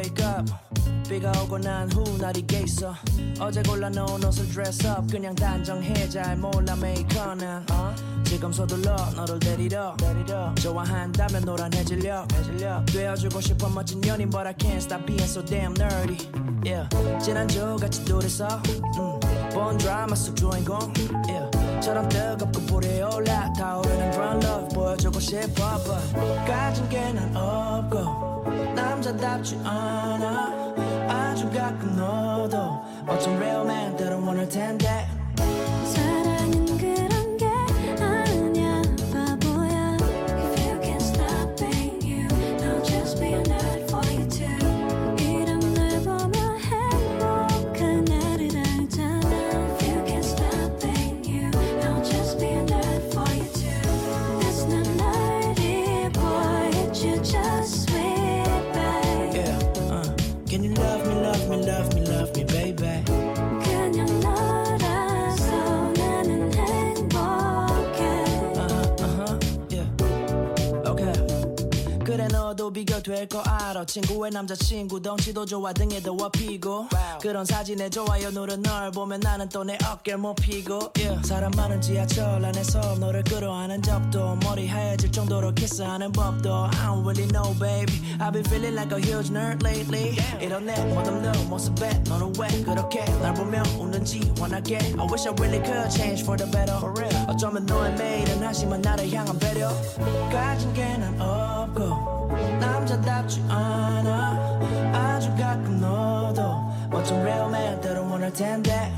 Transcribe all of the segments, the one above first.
wake up 비가 오고 난 후 날이 개 있어 어제 골라놓은 옷을 dress up 그냥 단정해 잘 몰라 make on 어? 지금 서둘러 너를 데리러, 데리러. 좋아한다면 노란해질려 해질려. 되어주고 싶어 멋진 연인 but I can't stop being so damn nerdy yeah. 지난주 같이 둘이서 음. 본 드라마 속 주인공 yeah. 처럼 뜨겁고 불에 올라 타오르는 그런 love 보여주고 싶어 but 가진 게 난 없고 남자답지 않아. 아주 가끔 너도 어쩜 real man대로 원할 텐데. 사랑 나도 비교될 거 알아. 친구의 남자친구 덩치도 좋아 등에 더워 피고. 그런 사진에 좋아요 누른 널 보면 나는 또 내 어깨를 못 피고. Yeah. 사람 많은 지하철 안에서 너를 끌어안은 적도 머리 하얘질 정도로 키스하는 법도. I don't really know baby. I've been feeling like a huge nerd lately. 이런 내 멋없는 모습에 너는 왜 그렇게 날 보며 웃는지 원하게 I wish I really could change for the better. 어쩌면 너의 매일은 한심한 나를 향한 배려. 가진 게 난 없고 남자답지 않아. 아주 가끔 너도 멋진 real man 때론 원할 텐데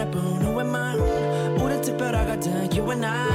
바라본 후회 마음 우린 특별하거든 you and I.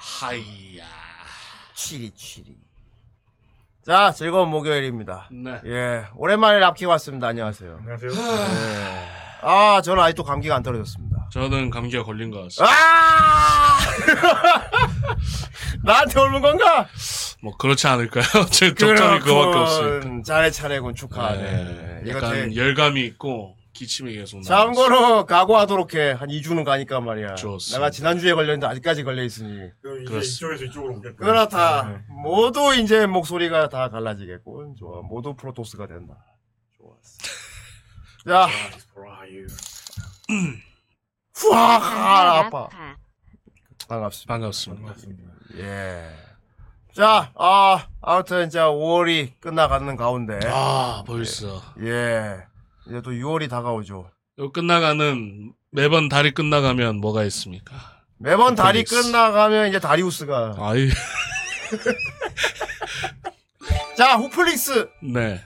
하이야. 치리 치리. 자, 즐거운 목요일입니다. 네. 예, 오랜만에 랍키 왔습니다. 안녕하세요. 안녕하세요. 아, 저는 아직도 감기가 안 떨어졌습니다. 저는 감기가 걸린 것 같습니다. 아! 나한테 옮은 건가? 뭐 그렇지 않을까요? 제 적절히 그거밖에. 그렇군. 잘해 차례군 축하하네. 네. 약간 되- 열감이 있고 기침이 계속 나고 참고로 각오하도록 해. 한 2주는 가니까 말이야. 좋습니다. 내가 지난주에 걸렸는데 아직까지 걸려 있으니. 그럼 이제 그렇습니다. 이쪽에서 이쪽으로 오겠고. 그렇다. 네. 모두 이제 목소리가 다 갈라지겠고. 좋아. 모두 프로토스가 된다. 좋았어. 자, 후아 아파. 반갑습니다. 반갑습니다. 반갑습니다. 예. 자, 아, 아무튼 이제 5월이 끝나가는 가운데. 아 벌써 예. 이제 또 6월이 다가오죠. 요 끝나가는 매번 달이 끝나가면 뭐가 있습니까? 매번 달이 후플릭스. 끝나가면 이제 다리우스가. 아이 자, 후플릭스. 네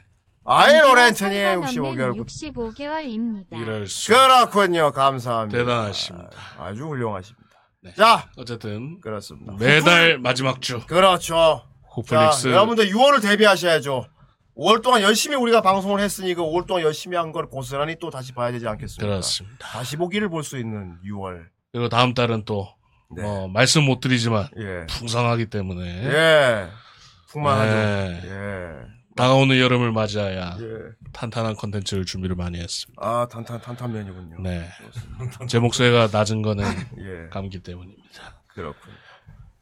아이 로렌트님 65개월. 65개월입니다. 이럴 수. 그렇군요. 감사합니다. 대단하십니다. 아주 훌륭하십니다. 네. 자, 어쨌든 그렇습니다. 매달 마지막 주 그렇죠. 자, 호플릭스 여러분들 6월을 대비하셔야죠. 5월 동안 열심히 우리가 방송을 했으니 그 5월 동안 열심히 한 걸 고스란히 또 다시 봐야 되지 않겠습니까? 그렇습니다. 다시 보기를 볼 수 있는 6월. 그리고 다음 달은 또 네. 뭐 말씀 못 드리지만 예. 풍성하기 때문에 예. 풍만하죠. 네. 예. 다가오는 여름을 맞이하여 예. 탄탄한 컨텐츠를 준비를 많이 했습니다. 아, 탄탄, 탄탄면이군요. 네. 제 목소리가 낮은 거는 예. 감기 때문입니다. 그렇군.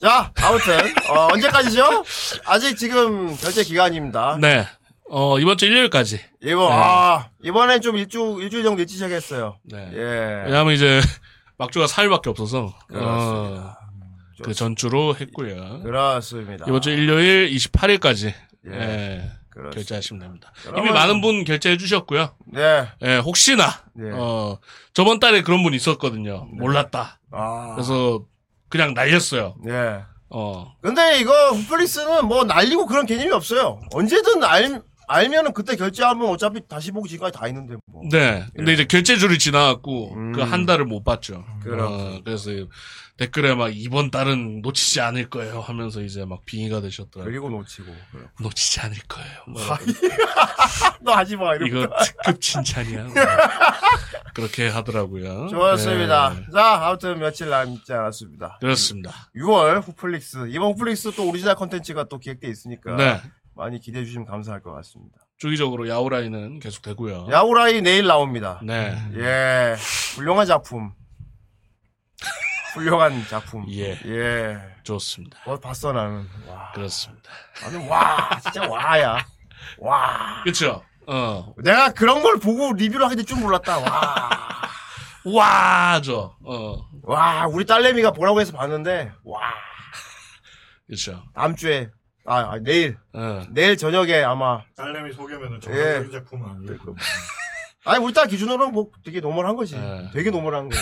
자, 아무튼, 어, 언제까지죠? 아직 지금 결제 기간입니다. 네. 어, 이번 주 일요일까지. 이번, 네. 아, 이번엔 좀 일주, 일주일 정도 일찍 시작했어요. 네. 예. 왜냐하면 이제 막주가 4일밖에 없어서 그렇습니다. 어, 그 전주로 했고요. 그렇습니다. 이번 주 일요일 28일까지 예. 예, 그렇습니다. 결제하시면 됩니다. 이미 많은 분 결제해 주셨고요. 네. 예, 혹시나 네. 어, 저번 달에 그런 분 있었거든요. 몰랐다. 아. 그래서 그냥 날렸어요. 예. 어. 근데 이거 홈플릭스는 뭐 날리고 그런 개념이 없어요. 언제든 알, 알면은 그때 결제하면 어차피 다시 보기 지금까지 다 있는데 뭐. 네. 근데 예. 이제 결제줄이 지나갔고 음. 그 한 달을 못 봤죠. 그렇군. 어, 그래서 댓글에 막 이번 달은 놓치지 않을 거예요 하면서 이제 막 빙의가 되셨더라고요. 그리고 놓치고. 그래. 놓치지 않을 거예요. 뭐 너 하지 마, 이러고. 이거 특급 칭찬이야. 뭐. 그렇게 하더라고요. 좋습니다. 네. 자, 아무튼 며칠 남지 않았습니다. 그렇습니다. 6월 6월 후플릭스. 이번 후플릭스 또 오리지널 컨텐츠가 또 기획돼 있으니까. 네. 많이 기대해 주시면 감사할 것 같습니다. 주기적으로 야오라이는 계속 되고요. 야구라이 내일 나옵니다. 네. 예. 훌륭한 작품. 훌륭한 작품. 예. 예. 좋습니다. 어, 봤어, 나는. 와. 그렇습니다. 나는 와, 진짜 와야. 와. 그쵸? 어. 내가 그런 걸 보고 리뷰를 하게 될 줄 몰랐다. 와. 와, 저. 어. 와, 우리 딸내미가 보라고 해서 봤는데, 와. 그쵸. 다음 주에, 아, 아, 내일, 어. 내일 저녁에 아마, 딸내미 소개면은 예. 정상적인 작품은 아니고. 아니, 우리 딸 기준으로는 뭐 되게 normal한 거지. 예. 되게 normal한 거야.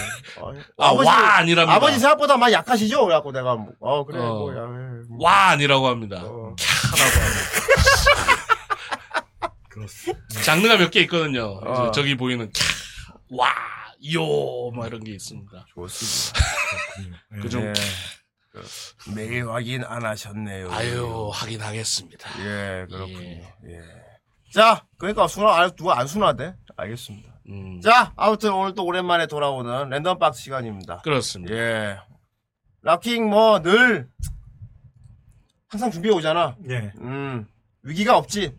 아, 아버지, 와 아니랍니다. 아버지 생각보다 많이 약하시죠? 그래갖고 내가, 뭐, 어, 그래, 어. 뭐, 야, 예. 와 아니라고 합니다. 어. 캬라고 합니다. 그렇습니다. 장르가 몇 개 있거든요. 이제 어. 저기 보이는 캬, 와, 요, 막 이런 게 있습니다. 좋습니다. 예. 그중 예. 매일 확인 안 하셨네요. 아유, 하긴 하겠습니다. 예, 그렇군요. 예. 자, 그러니까 순화, 아, 누가 안 순화돼? 알겠습니다. 음, 자, 아무튼 오늘 또 오랜만에 돌아오는 랜덤 박스 시간입니다. 그렇습니다. 예. 락킹 뭐 늘 항상 준비해 오잖아. 예. 음. 위기가 없지.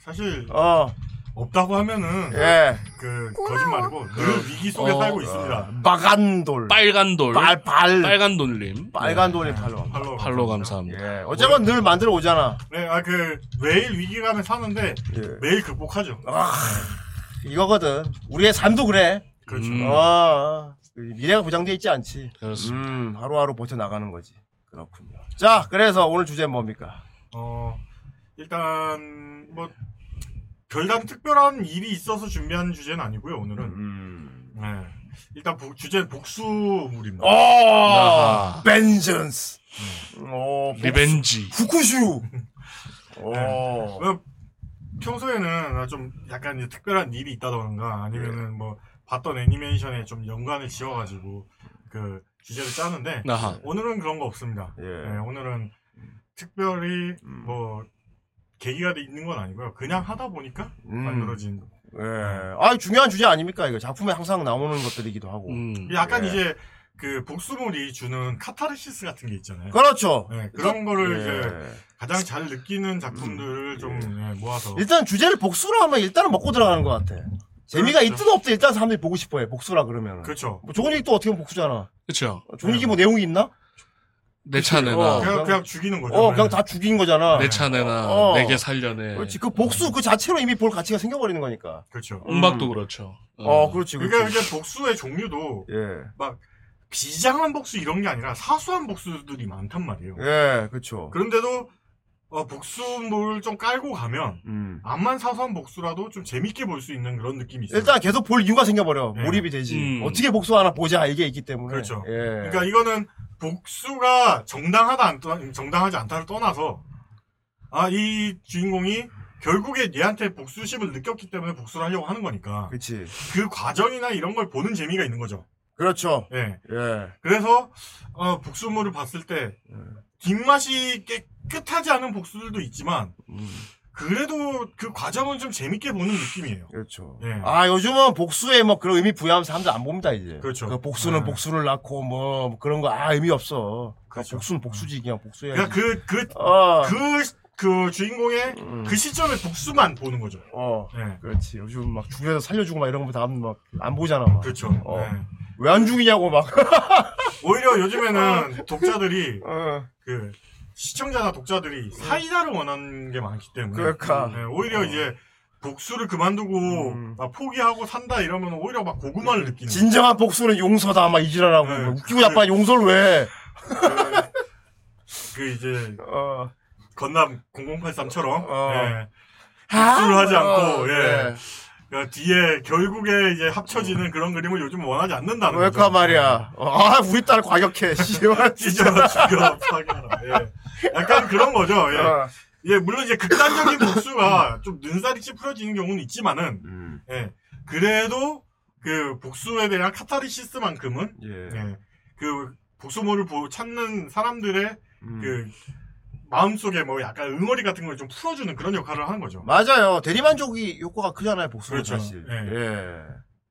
사실 어. 없다고 하면은 예. 그 거짓말이고 늘 위기 속에 어, 살고 있습니다. 마간돌. 빨간 돌, 빨, 빨. 빨간 돌림, 빨간 돌이 팔로. 팔로우, 팔로 감사합니다. 예. 어쨌건 늘 만들어 오잖아. 네, 아 그 매일 위기감에 사는데 예. 매일 극복하죠. 아, 이거거든. 우리의 삶도 그래. 그렇죠. 음. 어. 미래가 보장돼 있지 않지. 그렇습니다. 음, 하루하루 버텨 나가는 거지. 그렇군요. 자, 그래서 오늘 주제는 뭡니까? 어 일단 뭐 별다른 특별한 일이 있어서 준비한 주제는 아니고요. 오늘은 음. 네. 일단 복- 주제는 복수물입니다. 오! 아하. Vengeance. 오, Revenge. 復讐. 오. 어, 평소에는 좀 약간 특별한 일이 있다던가 아니면은 뭐 봤던 애니메이션에 좀 연관을 지어가지고 그 주제를 짜는데 아하. 오늘은 그런 거 없습니다. 예. 네, 오늘은 특별히 음. 뭐 계기가 돼 있는 건 아니고요. 그냥 하다 보니까 음. 만들어진. 예. 아 중요한 주제 아닙니까 이거 작품에 항상 나오는 것들이기도 하고. 음. 약간 예. 이제 그 복수물이 주는 카타르시스 같은 게 있잖아요. 그렇죠. 네, 그런 거를 이제 예. 가장 잘 느끼는 작품들을 좀 예, 모아서 일단 주제를 복수로 하면 일단은 먹고 들어가는 것 같아. 재미가 그렇죠. 있든 없든 일단 사람들이 보고 싶어해. 복수라 그러면. 그렇죠. 뭐 좋은 얘기 또 어떻게 보면 복수잖아. 그쵸. 좋은 얘기 뭐 내용이 있나? 내 차내나, 어. 그냥 그냥 죽이는 거죠. 어, 그냥 다 죽인 거잖아. 내 차내나, 어. 내게 살려내. 그렇지. 그 복수 그 자체로 이미 볼 가치가 생겨버리는 거니까. 그렇죠. 음악도 그렇죠. 어, 그렇지, 그렇지. 그러니까 이게 복수의 종류도 예. 비장한 복수 이런 게 아니라 사소한 복수들이 많단 말이에요. 예, 그렇죠. 그런데도 어, 복수물을 좀 깔고 가면 음. 암만 사소한 복수라도 좀 재밌게 볼 수 있는 그런 느낌이 있어요. 일단 계속 볼 이유가 생겨버려. 예. 몰입이 되지. 음. 어떻게 복수하나 보자 이게 있기 때문에. 그렇죠. 예. 그러니까 이거는 복수가 정당하다 안 떠- 정당하지 않다를 떠나서 아 이 주인공이 결국에 얘한테 복수심을 느꼈기 때문에 복수를 하려고 하는 거니까 그렇지. 그 과정이나 이런 걸 보는 재미가 있는 거죠. 그렇죠. 예. 예. 그래서 어, 복수물을 봤을 때 음. 뒷맛이 깨끗하지 않은 복수들도 있지만 음. 그래도 그 과정은 좀 재밌게 보는 느낌이에요. 그렇죠. 예. 아, 요즘은 복수에 뭐 그런 의미 부여하면 사람들 안 봅니다, 이제. 그렇죠. 그 복수는 네. 복수를 낳고 뭐 그런 거 아, 의미 없어. 그 그렇죠. 복수는 복수지, 그냥 복수해야지. 그러니까 그, 그, 어. 그, 그 주인공의 음. 그 시점에 복수만 보는 거죠. 어. 예. 그렇지. 요즘 막 죽여서 살려주고 막 이런 거다막안 보잖아, 막. 그렇죠. 어. 예. 왜안 죽이냐고 막. 오히려 요즘에는 독자들이 어. 그 시청자나 독자들이 사이다를 원하는 게 많기 때문에 그러니까. 예, 오히려 어. 이제 복수를 그만두고 음. 막 포기하고 산다 이러면 오히려 막 고구마를 느끼는 거예요. 진정한 복수는 용서다, 막 이지랄하고. 네. 막 웃기고 자빠 용서를 왜. 그 이제 어. 건담 0083처럼 어. 예. 복수를 하지 않고 어, 예. 그래. 그러니까 뒤에 결국에 이제 합쳐지는 그런 그림을 요즘 원하지 않는다는 거죠. 왜까 말이야. 어, 아, 우리 딸 과격해. 씨발. 찢어 죽여 파괴하라. 예. 약간 그런 거죠. 예. 어. 예, 물론 이제 극단적인 복수가 좀 눈살이 찌푸려지는 경우는 있지만은 음. 예. 그래도 그 복수에 대한 카타르시스만큼은 예. 예. 그 복수물을 보, 찾는 사람들의 음. 그 마음속에 뭐 약간 응어리 같은 걸 좀 풀어주는 그런 역할을 하는 거죠. 맞아요. 대리만족이 효과가 크잖아요, 복수는 그렇죠. 사실. 예. 예.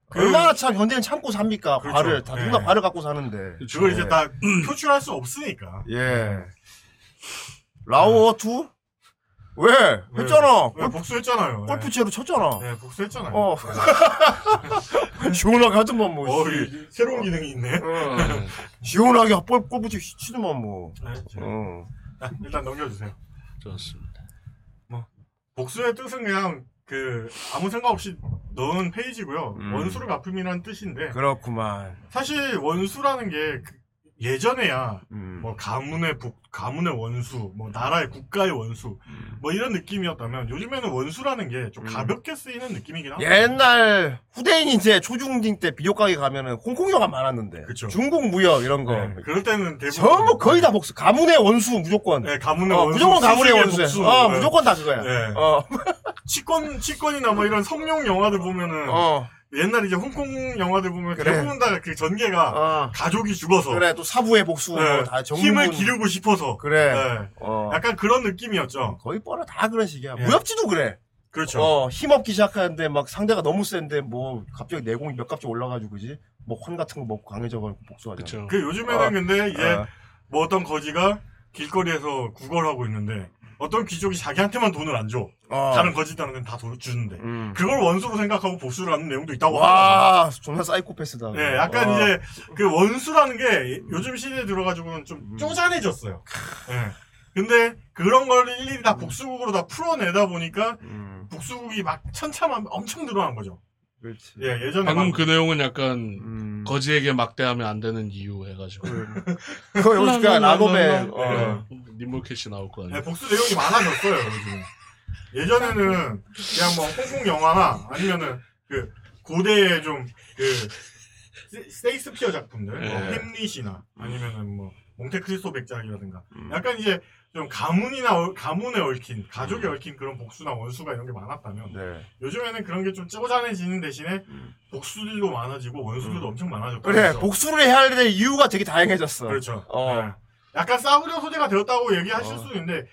그- 얼마나 참 현대는 참고 삽니까? 그렇죠. 발을 다 예. 누가 발을 갖고 사는데. 그걸 이제 예. 다 표출할 수 없으니까. 예. 라오어 2? 왜? 했잖아. 왜 복수했잖아요. 골프채로 쳤잖아. 예, 예, 복수했잖아요. 어. 시원하게 하더만 뭐. 어, 씨. 이- 새로운 기능이 있네. 어. 시원하게 골- 골프채 치더만 뭐. 네, 자, 어. 아, 일단 넘겨주세요. 좋습니다. 복수의 뜻은 그냥 그 아무 생각 없이 넣은 페이지고요. 음. 원수를 갚음이라는 뜻인데 그렇구만. 사실 원수라는 게 그 예전에야 음. 뭐 가문의 복, 가문의 원수, 뭐 나라의 국가의 원수, 뭐 이런 느낌이었다면 요즘에는 원수라는 게좀 음. 가볍게 쓰이는 느낌이긴 하고. 옛날 후대인 이제 초중딩 때 비디오 가게 가면은 홍콩 영화 많았는데. 그쵸. 중국 무역 이런 거. 네, 그럴 때는 대부분 전부 거의 다 복수. 가문의 원수 무조건. 네, 가문의 어, 원수, 무조건 가문의 수식의 원수야. 복수, 어, 네. 무조건 다 그거야. 네. 어, 치권 치권이나 뭐 이런 성룡 영화들 보면은 어, 옛날 이제 홍콩 영화들 보면 그래. 대부분 다 그 전개가 어. 가족이 죽어서 그래, 또 사부의 복수, 네, 뭐다 정문. 힘을 기르고 싶어서 그래. 네. 어. 약간 그런 느낌이었죠. 거의 뻔해. 다 그런 식이야. 예. 무협지도 그래. 그렇죠. 어, 힘없기 시작하는데 막 상대가 너무 센데 뭐 갑자기 내공이 몇 값씩 올라가지고 그지? 뭐혼 같은 거 먹고 강해져가지고 복수하잖아. 그쵸. 그 요즘에는 어. 근데 이제 어. 뭐 어떤 거지가 길거리에서 구걸하고 있는데 어떤 귀족이 자기한테만 돈을 안 줘. 어. 다른 거지들한테는 다 돈 주는데. 음. 그걸 원수로 생각하고 복수를 하는 내용도 있다고. 와, 존나 사이코패스다. 네, 약간 어. 이제 그 원수라는 게 요즘 시대에 들어가지고는 좀 음. 쪼잔해졌어요. 네. 근데 그런 걸 일일이 다 복수국으로 다 풀어내다 보니까 음, 복수국이 막 천차만 엄청 늘어난 거죠. 그렇지. 예, 예전에 방금 막 그 내용은 약간 음. 거지에게 막대하면 안 되는 이유 해가지고. 그거 여기서 그냥 라노벨, 어. 네. 님몰캐시 나올 거 아니에요. 네, 복수 내용이 많아졌어요, 요즘. 예전에는 그냥 뭐 홍콩 영화나 아니면은 그 고대의 좀그 세이스피어 작품들, 뭐 네. 햄릿이나 아니면은 뭐, 몽테크리스토 백작이라든가 음. 약간 이제 좀 가문이나 얼- 가문에 얽힌 가족에 얽힌 그런 복수나 원수가 이런 게 많았다면 네. 요즘에는 그런 게 좀 쪼잔해지는 대신에 복수들도 많아지고 원수들도 엄청 많아졌다. 음. 그래 복수를 해야 될 이유가 되게 다양해졌어. 그렇죠. 어. 네. 약간 싸구려 소재가 되었다고 얘기하실 어. 수도 있는데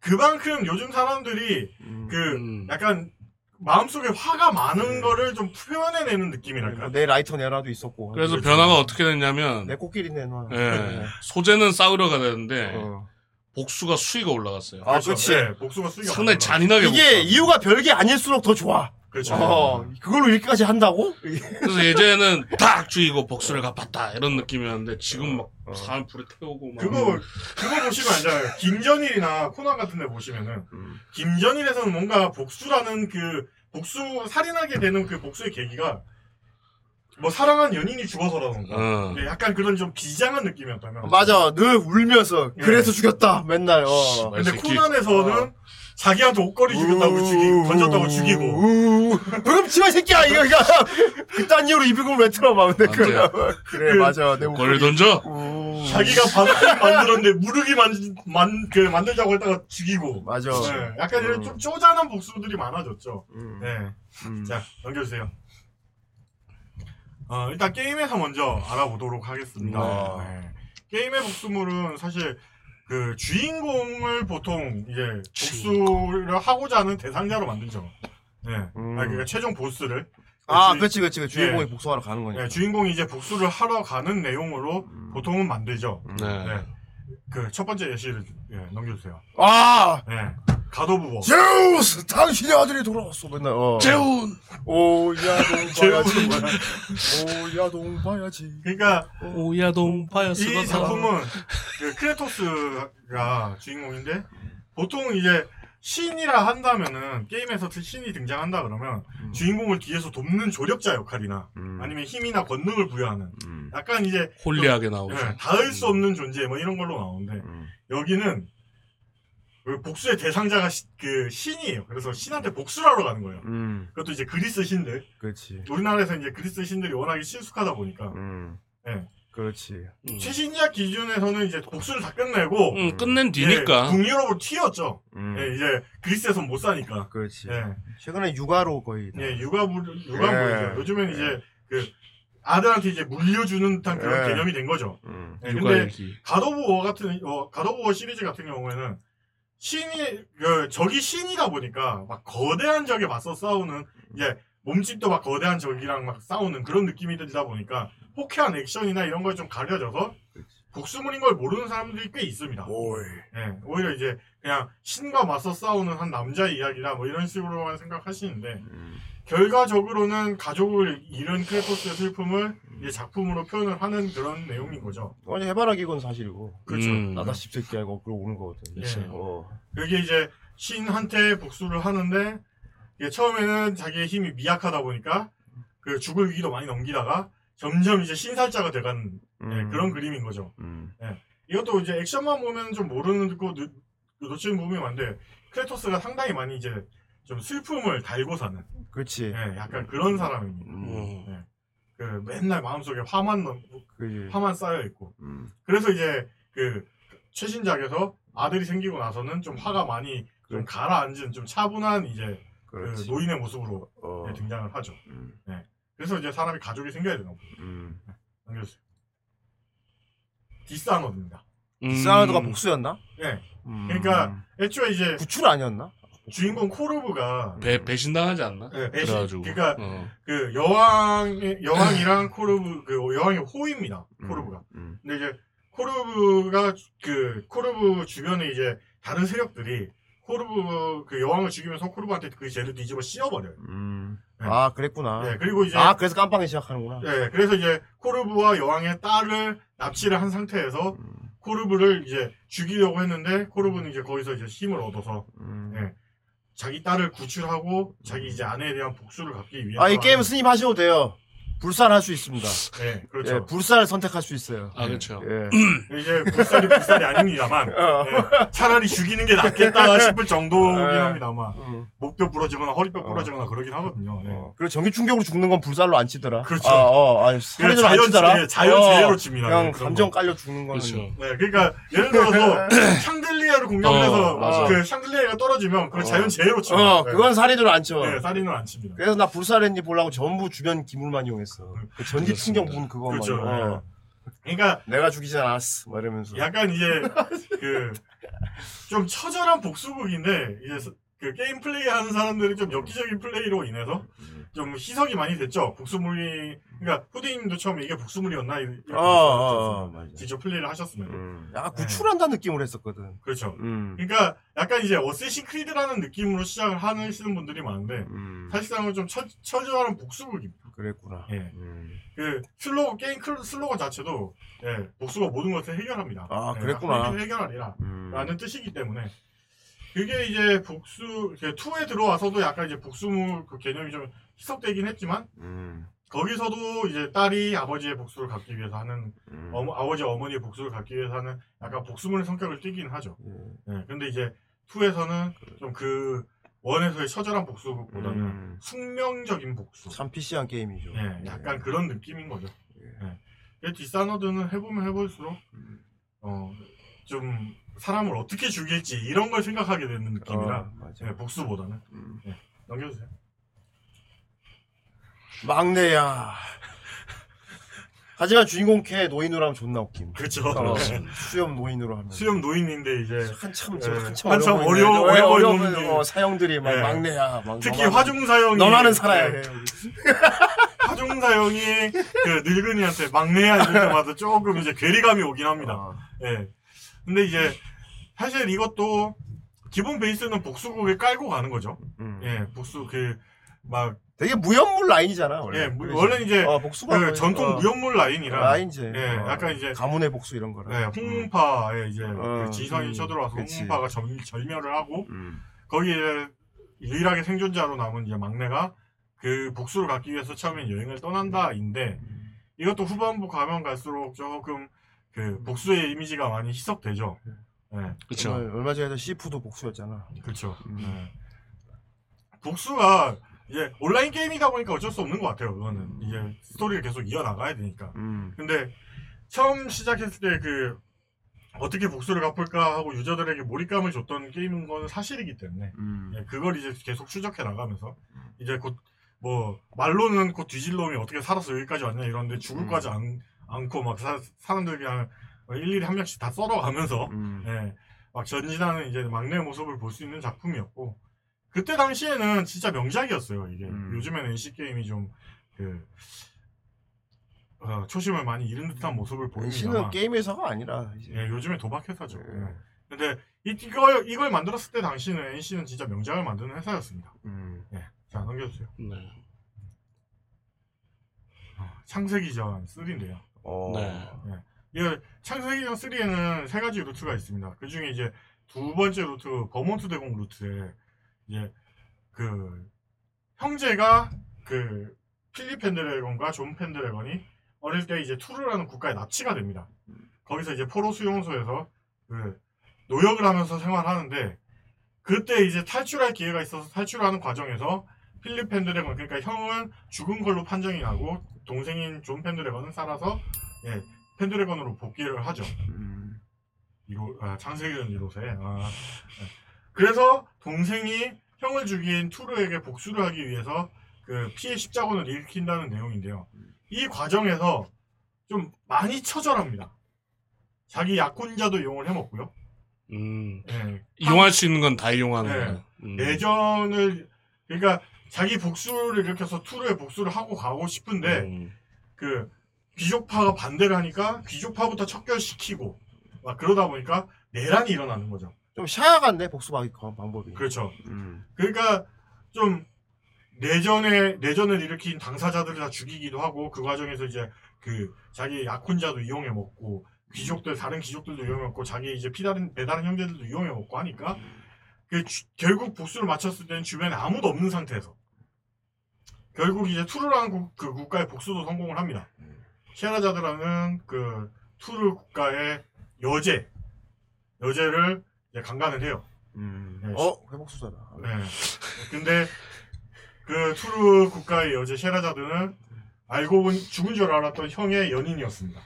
그만큼 요즘 사람들이 음. 그 음. 약간 마음속에 화가 많은 거를 좀 표현해내는 느낌이랄까. 뭐내 라이터 내놔도 있었고. 그래서 그렇죠. 변화가 어떻게 됐냐면, 내 코끼리 내놔. 예, 소재는 싸우려가 되는데, 어. 복수가 수위가 올라갔어요. 아, 그렇지. 네, 복수가 수익이 상당히 잔인하게 이게 복수하고. 이유가 별게 아닐수록 더 좋아. 그렇죠. 어, 그걸로 이렇게까지 한다고? 그래서 예전에는 딱 죽이고 복수를 갚았다 이런 느낌이었는데 지금 막 어. 사람 불에 태우고 막 그거 그거 보시면 알잖아요. 김전일이나 코난 같은 데 보시면은 음. 김전일에서는 뭔가 복수라는 그 복수 살인하게 되는 그 복수의 계기가 뭐 사랑한 연인이 죽어서라던가 어. 예, 약간 그런 좀 비장한 느낌이었다면 맞아, 늘 울면서 예. 그래서 죽였다 맨날. 어. 근데 새끼. 코난에서는 어. 자기한테 옷걸이 죽였다고 죽이고 던졌다고 죽이고 우, 그럼 지마 새끼야 이거 이거 그딴 이유로 이비금을 왜 틀어 막 근데 맞아요. 그, 그래 그- 맞아 내 거를 목걸이 던져 우. 자기가 바둑 만들었는데 무르기 만, 만, 그 만들자고 했다가 죽이고 맞아 네, 약간 이런 음. 좀 쪼잔한 복수들이 많아졌죠. 음. 네. 음. 자, 넘겨주세요. 어, 일단 게임에서 먼저 알아보도록 하겠습니다. 아. 네. 게임의 복수물은 사실 그 주인공을 보통 이제 복수를 하고자 하는 대상자로 만들죠. 네. 음. 아, 그러니까 최종 보스를. 아 주- 그렇지 그렇지 그 주인공이 예. 복수하러 가는 거니까 네, 주인공이 이제 복수를 하러 가는 내용으로 음. 보통은 만들죠. 네. 네. 그첫 번째 예시를 예, 넘겨주세요. 아 네. 가도부버. 제우스 당신의 아들이 돌아왔어 맨날 어. 재훈 오야동 봐야지 오야동 봐야지 그러니까 오야동 파야스가 이 작품은 그 크레토스가 주인공인데 보통 이제 신이라 한다면은 게임에서 신이 등장한다 그러면 음. 주인공을 뒤에서 돕는 조력자 역할이나 음. 아니면 힘이나 권능을 부여하는 음. 약간 이제 홀리하게 나오죠. 예, 닿을 수 없는 존재 뭐 이런 걸로 나오는데 음. 여기는 그 복수의 대상자가 시- 그 신이에요. 그래서 신한테 복수를 하러 가는 거예요. 음. 그것도 이제 그리스 신들. 그렇지 우리나라에서 이제 그리스 신들이 워낙에 친숙하다 보니까 음. 예. 그렇지 음. 최신작 기준에서는 이제 복수를 다 끝내고 음, 끝낸 예, 뒤니까. 북유럽으로 튀었죠. 음. 예, 이제 그리스에선 못 사니까. 그렇지 예, 최근에 육아로 거의 다. 예, 육아부 육아부죠. 예. 요즘엔 예. 이제 그 아들한테 이제 물려주는 듯한 그런 예. 개념이 된 거죠. 음. 예, 육아 근데 얘기. 가도부워 같은 어, 가도부워 시리즈 같은 경우에는 신이 그 적이 신이다 보니까 막 거대한 적에 맞서 싸우는 이제 몸집도 막 거대한 적이랑 막 싸우는 그런 느낌이 들다 보니까 호쾌한 액션이나 이런 걸 좀 가려져서 복수물인 걸 모르는 사람들이 꽤 있습니다. 오이 예, 오히려 이제 그냥 신과 맞서 싸우는 한 남자의 이야기라 뭐 이런 식으로만 생각하시는데 음. 결과적으로는 가족을 잃은 크레토스의 슬픔을 이제 작품으로 표현을 하는 그런 내용인 거죠. 완전 해바라기건 사실이고 그렇죠. 음. 나다 씹새끼 알고 그러고 오는 거거든 예. 어. 그게 이제 신한테 복수를 하는데 이게 처음에는 자기의 힘이 미약하다 보니까 그 죽을 위기도 많이 넘기다가 점점 이제 신살자가 돼가는 예, 음. 그런 그림인 거죠. 음. 이것도 이제 액션만 보면 좀 모르는 거 놓- 놓치는 부분이 많은데 크레토스가 상당히 많이 이제 좀 슬픔을 달고 사는 그렇지 예, 약간 그런 사람입니다. 음. 예. 그 맨날 마음속에 화만 넘- 그지 화만 쌓여 있고 음. 그래서 이제 그 최신작에서 아들이 생기고 나서는 좀 화가 많이 좀 그렇지. 가라앉은 좀 차분한 이제 그 그렇지 노인의 모습으로 어. 예, 등장을 하죠. 음. 그래서 이제 사람이 가족이 생겨야 되나 보죠. 음. 넘겨주세요. Dishonored입니다. 음. 사우드가 복수였나? 예. 음. 그러니까 애초에 이제 구출 아니었나? 주인공 코르보가 배 배신당하지 않나? 예, 배신- 그래가지고. 그러니까 어. 그 여왕의 여왕이랑 코르보, 그 여왕의 호위입니다. 코르보가. 음. 근데 이제 코르보가 그 코르보 주변에 이제 다른 세력들이 코르보 그 여왕을 죽이면서 코르보한테 그 죄를 뒤집어 씌워버려요. 음. 네. 아 그랬구나 예, 그리고 이제 아 그래서 깜빵이 시작하는구나 예, 그래서 이제 코르보와 여왕의 딸을 납치를 한 상태에서 음. 코르보를 이제 죽이려고 했는데 코르보는 이제 거기서 이제 힘을 얻어서 음. 예, 자기 딸을 구출하고 자기 이제 아내에 대한 복수를 갚기 위해서 아 이 게임 스님 하셔도 돼요 불살할 수 있습니다. 네, 그렇죠. 예, 불살을 선택할 수 있어요. 아, 그렇죠. 예. 이게 불살이 불살이 아닙니다만 예, 차라리 죽이는 게 낫겠다 싶을 정도긴 예. 합니다만 음. 목뼈 부러지거나 허리뼈 어. 부러지거나 그러긴 하거든요. 예. 어. 그리고 전기 충격으로 죽는 건 불살로 안 치더라. 그렇죠. 아, 어, 아니, 그냥 살인으로 안 자연- 치더라. 예, 자연재해로 칩니다. 그냥 네, 그런 감정 거. 깔려 죽는 거는. 그렇죠. 네, 그러니까 예를 들어서 샹들리에를 공격을 어, 해서. 그 샹들리에가 떨어지면 그 어. 자연재해로 칩니다. 어, 그건 살인으로 안 쳐. 네, 살인을 안 칩니다. 그래서 나 불살했니 보려고 전부 주변 기물만 이용 했어. 그 전기 충격 분 그거만. 그렇죠. 어. 그러니까 내가 죽이지 않았어. 막 이러면서. 약간 이제 그 좀 처절한 복수극인데 이제 서- 그 게임 플레이 하는 사람들이 좀 엽기적인 플레이로 인해서 좀 희석이 많이 됐죠. 복수물이 그러니까 후디님도 처음에 이게 복수물이었나 이렇게 어, 어, 어, 맞아. 직접 플레이를 하셨으면 음. 약간 구출한다는 느낌으로 했었거든. 그렇죠. 음. 그러니까 약간 이제 Assassin's Creed라는 느낌으로 시작을 하시는 분들이 많은데 음. 사실상은 좀 처, 처절한 복수극입니다. 그랬구나. 예. 음. 그 슬로건 게임 클- 슬로건 자체도 예, 복수가 모든 것을 해결합니다. 아, 예, 그랬구나. 해결하리라. 음. 라는 뜻이기 때문에 그게 이제 복수 2에 들어와서도 약간 이제 복수물 그 개념이 좀 희석되긴 했지만 음. 거기서도 이제 딸이 아버지의 복수를 갚기 위해서 하는 음. 어머, 아버지 어머니의 복수를 갚기 위해서 하는 약간 복수물의 성격을 띠긴 하죠. 예. 예, 근데 이제 2에서는 좀그 원에서의 처절한 복수보다는 음. 숙명적인 복수. 참 PC한 게임이죠. 예, 약간 그런 느낌인 거죠. 예. 예. 디사너드는 해보면 해볼수록 어, 좀 사람을 어떻게 죽일지 이런 걸 생각하게 되는 느낌이라 어. 예, 복수보다는 음. 넘겨주세요. 막내야. 하지만 주인공 캐 노인으로 하면 존나 웃김. 그렇죠. 어, 네. 수염 노인으로 하면. 수염 노인인데 이제 한참 예, 지금 한참, 한참 어려 어려워- 보이네. 어려 어려 보이는 보이는 어, 사형들이 막 예. 막내야. 막 특히 너만- 화중 사형이 너만은 살아야 예, 해. 화중 사형이 그 늙은이한테 막내야 이럴 때마다 조금 이제 괴리감이 오긴 합니다. 어. 예. 근데 이제 사실 이것도 기본 베이스는 복수국에 깔고 가는 거죠. 음. 예, 복수 그 막 되게 무연물 라인이잖아 원래. 예, 무- 그래서- 원래는 이제 어, 복수가 그 거의- 전통 어, 무역물 라인이라 라인제. 예, 어, 약간 이제 가문의 복수 이런 거라. 예, 홍문파에 이제 어, 그 지성이 음, 쳐들어와서 그치. 홍문파가 절, 절멸을 하고 음. 거기에 유일하게 생존자로 남은 이제 막내가 그 복수를 갖기 위해서 처음엔 여행을 떠난다인데 이것도 후반부 가면 갈수록 조금 그 복수의 이미지가 많이 희석되죠. 예, 그렇죠. 얼마, 얼마 전에 시푸도 복수였잖아. 그렇죠. 음. 예. 복수가 이제 온라인 게임이다 보니까 어쩔 수 없는 것 같아요. 그거는 이제 스토리를 계속 이어 나가야 되니까. 음. 근데 처음 시작했을 때 그 어떻게 복수를 갚을까 하고 유저들에게 몰입감을 줬던 게임인 건 사실이기 때문에 음. 예, 그걸 이제 계속 추적해 나가면서 이제 곧 뭐 말로는 곧 뒤질 놈이 어떻게 살아서 여기까지 왔냐 이런데 죽을까지 안, 않고 막 사, 사람들 그냥 일일이 한 명씩 다 썰어가면서 음. 예, 막 전진하는 이제 막내 모습을 볼 수 있는 작품이었고 그때 당시에는 진짜 명작이었어요 이게 음. 요즘에는 NC 게임이 좀그 어, 초심을 많이 잃은 듯한 모습을 NC는 보입니다만 게임 회사가 아니라 이제. 예, 요즘에 도박 회사죠. 예. 예. 근데 이, 이걸 이걸 만들었을 때 당시는 NC는 진짜 명작을 만드는 회사였습니다. 음. 예. 자 넘겨주세요. 네. 어, 창세기전 3인데요. 어. 네. 이 창세기전 3에는 세 가지 루트가 있습니다. 그 중에 이제 두 번째 루트 버몬트 대공 루트에 이제 그 형제가 그 필립 펜드래건과 존 펜드래건이 어릴 때 이제 투르라는 국가에 납치가 됩니다. 거기서 이제 포로 수용소에서 그 노역을 하면서 생활하는데 그때 이제 탈출할 기회가 있어서 탈출하는 과정에서 필립 펜드래건 그러니까 형은 죽은 걸로 판정이 나고 동생인 존 펜드래건은 살아서 예, 펜드래건으로 복귀를 하죠. 음. 이로 아, 창세기전 이로세. 아, 네. 그래서 동생이 형을 죽인 투르에게 복수를 하기 위해서 그 피의 십자군을 일으킨다는 내용인데요. 이 과정에서 좀 많이 처절합니다. 자기 약혼자도 이용을 해먹고요. 음. 예. 이용할 수 있는 건 다 이용하는 네. 거예요. 음. 내전을 그러니까 자기 복수를 일으켜서 투르의 복수를 하고 가고 싶은데 음. 그 귀족파가 반대를 하니까 귀족파부터 척결시키고 막 그러다 보니까 내란이 일어나는 거죠. 좀 샤야 같네 복수 방- 방법이. 그렇죠. 음. 그러니까 좀 내전에 내전을 일으킨 당사자들을 다 죽이기도 하고 그 과정에서 이제 그 자기 약혼자도 이용해 먹고 귀족들 다른 귀족들도 이용해 먹고 자기 이제 피다른 배다른 형제들도 이용해 먹고 하니까 그 주- 결국 복수를 마쳤을 때는 주변에 아무도 없는 상태에서 결국 이제 투르라는 국, 그 국가의 복수도 성공을 합니다. 시아라자드라는 그 투르 국가의 여제 여제를 이제 강간을 해요. 음. 네. 어 회복술사다. 네. 근데 그 투르 국가의 여제 셰라자드는 알고 보니 죽은 줄 알았던 형의 연인이었습니다.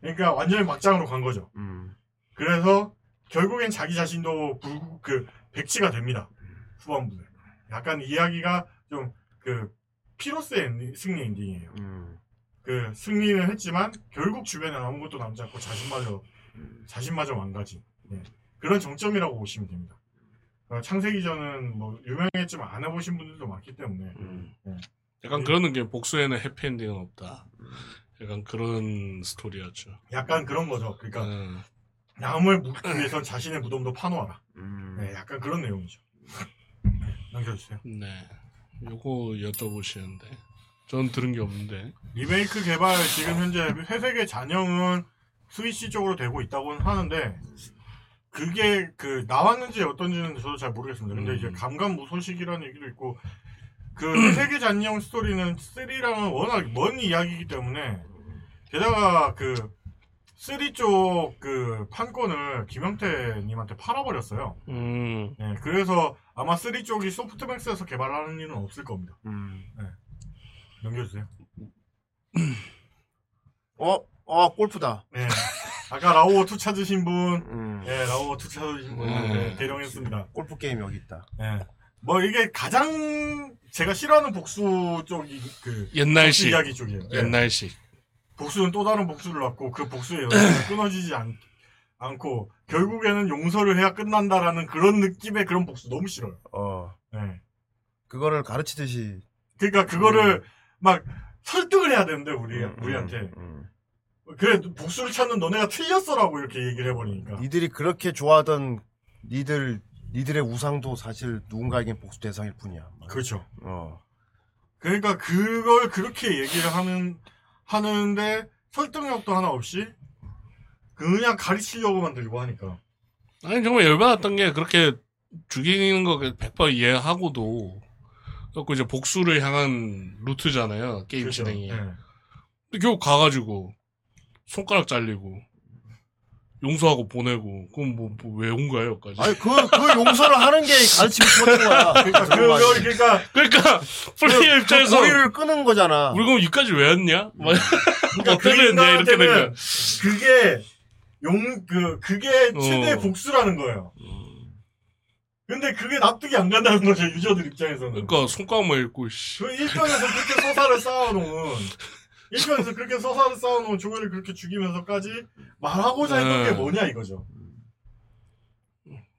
그러니까 완전히 막장으로 간 거죠. 음. 그래서 결국엔 자기 자신도 불, 그 백치가 됩니다. 후반부에. 약간 이야기가 좀 그 피로스의 엔딩, 승리 엔딩이에요. 음. 그 승리는 했지만 결국 주변에 아무것도 남지 않고 자신마저 자신마저 망가진 네. 그런 정점이라고 보시면 됩니다. 어, 창세기 전은 뭐 유명했지만 안 해보신 분들도 많기 때문에 음. 약간 그런 게 복수에는 해피엔딩은 없다. 약간 그런 스토리였죠. 약간 그런 거죠. 그러니까 음. 남을 묻기 위해선 자신의 무덤도 파놓아라. 음. 네, 약간 그런 내용이죠. 네, 넘겨주세요. 네. 요거 여쭤보시는데. 전 들은 게 없는데. 리메이크 개발 지금 현재 회색의 잔영은 스위치 쪽으로 되고 있다고는 하는데 그게 그 나왔는지 어떤지는 저도 잘 모르겠습니다. 근데 음. 이제 감감무소식이라는 얘기도 있고 그 회색의 잔영 스토리는 3랑은 워낙 먼 이야기이기 때문에 게다가 그 3쪽 그 판권을 김영태님한테 팔아버렸어요. 음. 네, 그래서 아마 3 쪽이 소프트뱅스에서 개발하는 일은 없을 겁니다. 음. 넘겨주세요. 어, 어 골프다. 네. 아까 라오어 two 찾으신 분, 음. 네, 라오어 two 찾으신 분, 음. 네, 대령했습니다. 골프 게임 여기 있다. 네. 뭐 이게 가장 제가 싫어하는 복수 쪽이 그 옛날식. 이야기 쪽이에요. 네. 옛날식. 복수는 또 다른 복수를 낳고 그 복수의 여정이 끊어지지 않, 않고 결국에는 용서를 해야 끝난다라는 그런 느낌의 그런 복수 너무 싫어요. 어. 네. 그거를 가르치듯이 그러니까 그거를 막 설득을 해야 되는데 우리 음, 우리한테 음, 그래 복수를 찾는 너네가 틀렸어라고 이렇게 얘기를 해버리니까 음. 니들이 그렇게 좋아하던 니들 니들의 우상도 사실 누군가에겐 복수 대상일 뿐이야. 그렇죠. 어. 그러니까 그걸 그렇게 얘기를 하는 하는데 설득력도 하나 없이 그냥 가르치려고만 들고 하니까 아니, 정말 열받았던 게 그렇게 죽이는 거 100% 이해하고도 그래갖고 이제 복수를 향한 루트잖아요. 게임 그렇죠. 진행이. 예. 근데 결국 가가지고 손가락 잘리고 용서하고 보내고 그럼 뭐왜온 거야 여기까지? 아니 그그 용서를 하는 게 가르치고 싶었던 거야. 그러니까 그걸 그러니까 그러니까 플레이어 입장에서 거리를 끄는 거잖아. 우리 그럼 여기까지 왜 왔냐? 막 그러니까 그 이렇게 된 거야. 인간한테는 그게 용 그 그게 최대 어. 복수라는 거예요. 근데 그게 납득이 안 간다는 거죠 유저들 입장에서는. 그러니까 손가락만 읽고 씨. 그 1편에서 그렇게 서사를 쌓아놓은 1편에서 그렇게 서사를 쌓아놓은 조엘을 그렇게 죽이면서까지 말하고자 했던 네. 게 뭐냐 이거죠.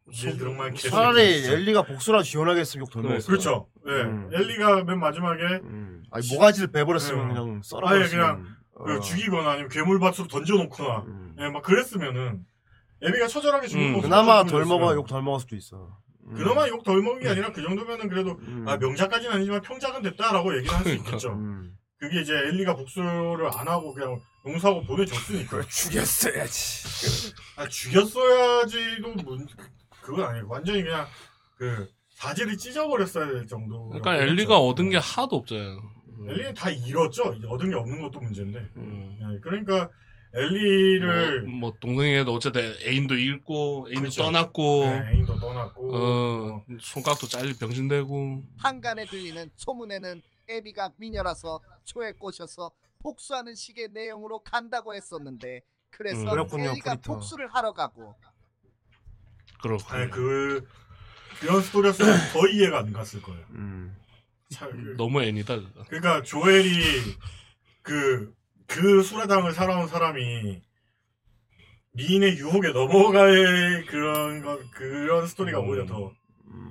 이 정말 개새끼 차라리. 엘리가 복수라 지원하겠으면 욕덜 그래, 먹었어. 그렇죠. 예. 음. 엘리가 맨 마지막에 음. 아니 모가지를 베버렸으면 네. 그냥 썰어. 아예 그냥 그 어. 죽이거나 아니면 괴물밭으로 던져놓거나 음. 예, 막 그랬으면은 애비가 처절하게 죽을 음. 모습을 그나마 덜 먹어 욕 덜 먹을 수도 있어. 음. 그나마 욕 덜 먹은 게 아니라 그 정도면은 그래도 음. 아 명작까지는 아니지만 평작은 됐다라고 얘기를 할 수 있겠죠. 음. 그게 이제 엘리가 복수를 안 하고 그냥 용서하고 보내줬으니까. 죽였어야지. 아, 죽였어야지도 문, 그- 그건 아니고 완전히 그냥 그 사지를 찢어버렸어야 될 정도. 그러니까 엘리가 얻은 게 하나도 없잖아요. 엘리는 다 잃었죠. 얻은 게 없는 것도 문제인데. 음. 예, 그러니까 엘리를 뭐, 뭐 동생에도 어쨌든 애인도 잃고 애인도 그렇죠. 떠났고 네, 애인도 떠났고 어, 손가락도 잘리 병신되고 한간에 들리는 소문에는 애비가 미녀라서 초에 꼬셔서 복수하는 식의 내용으로 간다고 했었는데 그래서 음. 그렇군요, 엘리가 프리터. 복수를 하러 가고 그렇고 아니 그 그런 스토리였으면 더 이해가 안 갔을 거예요. 음. 참, 그- 너무 애니다. 그러니까 조엘이 그, 그 수라장을 살아온 사람이 미인의 유혹에 넘어갈 그런 거, 그런 스토리가 음. 오히려 더.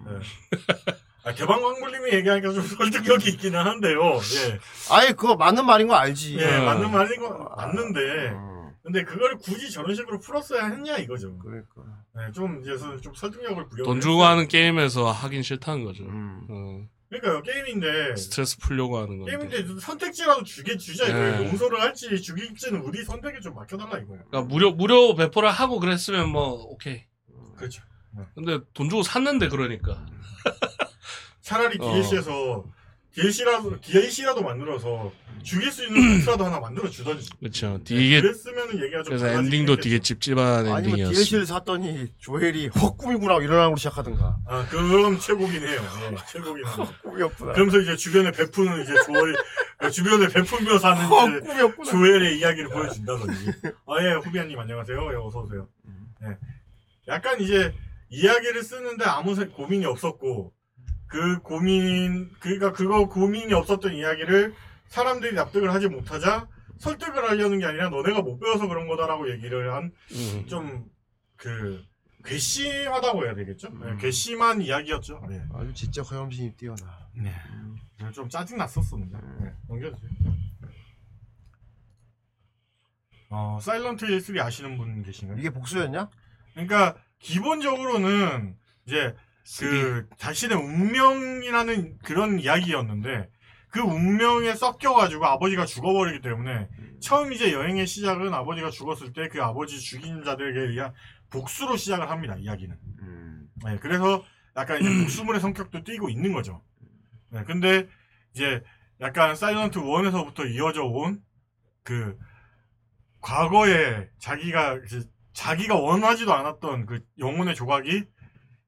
예. 아, 개방광불님이 얘기하니까 좀 설득력이 있기는 한데요. 예. 아예 그거 맞는 말인 거 알지. 예, 음. 맞는 말인 거 맞는데. 음. 근데 그걸 굳이 저런 식으로 풀었어야 했냐 이거죠. 그러니까. 예, 좀 이제 좀 설득력을 부여. 돈 주고 하는 게임에서 하긴 싫다는 거죠. 음. 어, 그러니까 게임인데. 스트레스 풀려고 하는 건데. 게임인데 선택지라도 주게 주자 이거예요. 네. 용서를 할지 죽일지는 우리 선택에 좀 맡겨달라 이거예요. 그러니까 무료 무료 배포를 하고 그랬으면 뭐 오케이. 그렇죠. 근데 돈 주고 샀는데 그러니까. 차라리 어. DLC에서 DLC라도 DLC라도 만들어서 죽일 수 있는 루트라도 하나 만들어 주던지. 그렇죠. 이게 그랬으면 얘기가 좀 그래서 달라지긴 엔딩도. 되게 찝찝한 아니면 엔딩이었어. DLC를 샀더니 조엘이 헛 꿈이구나 이런 으로 시작하든가. 아 그럼 최고긴 해요. 예, 최고긴 합니다. 꿈이었구나. 그러면서 이제 주변에 베푸는 이제 조엘 그 주변에 베풀며 사는 이제 헛꿈이었구나. 조엘의 이야기를 보여준다든지. 아예 후비아님 안녕하세요. 예, 어서 오세요. 예. 약간 이제 이야기를 쓰는데 아무 세- 고민이 없었고 그 고민 그러니까 그거 고민이 없었던 이야기를 사람들이 납득을 하지 못하자 설득을 하려는 게 아니라 너네가 못 배워서 그런 거다라고 얘기를 한 음. 좀그 괘씸하다고 해야 되겠죠? 네, 음. 괘씸한 이야기였죠. 네. 아주 지적 허염심이 뛰어나. 네. 좀 짜증 났었습니다. 네. 넘겨주세요. 어, 사일런트 힐3 아시는 분 계신가요? 이게 복수였냐? 그러니까 기본적으로는 이제 그 자신의 운명이라는 그런 이야기였는데 그 운명에 섞여가지고 아버지가 죽어버리기 때문에 처음 이제 여행의 시작은 아버지가 죽었을 때 그 아버지 죽인 자들에게 의한 복수로 시작을 합니다 이야기는. 네, 그래서 약간 이제 복수물의 성격도 띄고 있는 거죠. 네, 근데 이제 약간 사이런트 1에서부터 이어져 온 그 과거에 자기가 이제 자기가 원하지도 않았던 그 영혼의 조각이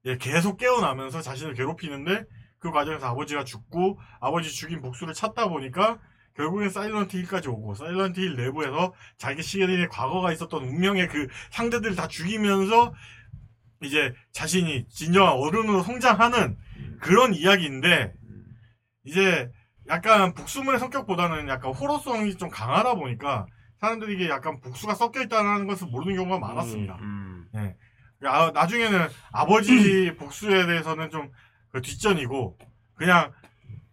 예, 계속 깨어나면서 자신을 괴롭히는데 그 과정에서 아버지가 죽고 아버지 죽인 복수를 찾다 보니까 결국엔 사일런트 힐까지 오고 사일런트 힐 내부에서 자기 시계의 과거가 있었던 운명의 그 상대들을 다 죽이면서 이제 자신이 진정한 어른으로 성장하는 그런 이야기인데 이제 약간 복수물의 성격보다는 약간 호러성이 좀 강하다 보니까 사람들이 이게 약간 복수가 섞여 있다는 것을 모르는 경우가 많았습니다. 음. 아, 나중에는 아버지 복수에 대해서는 좀 그 뒷전이고 그냥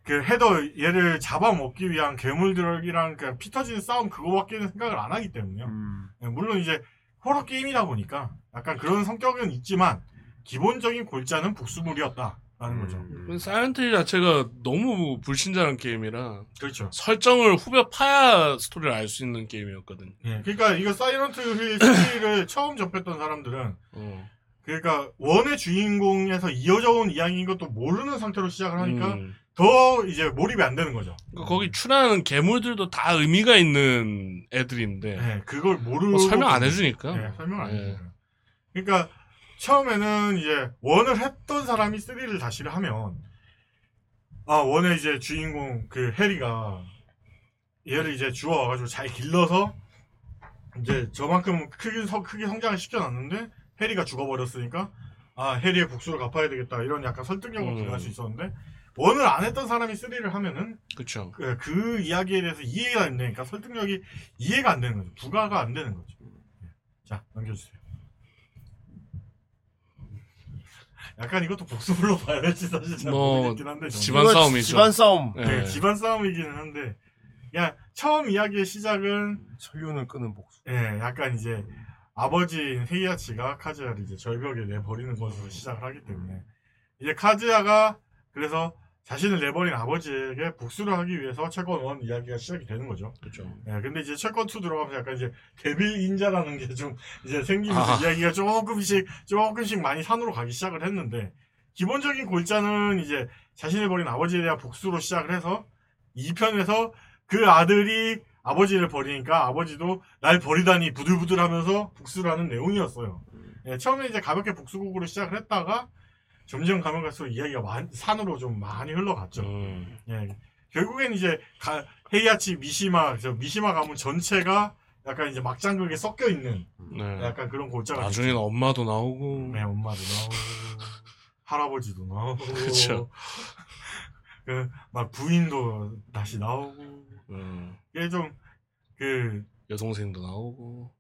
그 헤더 얘를 잡아먹기 위한 괴물들이랑 그냥 피 터지는 싸움 그거밖에는 생각을 안 하기 때문에요. 음. 네, 물론 이제 호러 게임이다 보니까 약간 그런 성격은 있지만 기본적인 골자는 복수물이었다 라는 거죠. 음. 사일런트 힐 자체가 너무 불친절한 게임이라 그렇죠. 설정을 후벼 파야 스토리를 알 수 있는 게임이었거든. 예, 그러니까 이거 사일런트 힐 3를 처음 접했던 사람들은 어. 그러니까 one의 주인공에서 이어져 온 이야기인 것도 모르는 상태로 시작을 하니까 음. 더 이제 몰입이 안 되는 거죠. 그러니까 거기 출연하는 괴물들도 다 의미가 있는 애들인데 네, 그걸 모르고 뭐 설명 안 해주니까. 네, 설명 안 예. 해주니까. 그러니까 처음에는 이제 원을 했던 사람이 3를 다시를 하면 아 원의 이제 주인공 그 해리가 얘를 이제 주워와가지고 잘 길러서 이제 저만큼 크게 성 크게 성장을 시켜놨는데 해리가 죽어버렸으니까 아 해리의 복수를 갚아야 되겠다 이런 약간 설득력을 음. 부여할 수 있었는데 원을 안 했던 사람이 3를 하면은 그쵸. 그, 그 이야기에 대해서 이해가 안 되니까 설득력이 이해가 안 되는 거죠. 부가가 안 되는 거죠. 예. 자, 넘겨주세요. 약간 이것도 복수물로 봐야 될지 사실 잘 뭐, 모르겠긴 한데. 저는. 집안 이거 싸움이죠. 집안 싸움. 예. 네, 집안 싸움이기는 한데. 그냥 처음 이야기의 시작은 설륜을 끄는 복수. 예, 약간 이제 아버지인 헤이아치가 카즈야를 이제 절벽에 내버리는 것으로 시작을 하기 때문에 이제 카즈야가 그래서 자신을 내버린 아버지에게 복수를 하기 위해서 철권 1 이야기가 시작이 되는 거죠. 그쵸. 예, 근데 이제 철권 2 들어가면서 약간 이제 데빌 인자라는 게 좀 이제 생기면서 아. 이야기가 조금씩 조금씩 많이 산으로 가기 시작을 했는데 기본적인 골자는 이제 자신을 버린 아버지에 대한 복수로 시작을 해서 2편에서 그 아들이 아버지를 버리니까 아버지도 날 버리다니 부들부들하면서 복수를 하는 내용이었어요. 예, 처음에 이제 가볍게 복수곡으로 시작을 했다가 점점 가면 갈수록 이야기가 많이- 산으로 좀 많이 흘러갔죠. 음. 예. 결국엔 이제 가- 헤이아치 미시마 저 미시마 가문 전체가 약간 이제 막장극에 섞여 있는 네. 약간 그런 골자가 나중에는 엄마도 나오고. 네, 엄마도 나오고 할아버지도 나오고 그쵸. 그막 부인도 다시 나오고 음. 이게 좀 그 여동생도 나오고.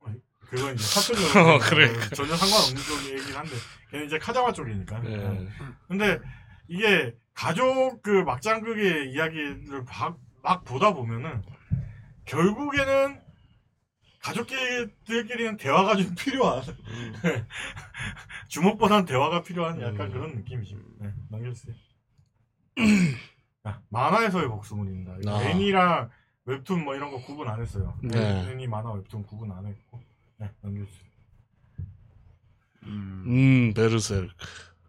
그건 이제 사촌 어, 그래. 전혀 상관없는 쪽이긴 한데 걔는 이제 카자와 쪽이니까 예. 근데 이게 가족 그 막장극의 이야기를 막, 막 보다 보면은 결국에는 가족들끼리는 대화가 좀 필요한 주먹보다는 대화가 필요한 약간 음. 그런 느낌이죠. 네, 넘겨주세요. 자, 만화에서의 복수물입니다. 아. 애니랑 웹툰 뭐 이런 거 구분 안 했어요. 네. 애니 만화 웹툰 구분 안 했고. 네. 음. 음, 베르세르크.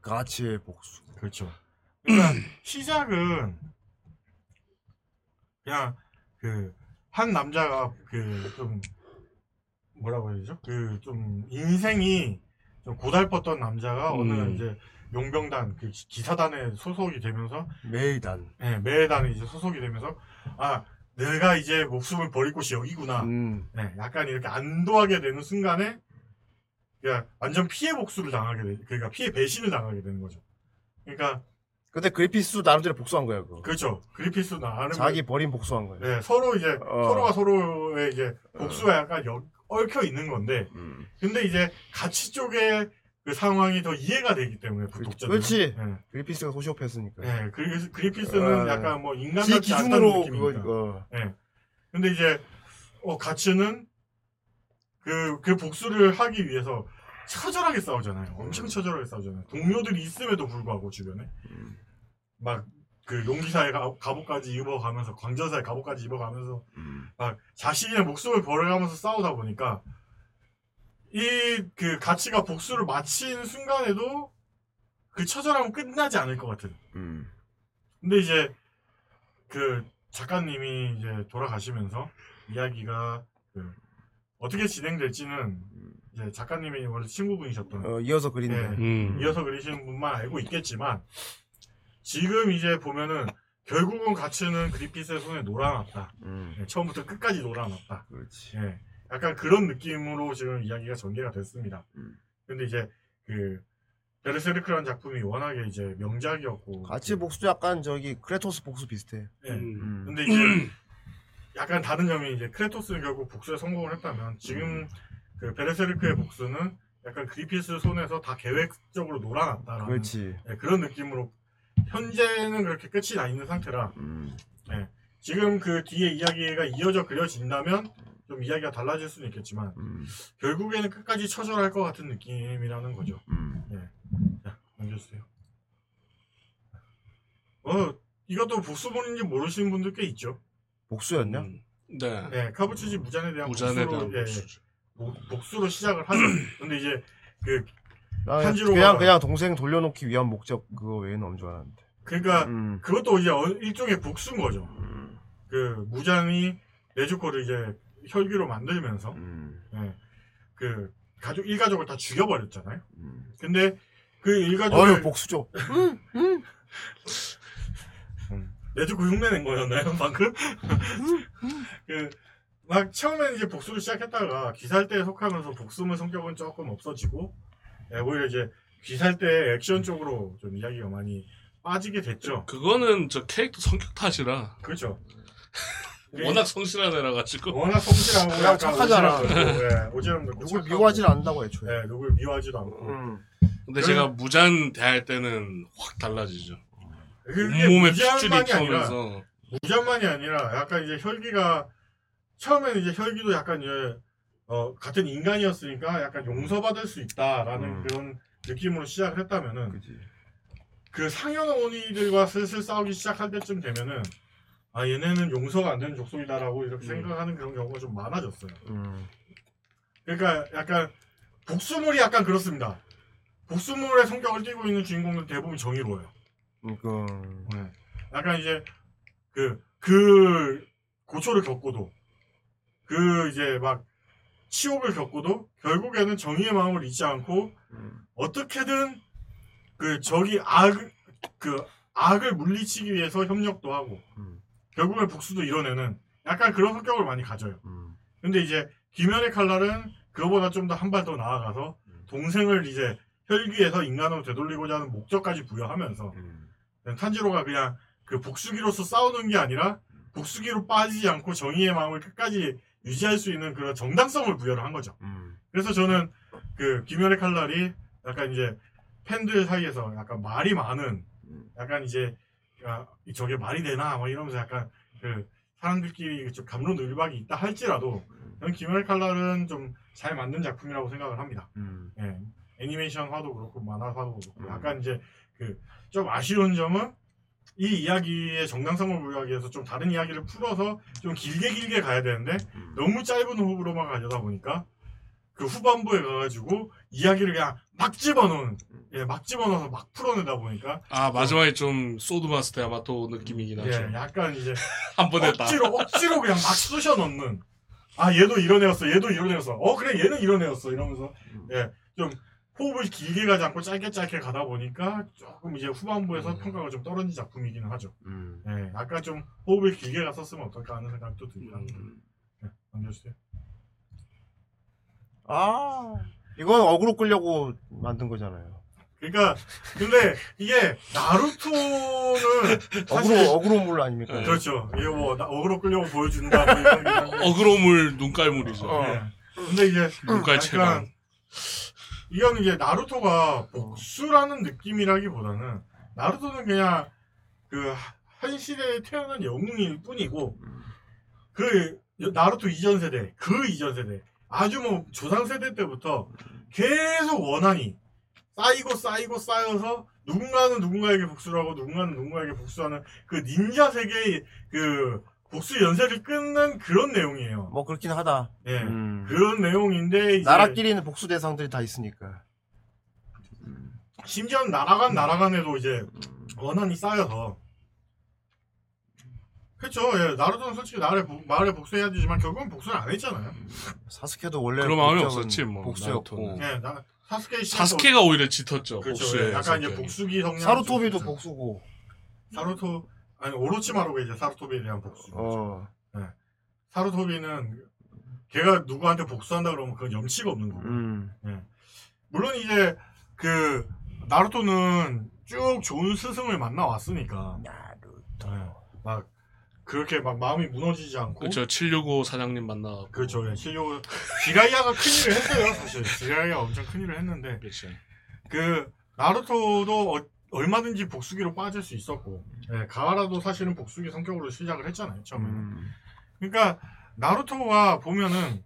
가치의 복수. 그렇죠. 그러니까 시작은 그냥 그 한 남자가 그 좀 뭐라고 해야 되죠? 그 좀 인생이 좀 고달팠던 남자가 어느 음. 이제 용병단 그 기- 기사단에 소속이 되면서 매일단. 예, 매단에 이제 소속이 되면서 아 내가 이제 목숨을 버릴 곳이 여기구나. 음. 네, 약간 이렇게 안도하게 되는 순간에 그냥 완전 피해 복수를 당하게 돼. 그러니까 피해 배신을 당하게 되는 거죠. 그러니까 근데 그리피스도 나름대로 복수한 거야, 그거. 그렇죠. 그리피스 나는 자기 버린 복수한 거야. 네, 서로 이제 어. 서로가 서로의 이제 복수가 약간 여- 얽혀 있는 건데 음. 근데 이제 가치 쪽의 그 상황이 더 이해가 되기 때문에 그 독자들. 그렇지. 네. 그리피스가 소시오패스니까. 네, 그리고 그리피스는 어. 약간 뭐 인간 지 같지 않다는 기준으로 느낌이니까. 그거, 어. 예. 근데 이제 어 가츠는 그그 복수를 하기 위해서 처절하게 싸우잖아요. 엄청 처절하게 싸우잖아요. 동료들이 있음에도 불구하고 주변에 막그 용기사의 가- 갑옷까지 입어가면서 광전사의 갑옷까지 입어가면서 막 자신의 목숨을 버려가면서 싸우다 보니까 이 그 가치가 복수를 마친 순간에도 그 처절함은 끝나지 않을 것 같은. 음. 근데 이제 그 작가님이 이제 돌아가시면서 이야기가 그 어떻게 진행될지는 이제 작가님이 원래 친구분이셨던 어, 이어서 그린다. 네. 음. 이어서 그리시는 분만 알고 있겠지만 지금 이제 보면은 결국은 가츠는 그리피스의 손에 놀아놨다. 음. 네, 처음부터 끝까지 놀아놨다. 그렇지. 예. 약간 그런 느낌으로 지금 이야기가 전개가 됐습니다. 음. 근데 이제 그 베르세르크라는 작품이 워낙에 이제 명작이었고 같이 복수도 약간 저기 크레토스 복수 비슷해. 예. 음. 음. 근데 이제 약간 다른 점이 이제 크레토스는 결국 복수에 성공을 했다면 지금 음. 그 베르세르크의 복수는 약간 그리피스 손에서 다 계획적으로 놀아놨다라는 그렇지. 예, 그런 느낌으로 현재는 그렇게 끝이 나 있는 상태라 음. 지금 그 뒤에 이야기가 이어져 그려진다면 좀 이야기가 달라질 수는 있겠지만 음. 결국에는 끝까지 처절할 것 같은 느낌이라는 거죠. 음. 자 넘겨주세요. 어 이것도 복수본인지 모르시는 분들 꽤 있죠. 복수였냐? 음. 네. 네, 카부치지 무잔에 대한 무잔에 복수로, 대한 예, 예. 복- 복수로 시작을 하죠. 근데 이제 그나 한지로가- 그냥 그냥 동생 돌려놓기 위한 목적 그거 외에는 없는 줄 알았는데. 그러니까 음. 그것도 이제 어- 일종의 복수인 거죠. 음. 그 무장이 네주코를 이제 혈기로 만들면서 음. 예, 그 가족 일가족을 다 죽여버렸잖아요. 음. 근데 그 어휴 일가족을 복수죠. 네주코 흉내낸 거였나요 방금? 그 막 처음에는 이제 복수를 시작했다가 귀살대에 속하면서 복수의 성격은 조금 없어지고 예, 오히려 이제 귀살대 액션 쪽으로 좀 이야기가 많이 빠지게 됐죠. 그거는 저 캐릭터 성격 탓이라 그렇죠. 워낙 성실한 애라 가지고 워낙 성실하고 그냥 약간 착하잖아. 오지랖 예, 오지랖 넓고 누굴 착하고, 미워하진 않는다고 애초에. 예, 누굴 미워하지도 않고 음. 근데 제가 무잔 대할 때는 확 달라지죠. 그게 온몸에 핏줄이 아니라 튀면서 무장만이 아니라 약간 이제 혈기가 처음에는 이제 혈기도 약간 이제 어, 같은 인간이었으니까 약간 용서받을 수 있다라는 음. 그런 느낌으로 시작을 했다면은 그지. 그 상현원이들과 슬슬 싸우기 시작할 때쯤 되면은 아 얘네는 용서가 안 되는 족속이다라고 이렇게 음. 생각하는 그런 경우가 좀 많아졌어요. 음. 그러니까 약간 복수물이 약간 그렇습니다. 복수물의 성격을 띠고 있는 주인공은 대부분 정의로워요. 그 네. 약간 이제 그, 그 고초를 겪고도 그 이제 막 치욕을 겪고도 결국에는 정의의 마음을 잊지 않고 음. 어떻게든 그 적이 악, 그 악을 물리치기 위해서 협력도 하고 음. 결국엔 복수도 이뤄내는 약간 그런 성격을 많이 가져요. 음. 근데 이제 김연의 칼날은 그거보다 좀 더 한 발 더 나아가서 동생을 이제 혈기에서 인간으로 되돌리고자 하는 목적까지 부여하면서 음. 탄지로가 그냥 그 복수기로서 싸우는 게 아니라 복수기로 빠지지 않고 정의의 마음을 끝까지 유지할 수 있는 그런 정당성을 부여를 한 거죠. 음. 그래서 저는 그 김연의 칼날이 약간 이제 팬들 사이에서 약간 말이 많은 약간 이제 야, 저게 말이 되나 막 이러면서 약간 그 사람들끼리 좀 감론을박이 있다 할지라도 저는 김연의 칼날은 좀 잘 만든 작품이라고 생각을 합니다. 음. 예. 애니메이션화도 그렇고 만화화도 그렇고 음. 약간 이제 그 좀 아쉬운 점은 이 이야기의 정당성을 부여하기 위해서 좀 다른 이야기를 풀어서 좀 길게 길게 가야 되는데 음. 너무 짧은 호흡으로만 가려다 보니까 그 후반부에 가가지고 이야기를 그냥 막 집어넣은 예, 막 집어넣어서 막 풀어내다 보니까 아 마지막에 좀 소드마스터 야마토 느낌이긴 하죠. 예, 약간 이제 한 번에 다. 억지로 억지로 그냥 막 쑤셔 넣는. 아 얘도 이런 애였어 얘도 이런 애였어. 어 그래 얘는 이런 애였어 이러면서. 예좀 호흡을 길게 가지 않고 짧게 짧게 가다 보니까 조금 이제 후반부에서 평가가 좀 떨어진 작품이기는 하죠. 음. 예 아까 좀 호흡을 길게 갔었으면 어떨까 하는 생각도 들긴 합니다. 음. 예, 넘겨주세요. 아 이건 어그로 끌려고 만든 거잖아요. 그러니까 근데 이게 나루토는 사실 어그로 어그로물 아닙니까? 네. 그렇죠 이게 뭐 나- 어그로 끌려고 보여준다 뭐 이런 어그로물 눈깔물이죠. 어. 예. 근데 이제 눈깔 체감. 약간 이건 이제 나루토가 복수라는 느낌이라기보다는 나루토는 그냥 그 한 시대에 태어난 영웅일 뿐이고 그 나루토 이전 세대 그 이전 세대 아주 뭐 조상 세대 때부터 계속 원한이 쌓이고 쌓이고 쌓여서 누군가는 누군가에게 복수를 하고 누군가는 누군가에게 복수하는 그 닌자 세계의 그 복수 연쇄를 끊는 그런 내용이에요. 뭐 그렇긴 하다. 예. 음. 그런 내용인데 이제 나라끼리는 복수 대상들이 다 있으니까. 심지어 나라간 나라간에도 이제 원한이 쌓여서 그렇죠. 예. 나루토는 솔직히 나를 복- 마을에 복수해야 되지만 결국은 복수를 안 했잖아요. 사스케도 원래 그런 마음이 없었지, 뭐, 복수였고. 예. 나 사스케 씨 사스케가 오히려 짙었죠. 그렇죠. 예. 약간 이제. 복수기 성향 사루토비도 복수고. 사루토 아니 오로치마루가 이제 사루토비에 대한 복수. 어. 사루토비는 걔가 누구한테 복수한다 그러면 그건 염치가 없는 거고. 음. 물론 이제 그 나루토는 쭉 좋은 스승을 만나 왔으니까 예. 막 그렇게 막 마음이 무너지지 않고 그렇죠. 765 사장님 만나. 그렇죠. 예. 실력 지라이아가 큰일을 했어요. 사실 지라이아가 엄청 큰일을 했는데 그렇죠. 그 나루토도 어- 얼마든지 복수기로 빠질 수 있었고 예, 가하라도 사실은 복수기 성격으로 시작을 했잖아요. 처음에는. 음. 그러니까 나루토가 보면은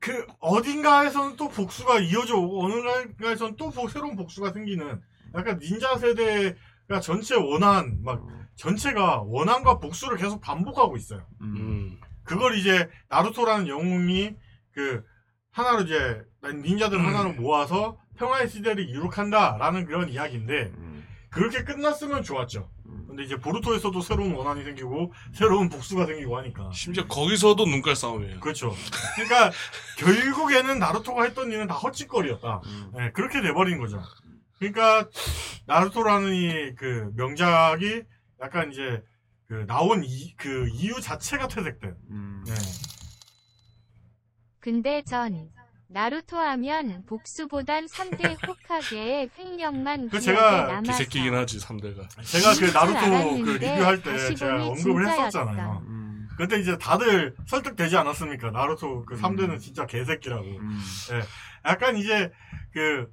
그 어딘가에서는 또 복수가 이어져 오고 어느 날에서는 또 보- 새로운 복수가 생기는 약간 닌자 세대가 전체 원한 막 전체가 원한과 복수를 계속 반복하고 있어요. 음. 그걸 이제 나루토라는 영웅이 그 하나로 이제 닌자들 하나로 모아서 평화의 시대를 이룩한다라는 그런 이야기인데 그렇게 끝났으면 좋았죠. 근데 이제 보루토에서도 새로운 원한이 생기고 새로운 복수가 생기고 하니까 심지어 거기서도 눈깔 싸움이에요. 그렇죠. 그러니까 결국에는 나루토가 했던 일은 다 헛짓거리였다. 음. 네, 그렇게 돼버린 거죠. 그러니까 나루토라는 이 그 명작이 약간 이제 그 나온 이, 그 이유 자체가 퇴색된. 음. 네. 근데 전 나루토 하면 복수보단 3대 호카게의 횡령만 그 기억에 제가 남아서 개새끼긴 하지 3대가. 제가 그줄 나루토 그 알았는데 리뷰할 때 다시 제가 보니 언급을. 했었잖아요. 음. 그때 이제 다들 설득되지 않았습니까? 나루토 그 3대는 음. 진짜 개새끼라고. 음. 약간 이제 그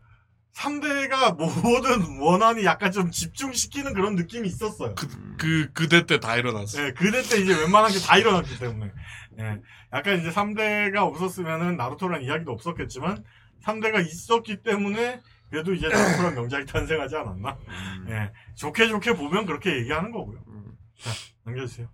3대가 모든 원한이 약간 좀 집중시키는 그런 느낌이 있었어요. 그 그대 때 다 일어났어. 예, 그대 때 이제 웬만한 게 다 일어났기 때문에. 예, 약간 이제 3대가 없었으면은 나루토라는 이야기도 없었겠지만 3대가 있었기 때문에 그래도 이제 나루토라는 명작이 탄생하지 않았나. 예, 좋게 좋게 보면 그렇게 얘기하는 거고요. 음. 자, 넘겨주세요.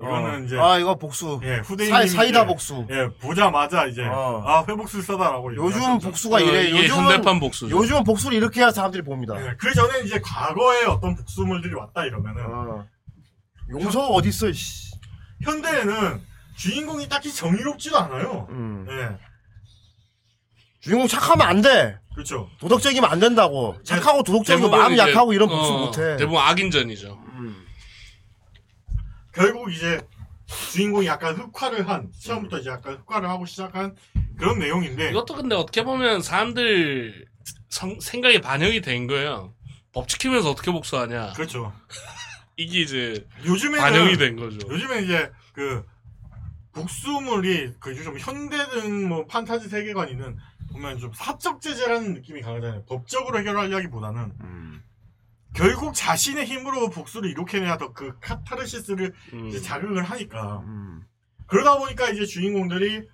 이거는 어. 이제 아 이거 복수. 예, 후대인 사, 사이다 복수. 예, 보자마자 이제 어. 아 회복술사다라고 요즘 얘기하셨죠. 복수가 이래. 어, 이게 요즘은 현대판 복수죠. 요즘은 복수를 이렇게 해야 사람들이 봅니다. 예, 그 전에 이제 과거에 어떤 복수물들이 왔다 이러면은 어. 용서가 어디 있어? 씨. 현대에는 주인공이 딱히 정의롭지도 않아요. 음. 예, 주인공 착하면 안 돼. 그렇죠. 도덕적이면 안 된다고. 착하고 도덕적이고 대부분 마음 이제, 약하고 이런 복수 어, 못해. 대부분 악인전이죠. 음. 결국 이제 주인공이 약간 흑화를 한 처음부터 이제 약간 흑화를 하고 시작한 그런 내용인데 이것도 근데 어떻게 보면 사람들 성- 생각이 반영이 된 거예요. 법 지키면서 어떻게 복수하냐. 그렇죠. 이게 이제 요즘에는 반영이 된 거죠. 요즘에 이제 그 복수물이 그 요즘 현대든 뭐 판타지 세계관이든 보면 좀 사적 제재라는 느낌이 강하잖아요. 법적으로 해결하려기보다는 음. 결국 자신의 힘으로 복수를 이룩해내야 더 그 카타르시스를 음. 이제 자극을 하니까 음. 그러다 보니까 이제 주인공들이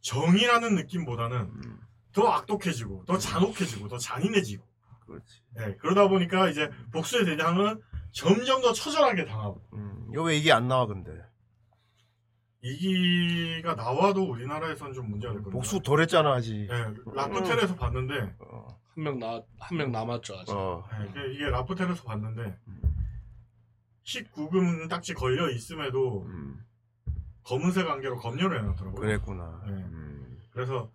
정의라는 느낌보다는 음. 더 악독해지고 더 잔혹해지고 더 잔인해지고 그렇지. 예, 그러다 보니까 이제 복수의 대장은 점점 더 처절하게 당하고 음. 이거 왜 이게 안 나와 근데? 이기가 나와도 우리나라에서는 좀 문제가 될 겁니다. 복수 덜 했잖아 아직. 예, 라프텔에서 봤는데 한명 나, 한명 남았죠, 아직. 어. 예, 이게- 이게 라프텔에서 봤는데 19금 딱지 걸려 있음에도 음, 검은색 안개로 검열을 해놨더라고요. 그랬구나. 네. 음. 그래서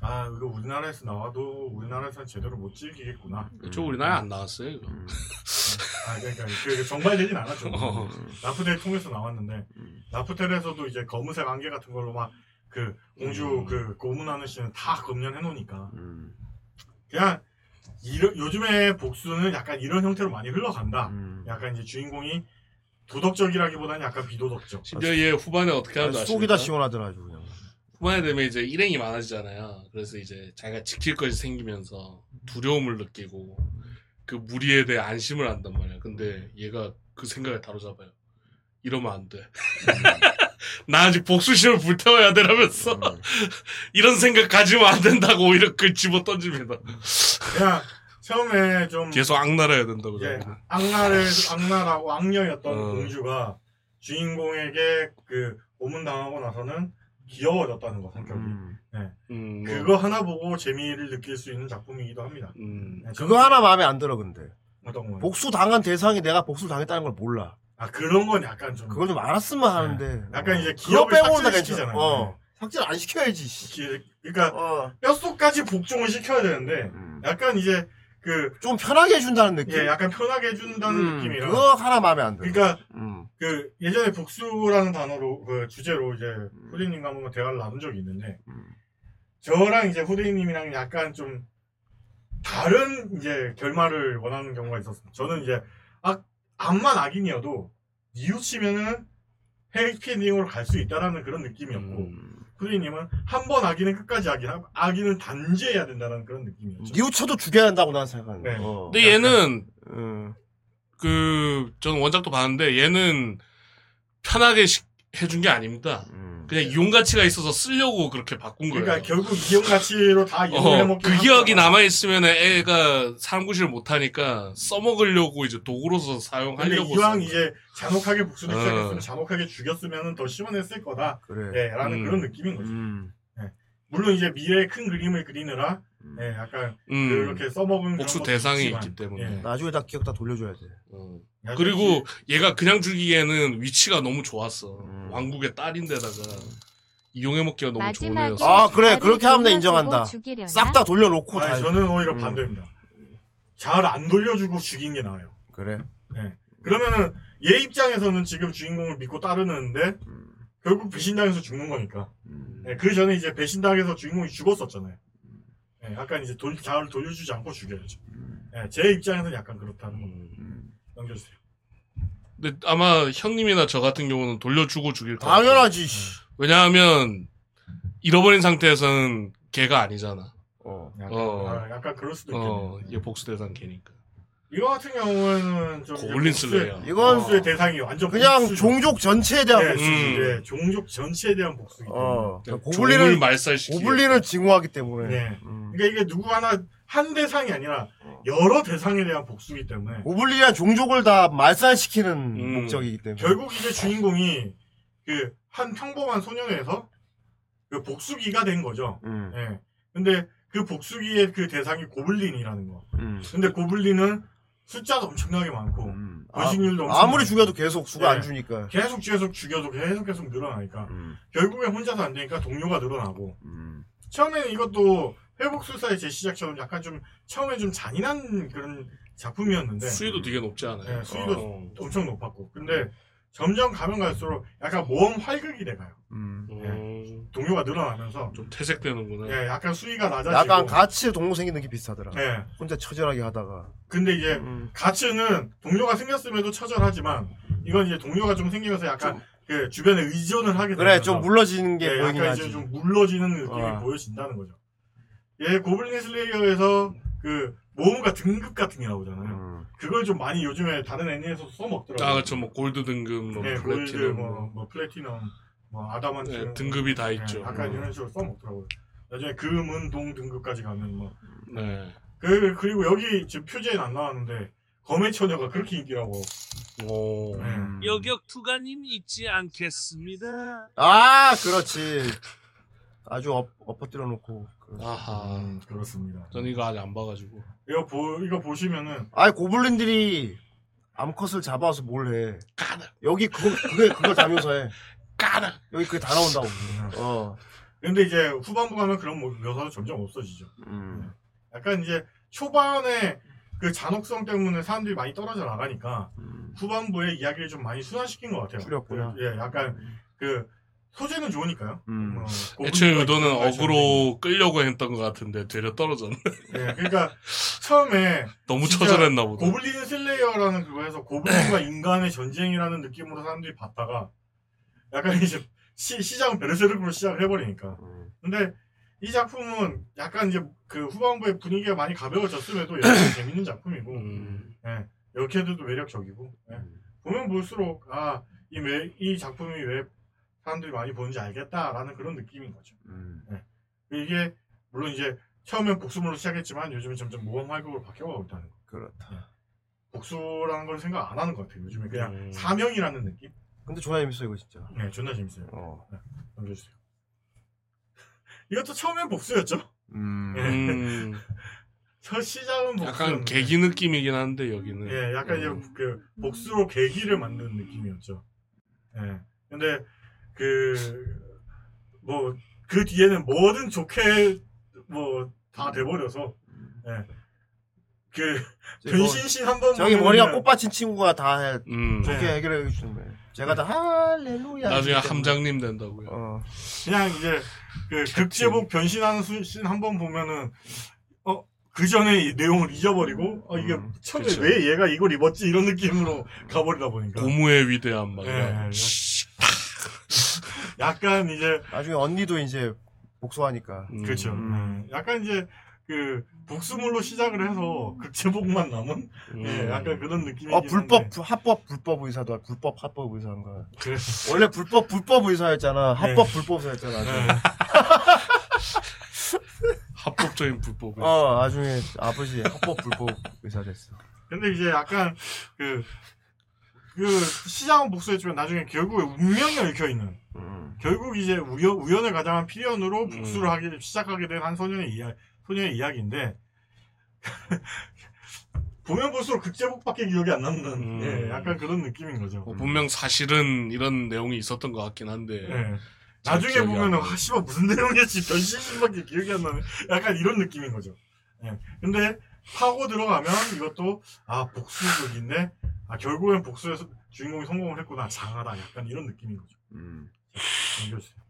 아 이거 우리나라에서 나와도 우리나라에서는 제대로 못 즐기겠구나. 그쪽 우리나라에 안 나왔어요, 이거. 음. 아 그러니까 그 정발되진 않았죠. 어. 라프텔 통해서 나왔는데 음. 라프텔에서도 이제 검은색 안개 같은 걸로 막 그 공주 음. 그 고문하는 씨는 다 검열해 놓으니까 음. 그냥 이런 요즘에 복수는 약간 이런 형태로 많이 흘러간다. 음. 약간 이제 주인공이 도덕적이라기보다는 약간 비도덕적. 심지어 얘 후반에 어떻게 하는지 아니, 아십니까? 속이 다 시원하더라 아주 그냥. 후반에 되면 이제 일행이 많아지잖아요. 그래서 이제 자기가 지킬 것이 생기면서 두려움을 느끼고 그 무리에 대해 안심을 한단 말이야. 근데 얘가 그 생각에 다로잡아요. 이러면 안 돼. 나 아직 복수심을 불태워야 되라면서 음. 이런 생각 가지면 안 된다고 오히려 그 집어 던집니다. 그냥 처음에 좀 계속 악랄해야 된다고. 이제 자기는. 악랄을 악랄하고 악녀였던 어. 공주가 주인공에게 그 고문당하고 나서는 귀여워졌다는 거 성격이. 음. 음, 뭐, 그거 하나 보고 재미를 느낄 수 있는 작품이기도 합니다. 음, 네, 그거 하나 마음에 안 들어 근데. 어떤 거? 복수 당한 대상이 내가 복수 당했다는 걸 몰라. 아 그런 건 약간 좀 그걸 좀 알았으면 하는데. 약간 이제 그거 기억을 빼고는 다 삭제시키잖아요. 괜찮아. 어. 삭제를 안 시켜야지. 씨. 기- 그러니까 어. 뼛속까지 복종을 시켜야 되는데 음. 약간 이제 그 좀 편하게 해준다는 느낌. 예, 약간 편하게 해준다는 음, 느낌이라. 그거 하나 마음에 안 들어. 그러니까 음. 그 예전에 복수라는 단어로 그 주제로 이제 후대인님과 한번 대화를 나눈 적이 있는데 음. 저랑 이제 후대인님이랑 약간 좀 다른 이제 결말을 원하는 경우가 있었어요. 저는 이제 악 암만 악인이어도 뉘우치면은 해피엔딩으로 갈 수 있다라는 그런 느낌이었고 음. 후대인님은 한 번 악인은 끝까지 악인, 악인은 단죄해야 된다는 그런 느낌이었죠. 뉘우쳐도 죽여야 한다고 나는 생각하는데. 네. 어. 근데 얘는 음. 그 저는 원작도 봤는데 얘는 편하게 시- 해준 게 아닙니다. 음. 그냥 이용 가치가 있어서 쓰려고 그렇게 바꾼 거예요. 그러니까 결국 이용 가치로 다 이용해 어, 먹기 그 기억이 남아 있으면 애가 사람 구실을 못 하니까 써먹으려고 이제 도구로서 근데 사용하려고. 이왕 쓴 이제 잔혹하게 복수를 어. 시작했으면 잔혹하게 죽였으면 더 시원했을 거다. 그래. 예, 라는 음. 그런 느낌인 거죠. 음. 물론 이제 미래의 큰 그림을 그리느라 음. 예, 약간 음, 그렇게 써먹은 복수 그런 대상이 있지만, 있기 때문에. 예. 나중에 다 기억 다 돌려줘야 돼. 어. 나중에 그리고 얘가 그냥 죽이기에는 위치가 너무 좋았어. 음. 왕국의 딸인데다가 이용해 먹기가 너무 좋은 마지막에 애였어. 아, 그래. 그렇게 하면 나 돌려주고 인정한다. 싹 다 돌려놓고 아니, 다. 저는 오히려 음. 반대입니다. 잘 안 돌려주고 죽인 게 나아요. 그래. 그러면은 얘 입장에서는 지금 주인공을 믿고 따르는데 음. 결국 배신당해서 죽는 거니까. 음. 예, 그 전에 이제 배신당해서 주인공이 죽었었잖아요. 예, 약간 이제 돌, 잘 돌려주지 않고 죽여야죠. 음. 예, 제 입장에서는 약간 그렇다는 거 음. 넘겨주세요. 근데 아마 형님이나 저 같은 경우는 돌려주고 죽일 것 같아요. 당연하지. 씨. 왜냐하면 잃어버린 상태에서는 걔가 아니잖아. 어. 약간, 어. 아, 약간 그럴 수도 있겠네요. 어, 얘 복수 대상 걔니까. 이거 같은 경우에는 좀 고블린 이제 슬레이어. 이건 복수의 대상이 완전 그냥 복수죠. 종족 전체에 대한 네, 복수지. 음. 네, 종족 전체에 대한 복수이기 때문에. 어. 고블린을 말살시키. 고블린을 징후하기 때문에. 네. 음. 그러니까 이게 누구 하나 한 대상이 아니라 여러 대상에 대한 복수이기 때문에 고블린이란 종족을 다 말살시키는 음. 목적이기 때문에. 결국 이제 주인공이 그 한 평범한 소년에서 그 복수기가 된 거죠. 음. 예. 근데 그 복수기의 그 대상이 고블린이라는 거. 음. 근데 고블린은 숫자도 엄청나게 많고 음. 번식률도 아, 엄청 아무리. 죽여도 계속 수가 네. 안 주니까. 계속 계속 죽여도 계속 계속 늘어나니까 음. 결국에 혼자서 안 되니까 동료가 늘어나고 음. 처음에는 이것도 회복술사의 재시작처럼 약간 좀 처음에 좀 잔인한 그런 작품이었는데 수위도 되게 높지 않아요. 네, 수위도 어. 엄청 높았고 근데 점점 가면 갈수록 약간 모험 활극이 돼가요 음. 음, 동료가 늘어나면서 좀 퇴색되는구나. 예, 약간 수위가 낮아지고 약간 가치 동무 생기는 게 비슷하더라. 예. 혼자 처절하게 하다가. 근데 이제 음. 가츠는 동료가 생겼음에도 처절하지만 이건 이제 동료가 좀 생기면서 약간 그 주변에 의존을 하게 그래, 되면서 좀 물러지는 게 예, 보이긴 약간 하지. 이제 좀 물러지는 느낌이 어. 보여진다는 거죠. 예, 고블린 슬레이어에서 그 모험가 등급 같은 게 나오잖아요. 음. 그걸 좀 많이 요즘에 다른 애니에서도 써먹더라고요. 아, 그렇죠. 뭐 골드 등급, 뭐 예, 골드, 플래티넘, 뭐, 뭐, 뭐 플래티넘, 뭐 아다만트 네, 등급이 다 예, 있죠. 약간 음. 이런 식으로 써먹더라고요. 나중에 금은 동 등급까지 가면 뭐 네. 그, 그리고 여기 지금 표지에는 안 나왔는데 검의 처녀가 그렇게 인기라고 오. 네. 음. 여격 투가님 있지 않겠습니다. 아, 그렇지. 아주 엎, 엎어뜨려 놓고. 아하. 음, 그렇습니다. 전 이거 아직 안 봐가지고. 이거 보 이거 보시면은 아이, 고블린들이 암컷을 잡아서 뭘 해. 까나 여기 그거, 그게, 그걸 다면서 해. 까나. 여기 그게 다 나온다고. 어. 근데 이제 후반부 가면 그런 모- 묘사도 점점 없어지죠. 음. 약간 이제 초반에 그 잔혹성 때문에 사람들이 많이 떨어져 나가니까 음. 후반부에 이야기를 좀 많이 순화시킨 것 같아요. 줄였구나. 그, 예, 약간 그 소재는 좋으니까요. 음. 어, 애초에 의도는 어그로 끌려고 했던 것 같은데 되려 떨어졌네. 예, 그러니까 처음에 너무 처절했나 보다. 고블린 슬레이어라는 그거에서 고블린과 인간의 전쟁이라는 느낌으로 사람들이 봤다가 약간 이제 시, 시작은 베르세르크로 시작을 해버리니까. 음. 근데 이 작품은 약간 이제 그 후반부의 분위기가 많이 가벼워졌음에도 여전히 재밌는 작품이고, 음. 예, 역캐들도 매력적이고, 예. 보면 볼수록 아, 이, 매, 이 작품이 왜 사람들이 많이 보는지 알겠다라는 그런 느낌인 거죠. 음. 이게 물론 이제 처음엔 복수물로 시작했지만 요즘은 점점 모험 활극으로 바뀌어가고 있다는 거. 그렇다. 복수라는 걸 생각 안 하는 것 같아요. 요즘에 그냥 음. 사명이라는 느낌. 근데 존나 재밌어, 이거 진짜. 네, 존나 재밌어요. 어. 넘겨주세요. 이것도 처음엔 복수였죠. 음. 예. 음. 첫 시작은 복수. 약간 계기 느낌이긴 한데 여기는. 예, 약간 음. 이제 그 복수로 계기를 만드는 느낌이었죠. 예. 근데 그 뭐 그 뒤에는 뭐든 좋게 뭐 다 돼버려서 예. 그 저기 뭐- 변신신 한번 저기 머리가 꽃받친 친구가 다 해. 음. 좋게 네. 해결해 주는 거예요. 제가 다 할렐루야. 나중에 함장님 된다고요. 어. 그냥 이제 그 극제복 변신하는 씬한번 보면은 어 그 전에 이 내용을 잊어버리고 어 이게 음, 처음에 그쵸. 왜 얘가 이걸 입었지 이런 느낌으로 가버리다 보니까 고무의 위대한 막. 예, 이런. 예. 약간 이제 나중에 언니도 이제 복수하니까. 음. 그렇죠. 음. 예, 약간 이제 그 복수물로 시작을 해서 극제복만 남은 음. 예, 약간 그런 느낌이긴 어 불법 한데. 부- 합법 불법 의사도 불법 합법 의사인가. 그래. 원래 불법 불법 의사였잖아. 합법 불법 의사였잖아. 예. 합법적인 불법. 어 나중에 아버지 합법 불법 의사 됐어. 근데 이제 약간 그, 그 시장은 복수했지만 나중에 결국에 운명이 얽혀 있는 음. 결국 이제 우연, 우연을 가장한 필연으로 음. 복수를 하기 시작하게 된 한 소년의 이야 소년의 이야기인데 보면 볼수록 극제복밖에 기억이 안 남는 음. 예, 약간 그런 느낌인 거죠. 뭐 분명 사실은 이런 내용이 있었던 것 같긴 한데. 예. 잘 나중에 보면은. 아 씨발 무슨 내용이었지 변신신밖에 기억이 안 나네. 약간 이런 느낌인 거죠. 예. 근데 파고 들어가면 이것도 아 복수극인데 아 결국엔 복수에서 주인공이 성공을 했구나 장하다 약간 이런 느낌인 거죠. 음. 넘겨주세요.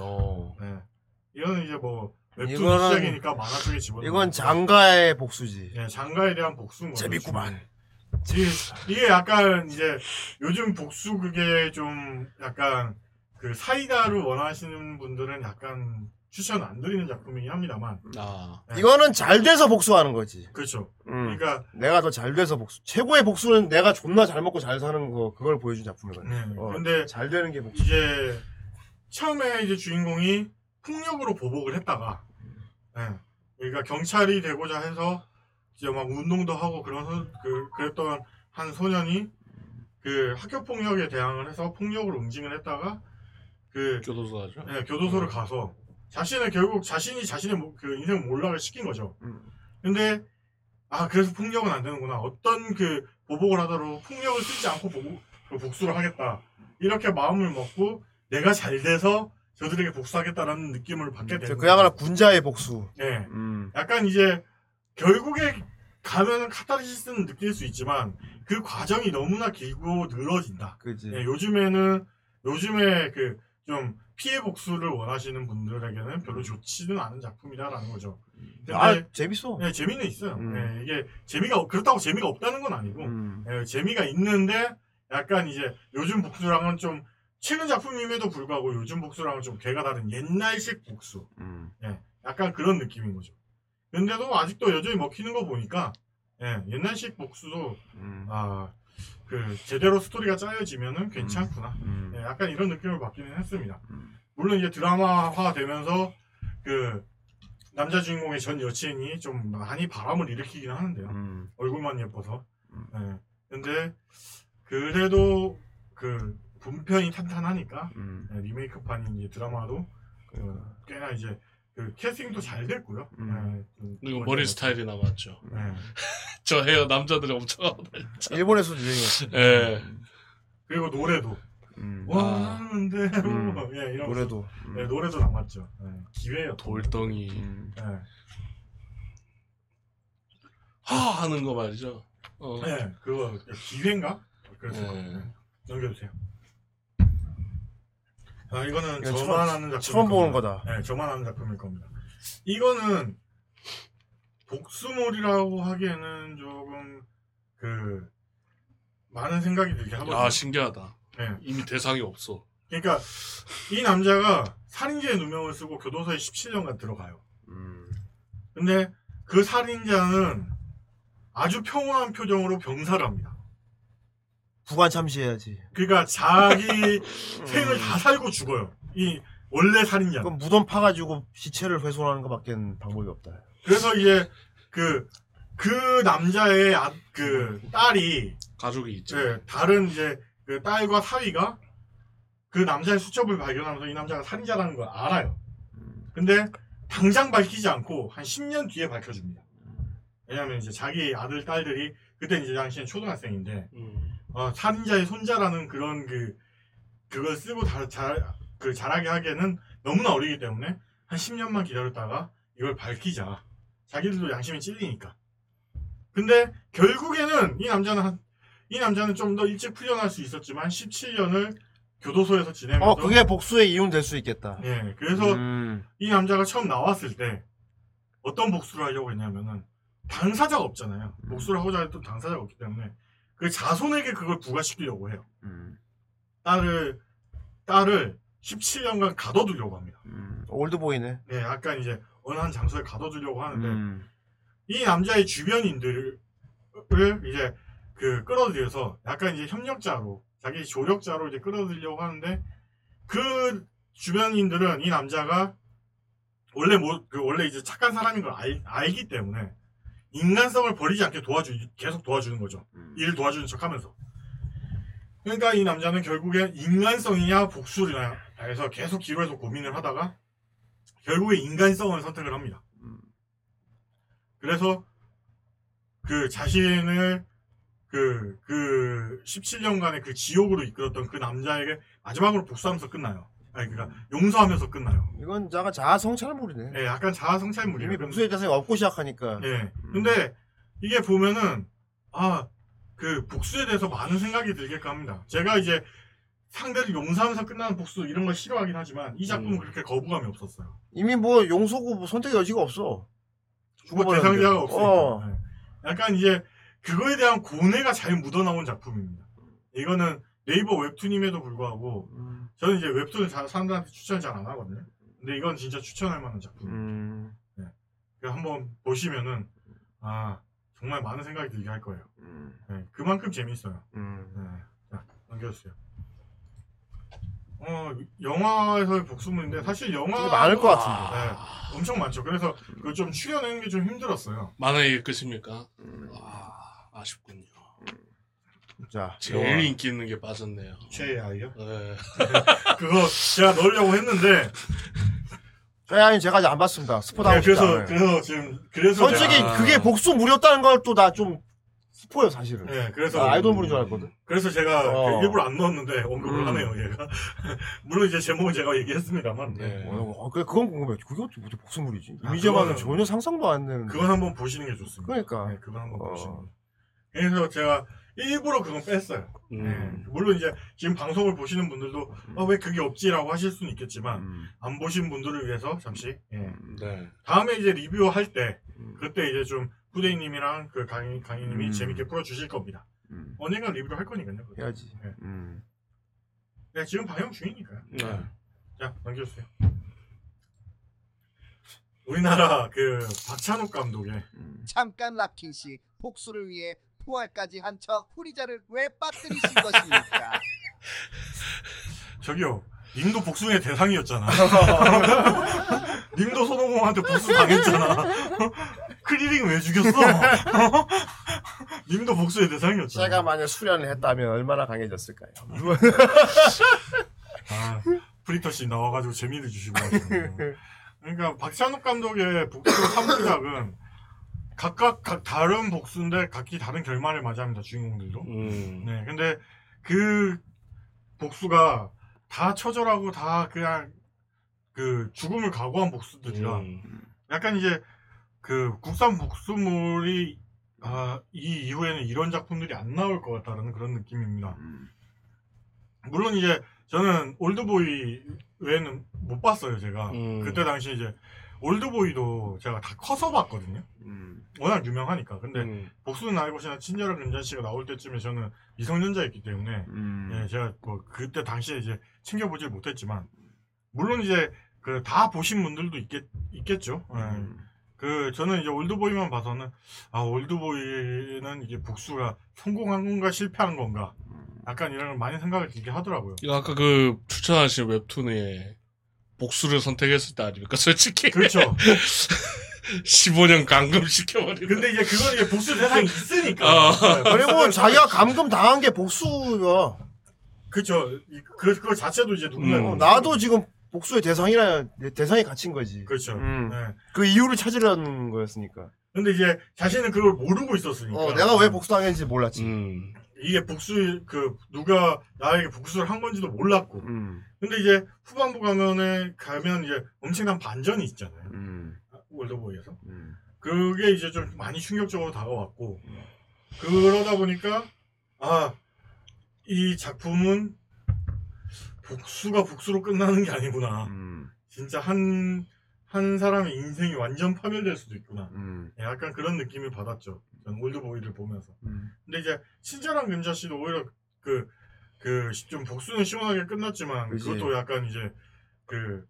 어. 네. 이거는 이제 뭐 웹툰 이거는- 시작이니까 만화 쪽에 집어넣는 이건. 장가의 복수지. 예, 장가에 대한 복수인 거죠. 재밌구만. 이게, 이게 약간 이제 요즘 복수극에 좀 약간 그 사이다를 원하시는 분들은 약간 추천 안 드리는 작품이긴 합니다만 아. 네. 이거는 잘 돼서 복수하는 거지. 그렇죠. 음. 그러니까 내가 더 잘 돼서 복수. 최고의 복수는 내가 존나 잘 먹고 잘 사는 거 그걸 보여준 작품이거든. 네. 어, 근데 잘 되는 게 복수. 이제 처음에 이제 주인공이 폭력으로 보복을 했다가 예. 그러니까 경찰이 되고자 해서 이제 막 운동도 하고 그런 소- 그 그랬던 한 소년이 그 학교 폭력에 대항을 해서 폭력으로 응징을 했다가 그 교도소 하죠. 예, 교도소를 가서 자신을 결국 자신이 자신의 모- 그 인생 몰락을 시킨 거죠. 음. 근데 아 그래서 폭력은 안 되는구나. 어떤 그 보복을 하더라도 폭력을 쓰지 않고 보복, 그 복수를 하겠다. 이렇게 마음을 먹고 내가 잘 돼서 저들에게 복수하겠다라는 느낌을 받게 되는 그야말로 거죠. 군자의 복수. 예. 음. 약간 이제 결국에 가면은 카타르시스는 느낄 수 있지만 그 과정이 너무나 길고 늘어진다. 그지. 예, 요즘에는 요즘에 그 좀 피해 복수를 원하시는 분들에게는 별로 좋지는 않은 작품이다라는 거죠. 근데 아 재밌어. 예, 재미는 있어요. 음. 예, 이게 재미가 없- 그렇다고 재미가 없다는 건 아니고 음. 예, 재미가 있는데 약간 이제 요즘 복수랑은 좀 최근 작품임에도 불구하고 요즘 복수랑은 좀 개가 다른 옛날식 복수. 음. 예, 약간 그런 느낌인 거죠. 근데도 아직도 여전히 먹히는 거 보니까 예, 옛날식 복수도 음. 아, 그 제대로 스토리가 짜여지면은 괜찮구나. 음. 예, 약간 이런 느낌을 받기는 했습니다. 음. 물론 이제 드라마화 되면서 그 남자 주인공의 전 여친이 좀 많이 바람을 일으키긴 하는데요. 음. 얼굴만 예뻐서. 음. 예. 근데 그래도 그 분편이 탄탄하니까 음. 네, 리메이크판인 이제 드라마도 그 꽤나 이제 그 캐스팅도 잘 됐고요. 음. 네, 좀 그리고 머리 좀- 스타일이 남았죠. 네. 저 헤어 남자들이 엄청 하고 다녔죠. 일본에서도 유행했어. 예. 그리고 노래도 음. 원하는 대로 음. 예, 이런 노래도. 음. 네, 노래도 남았죠. 네, 기회예요. 돌덩이 음. 네. 하 하는 거 말이죠. 어. 네, 그거 기회인가? 그래서 네. 네. 넘겨주세요. 아, 이거는 이건 저만 처음- 하는 작품. 처음 보는 거다. 네, 저만 하는 작품일 겁니다. 이거는 복수몰이라고 하기에는 조금 그 많은 생각이 들게 하거든요. 아 신기하다. 네. 이미 대상이 없어. 그러니까 이 남자가 살인죄의 누명을 쓰고 교도소에 17년간 들어가요. 음. 근데 그 살인자는 아주 평온한 표정으로 병사를 합니다. 부관 참시해야지. 그러니까 자기 생을 다 살고 죽어요. 이 원래 살인자. 그럼 무덤 파가지고 시체를 훼손하는 것밖에 방법이 없다. 그래서 이제 그, 그 남자의 아, 그 딸이 가족이 있죠. 예, 다른 이제 그 딸과 사위가 그 남자의 수첩을 발견하면서 이 남자가 살인자라는 걸 알아요. 근데 당장 밝히지 않고 한 10년 뒤에 밝혀줍니다. 왜냐면 이제 자기 아들, 딸들이 그때 이제 당시엔 초등학생인데 음. 어, 살인자의 손자라는 그런 그 그걸 쓰고 다, 잘, 그 잘하게 하기에는 너무나 어리기 때문에 한 10년만 기다렸다가 이걸 밝히자. 자기들도 양심이 찔리니까. 근데 결국에는 이 남자는 한, 이 남자는 좀 더 일찍 풀려날 수 있었지만 17년을 교도소에서 지내면서 어, 그게 복수의 이유는 될 수 있겠다. 예, 그래서 음. 이 남자가 처음 나왔을 때 어떤 복수를 하려고 했냐면은 당사자가 없잖아요. 복수를 하고자 했던 당사자가 없기 때문에 그 자손에게 그걸 부과시키려고 해요. 음. 딸을 딸을 17년간 가둬두려고 합니다. 음. 올드보이네. 네, 약간 이제 어느 한 장소에 가둬두려고 하는데 음. 이 남자의 주변인들을 이제 그 끌어들여서 약간 이제 협력자로 자기 조력자로 이제 끌어들이려고 하는데 그 주변인들은 이 남자가 원래 뭐 그 원래 이제 착한 사람인 걸 알, 알기 때문에 인간성을 버리지 않게 도와주 계속 도와주는 거죠. 일을 도와주는 척하면서. 그러니까 이 남자는 결국에 인간성이냐 복수냐 해서 계속 기로에서 고민을 하다가 결국에 인간성을 선택을 합니다. 그래서 그 자신을 그, 그 17년간의 그 지옥으로 이끌었던 그 남자에게 마지막으로 복수하면서 끝나요. 아니, 그니까 용서하면서 끝나요. 이건 자가 자아 성찰물이네. 예, 약간 자아 성찰물이에요. 이미 복수의 자성이 없고 시작하니까. 예. 근데 이게 보면은 아, 그 복수에 대해서 많은 생각이 들게끔 합니다. 제가 이제 상대를 용서하면서 끝나는 복수 이런 걸 싫어하긴 하지만 이 작품은 음. 그렇게 거부감이 없었어요. 이미 뭐 용서고 뭐 선택의 여지가 없어. 뭐 죽어버렸는데. 대상자가 없으니까. 어. 예. 약간 이제 그거에 대한 고뇌가 잘 묻어나온 작품입니다. 이거는 네이버 웹툰임에도 불구하고 음. 저는 이제 웹툰을 잘, 사람들한테 추천 잘안 하거든요. 근데 이건 진짜 추천할 만한 작품입니다. 음. 그래서 한번 보시면은 아 정말 많은 생각이 들게 할 거예요. 음. 네, 그만큼 재밌어요. 음. 네. 자 넘겨주세요. 어 영화에서의 복수물인데 사실 영화 많을 것 같은데. 네, 엄청 많죠. 그래서 그걸 좀 추려내는 게 좀 힘들었어요. 만화의 끝입니까? 음. 아, 아쉽군요. 자, 제일. 인기 있는 게 빠졌네요. 최애 아이요? 네. 그거 제가 넣으려고 했는데 아니 제가 아직 안 봤습니다. 스포 네, 당하고 싶지 그래서. 그래서 지금 그래서 솔직히 제가, 그게 복수물이었다는 걸 또 나 좀 스포요 사실은. 네, 그래서 나 아이돌물인 줄 알았거든. 그래서 제가 어. 그 일부러 안 넣었는데 언급을 음. 하네요, 얘가. 물론 이제 제목은 제가 얘기했습니다만. 네. 어, 그래 그건 궁금해. 그게 어떻게 복수물이지? 아, 이미지만은 그거는- 전혀 상상도 안 되는. 그건 한번 보시는 게 좋습니다. 그러니까. 네, 그건 한번 어. 보시는 게. 그래서 제가 일부러 그건 뺐어요. 음. 네. 물론 이제 지금 방송을 보시는 분들도 어, 왜 그게 없지라고 하실 수는 있겠지만 음. 안 보신 분들을 위해서 잠시 예. 네. 다음에 이제 리뷰할 때 음. 그때 이제 좀 후대인님이랑 그 강희 강희님이 음. 재밌게 풀어주실 겁니다. 음. 언젠가 리뷰를 할 거니까요. 그거. 해야지. 네. 음. 네, 지금 방영 중이니까요. 네. 자 넘겨주세요. 우리나라 그 박찬욱 감독의 음. 잠깐 락킹 씨 복수를 위해 포알까지 한 척 후리자를 왜 빠뜨리신 것입니까? 저기요. 님도 복수의 대상이었잖아. 님도 손오공한테 복수 당했잖아. 크리링 왜 죽였어? 님도 복수의 대상이었죠. 제가 만약 수련을 했다면 얼마나 강해졌을까요? 아, 프리터 씨 나와가지고 재미를 주시고 하시네요. 그러니까 박찬욱 감독의 복수 3부작은 각각 각 다른 복수인데 각기 다른 결말을 맞이합니다 주인공들도. 음. 네, 근데 그 복수가 다 처절하고 다 그냥 그 죽음을 각오한 복수들이라 음. 약간 이제 그 국산 복수물이 아, 이 이후에는 이런 작품들이 안 나올 것 같다는 그런 느낌입니다. 물론 이제 저는 올드보이 외에는 못 봤어요, 제가. 음. 그때 당시 이제 올드보이도 제가 다 커서 봤거든요. 워낙 유명하니까. 근데 음. 복수는 알고 지나 친절한 금잔 씨가 나올 때쯤에 저는 미성년자였기 때문에 음. 예, 제가 뭐 그때 당시에 이제 챙겨보질 못했지만 물론 이제 그 다 보신 분들도 있겠 있겠죠. 예. 음. 그 저는 이제 올드보이만 봐서는 아 올드보이는 이게 복수가 성공한 건가 실패한 건가 약간 이런 걸 많이 생각을 들게 하더라고요. 아까 그 추천하신 웹툰에 복수를 선택했을 때 아닙니까? 솔직히. 그렇죠. 15년 감금 시켜버리는. 근데 이제 그건 이제 복수 대상이 있으니까. 어. 네, 그리고 자기가 감금 당한 게 복수야. 그렇죠. 이- 그 그거 자체도 이제 누군가 음. 어, 나도 지금 복수의 대상이라 대상에 갇힌 거지. 그렇죠. 음. 네. 그 이유를 찾으려는 거였으니까. 근데 이제 자신은 그걸 모르고 있었으니까. 어, 내가 왜 복수당했는지 몰랐지. 음. 이게 복수 그 누가 나에게 복수를 한 건지도 몰랐고. 음. 근데 이제 후반부 가면에 가면 이제 엄청난 반전이 있잖아요. 음. 월드보이에서. 음. 그게 이제 좀 많이 충격적으로 다가왔고 그러다 보니까 아 이 작품은 복수가 복수로 끝나는 게 아니구나. 음. 진짜 한, 한 사람의 인생이 완전 파멸될 수도 있구나. 음. 약간 그런 느낌을 받았죠. 전 올드보이를 보면서. 음. 근데 이제 친절한 금자 씨도 오히려 그, 그, 좀 복수는 시원하게 끝났지만 그지. 그것도 약간 이제 그,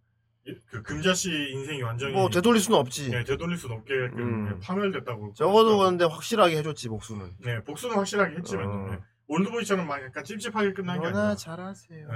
이- 그 금자 씨 인생이 완전히 뭐 되돌릴 수는 없지. 네, 되돌릴 수는 없게끔 음. 파멸됐다고. 적어도 근데 확실하게 해줬지 복수는. 네, 복수는 확실하게 했지만 어. 네. 올드보이처럼 막 약간 찝찝하게 끝난 게 아니라. 잘하세요. 네.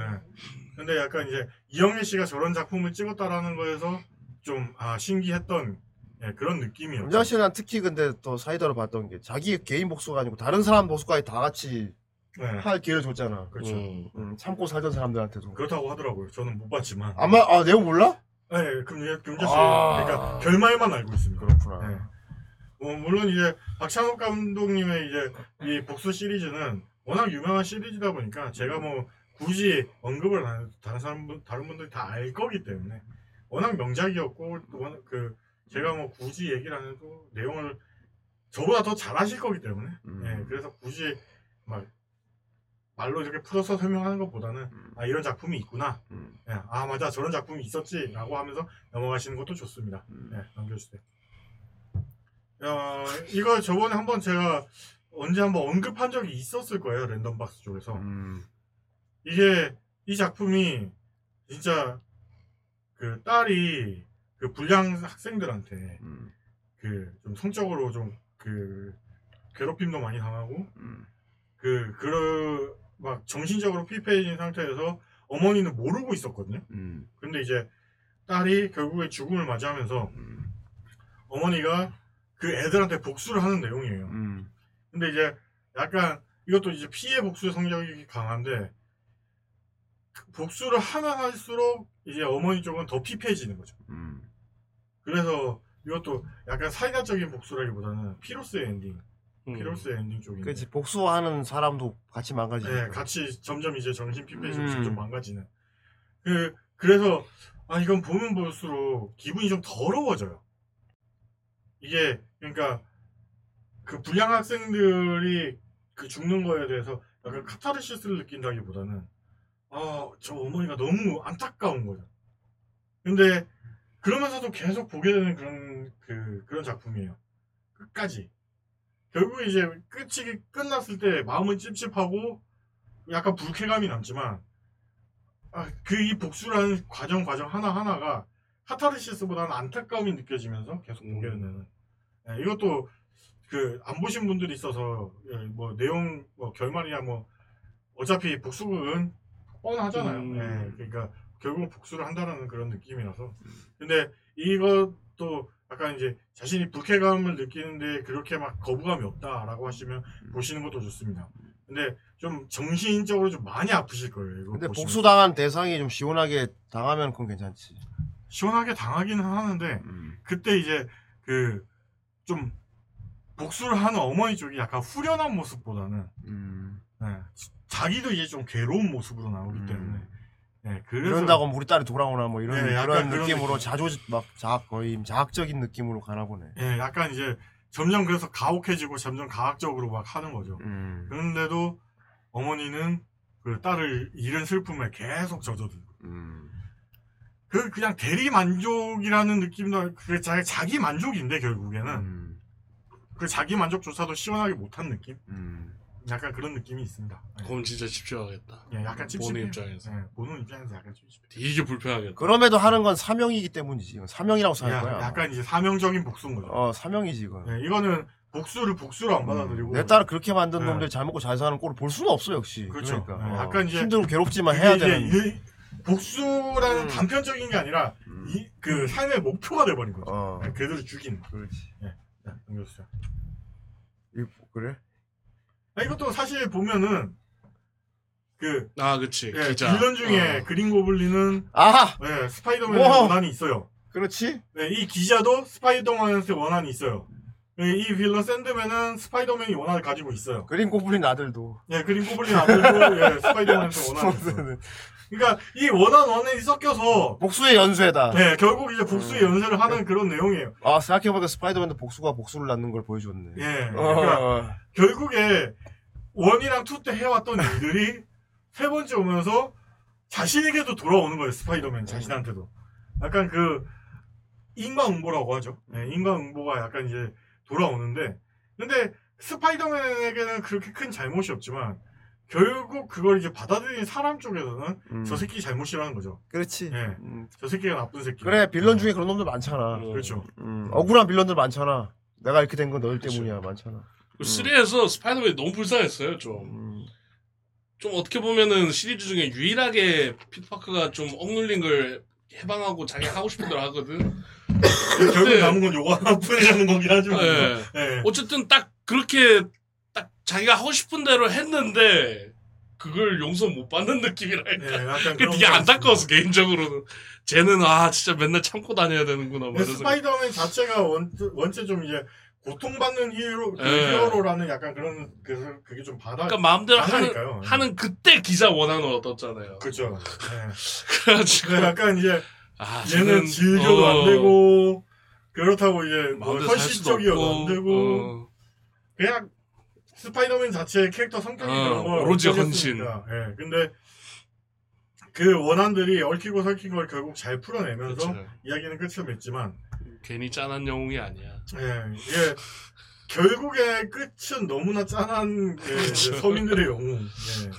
근데 약간 이제 이영애 씨가 저런 작품을 찍었다라는 거에서 좀 아, 신기했던 예, 그런 느낌이었죠. 김자 씨는 특히 근데 더 사이다로 봤던 게 자기 개인 복수가 아니고 다른 사람 복수까지 다 같이 네, 할 기회를 줬잖아. 그렇죠. 음. 음, 참고 살던 사람들한테도. 그렇다고 하더라고요. 저는 못 봤지만. 아마 아 내용 몰라? 네, 금, 금자 씨. 아. 그러니까 결말만 알고 있습니다. 그렇구나. 네. 뭐, 물론 이제 박찬욱 감독님의 이제 이 복수 시리즈는 워낙 유명한 시리즈다 보니까 제가 뭐 굳이 언급을 안 해도 다른 사람 분- 다른 분들이 다 알 거기 때문에 워낙 명작이었고 또 워낙 그 제가 뭐 굳이 얘기를 안 해도 내용을 저보다 더 잘하실 거기 때문에 음. 예, 그래서 굳이 막 말로 이렇게 풀어서 설명하는 것보다는 아 이런 작품이 있구나 음. 예, 아 맞아 저런 작품이 있었지라고 하면서 넘어가시는 것도 좋습니다. 음. 네, 넘겨주세요. 어, 이거 저번에 한번 제가 언제 한번 언급한 적이 있었을 거예요 랜덤박스 쪽에서 음. 이게 이 작품이 진짜 그 딸이 그 불량 학생들한테 음. 그 좀 성적으로 좀 그 괴롭힘도 많이 당하고 음. 그 그런 막 정신적으로 피폐해진 상태에서 어머니는 모르고 있었거든요. 음. 근데 이제 딸이 결국에 죽음을 맞이하면서 음. 어머니가 그 애들한테 복수를 하는 내용이에요. 음. 근데 이제 약간 이것도 이제 피해 복수 성격이 강한데 복수를 하면 할수록 이제 어머니 쪽은 더 피폐해지는 거죠. 음. 그래서 이것도 약간 사이다적인 복수라기보다는 피로스의 엔딩, 음. 피로스의 엔딩 쪽인데. 그렇지 복수하는 사람도 같이 망가지고. 네, 같이 점점 이제 정신 피폐해지고 음. 점점 망가지는. 그 그래서 아 이건 보면 볼수록 기분이 좀 더러워져요. 이게 그러니까 그 불량 학생들이 그 죽는 거에 대해서 약간 카타르시스를 느낀다기보다는 아 저 어머니가 너무 안타까운 거죠. 근데 그러면서도 계속 보게 되는 그런 그 그런 작품이에요. 끝까지. 결국 이제 끝이 끝났을 때 마음은 찝찝하고 약간 불쾌감이 남지만 아, 그 이 복수라는 과정 과정 하나 하나가 카타르시스보다는 안타까움이 느껴지면서 계속 보게 되는 예, 이것도 그 안 보신 분들이 있어서 예, 뭐 내용 뭐 결말이야 뭐 어차피 복수극은 뻔하잖아요. 음. 예, 그러니까 결국 복수를 한다는 그런 느낌이라서 근데 이것도 약간 이제 자신이 불쾌감을 느끼는데 그렇게 막 거부감이 없다라고 하시면 보시는 것도 좋습니다. 근데 좀 정신적으로 좀 많이 아프실 거예요. 이거 근데 보시면. 복수당한 대상이 좀 시원하게 당하면 그건 괜찮지. 시원하게 당하기는 하는데 그때 이제 그 좀 복수를 하는 어머니 쪽이 약간 후련한 모습보다는 음. 네, 자기도 이제 좀 괴로운 모습으로 나오기 때문에 네, 그래서 그런다고 우리 딸이 돌아오나 뭐 이런 네, 약간 그런 느낌으로 느낌. 자조 막 자학 거의 자학적인 느낌으로 가나 보네. 예, 약간 이제 점점 그래서 가혹해지고 점점 가학적으로 막 하는 거죠. 음. 그런데도 어머니는 그 딸을 잃은 슬픔에 계속 젖어들고. 음. 그 그냥 대리 만족이라는 느낌도 그 자기, 자기 만족인데 결국에는 음. 그 자기 만족조차도 시원하게 못한 느낌. 음. 약간 그런 느낌이 있습니다. 예. 그럼 진짜 집중하겠다. 예, 약간 찝찝해. 보는 입장에서. 예, 보는 입장에서 약간 찝찝해. 되게 불편하겠다. 그럼에도 하는 건 사명이기 때문이지. 사명이라고 생각할 야, 거야. 약간 이제 사명적인 복수인 거죠. 어 사명이지 이건. 예, 이거는 복수를 복수로 안 받아들이고 내 딸을 그렇게 만든 네. 놈들이 잘 먹고 잘 사는 꼴을 볼 수는 없어 역시. 그렇죠. 그러니까 네, 어, 약간 이제 힘들고 괴롭지만 해야 이제 되는. 이 복수라는 음. 단편적인 게 아니라 이 그 삶의 목표가 돼버린 거죠. 어. 네, 그들을 죽이는. 그렇지. 예, 네, 넘겨주세요. 이- 그래? 아, 이것도 사실 보면은 그 아, 그치. 예, 기자. 빌런 중에 어. 그린 고블린은 아 예, 스파이더맨의. 원한이 있어요. 그렇지. 네, 이 기자도 스파이더맨한테 원한이 있어요. 예, 이 빌런 샌드맨은 스파이더맨이 원한을 가지고 있어요. 그린 고블린 아들도. 예, 그린 고블린 아들도 예, 스파이더맨한테 원한이 있어요. 그러니까 이 원한 원한이 섞여서 복수의 연쇄다. 네, 결국 이제 복수의 음. 연쇄를 하는 그런 내용이에요. 아 생각해보니까 스파이더맨도 복수가 복수를 낳는 걸 보여줬네. 예. 어, 그러니까 결국에 one이랑 two 때 해왔던 일들이 세 번째 오면서 자신에게도 돌아오는 거예요. 스파이더맨 자신한테도. 약간 그 인과응보라고 하죠. 예, 인과응보가 약간 이제 돌아오는데 근데 스파이더맨에게는 그렇게 큰 잘못이 없지만 결국 그걸 이제 받아들인 사람 쪽에서는 음. 저 새끼 잘못이라는 거죠. 그렇지. 예. 음. 저 새끼가 나쁜 새끼. 그래 빌런 중에 그런 놈들 많잖아. 그렇죠. 음, 억울한 빌런들 많잖아. 내가 이렇게 된 건 너희 그렇죠. 때문이야 많잖아. 그 3에서 스파이더맨이 너무 불쌍했어요, 좀. 음. 좀 어떻게 보면은 시리즈 중에 유일하게 피터파크가 좀 억눌린 걸 해방하고 자기 하고 싶은 대로 하거든. 결국 네. 남은 건 요거 하나뿐이라는 거긴 하지만. 네. 예. 어쨌든 딱 그렇게 딱 자기가 하고 싶은 대로 했는데 그걸 용서 못 받는 느낌이랄까. 예, 약간 그게 되게 안타까워서 개인적으로는. 쟤는 아 진짜 맨날 참고 다녀야 되는구나. 이런 스파이더맨 자체가 원, 원체 좀 이제 고통받는 히어로, 그 예. 히어로라는 약간 그런, 그, 그게 좀 받아. 그러니까 마음대로 하는, 받아니까요. 하는 그때 기자 원하는 얻었잖아요. 그죠. 예. 그래가지고 약간 이제, 아, 얘는 쟤는, 질겨도 어, 안 되고, 그렇다고 이제, 뭐, 현실적이어도 안 되고, 어. 그냥, 스파이더맨 자체의 캐릭터 성격이 어, 그런 걸 오로지 어쩌겠습니까. 예. 근데, 그 원한들이 얽히고 설킨 걸 결국 잘 풀어내면서 그쵸. 이야기는 끝을 맺지만, 괜히 짠한 영웅이 아니야. 예, 이게 결국에 끝은 너무나 짠한 예, 그렇죠. 서민들의 영웅. 예.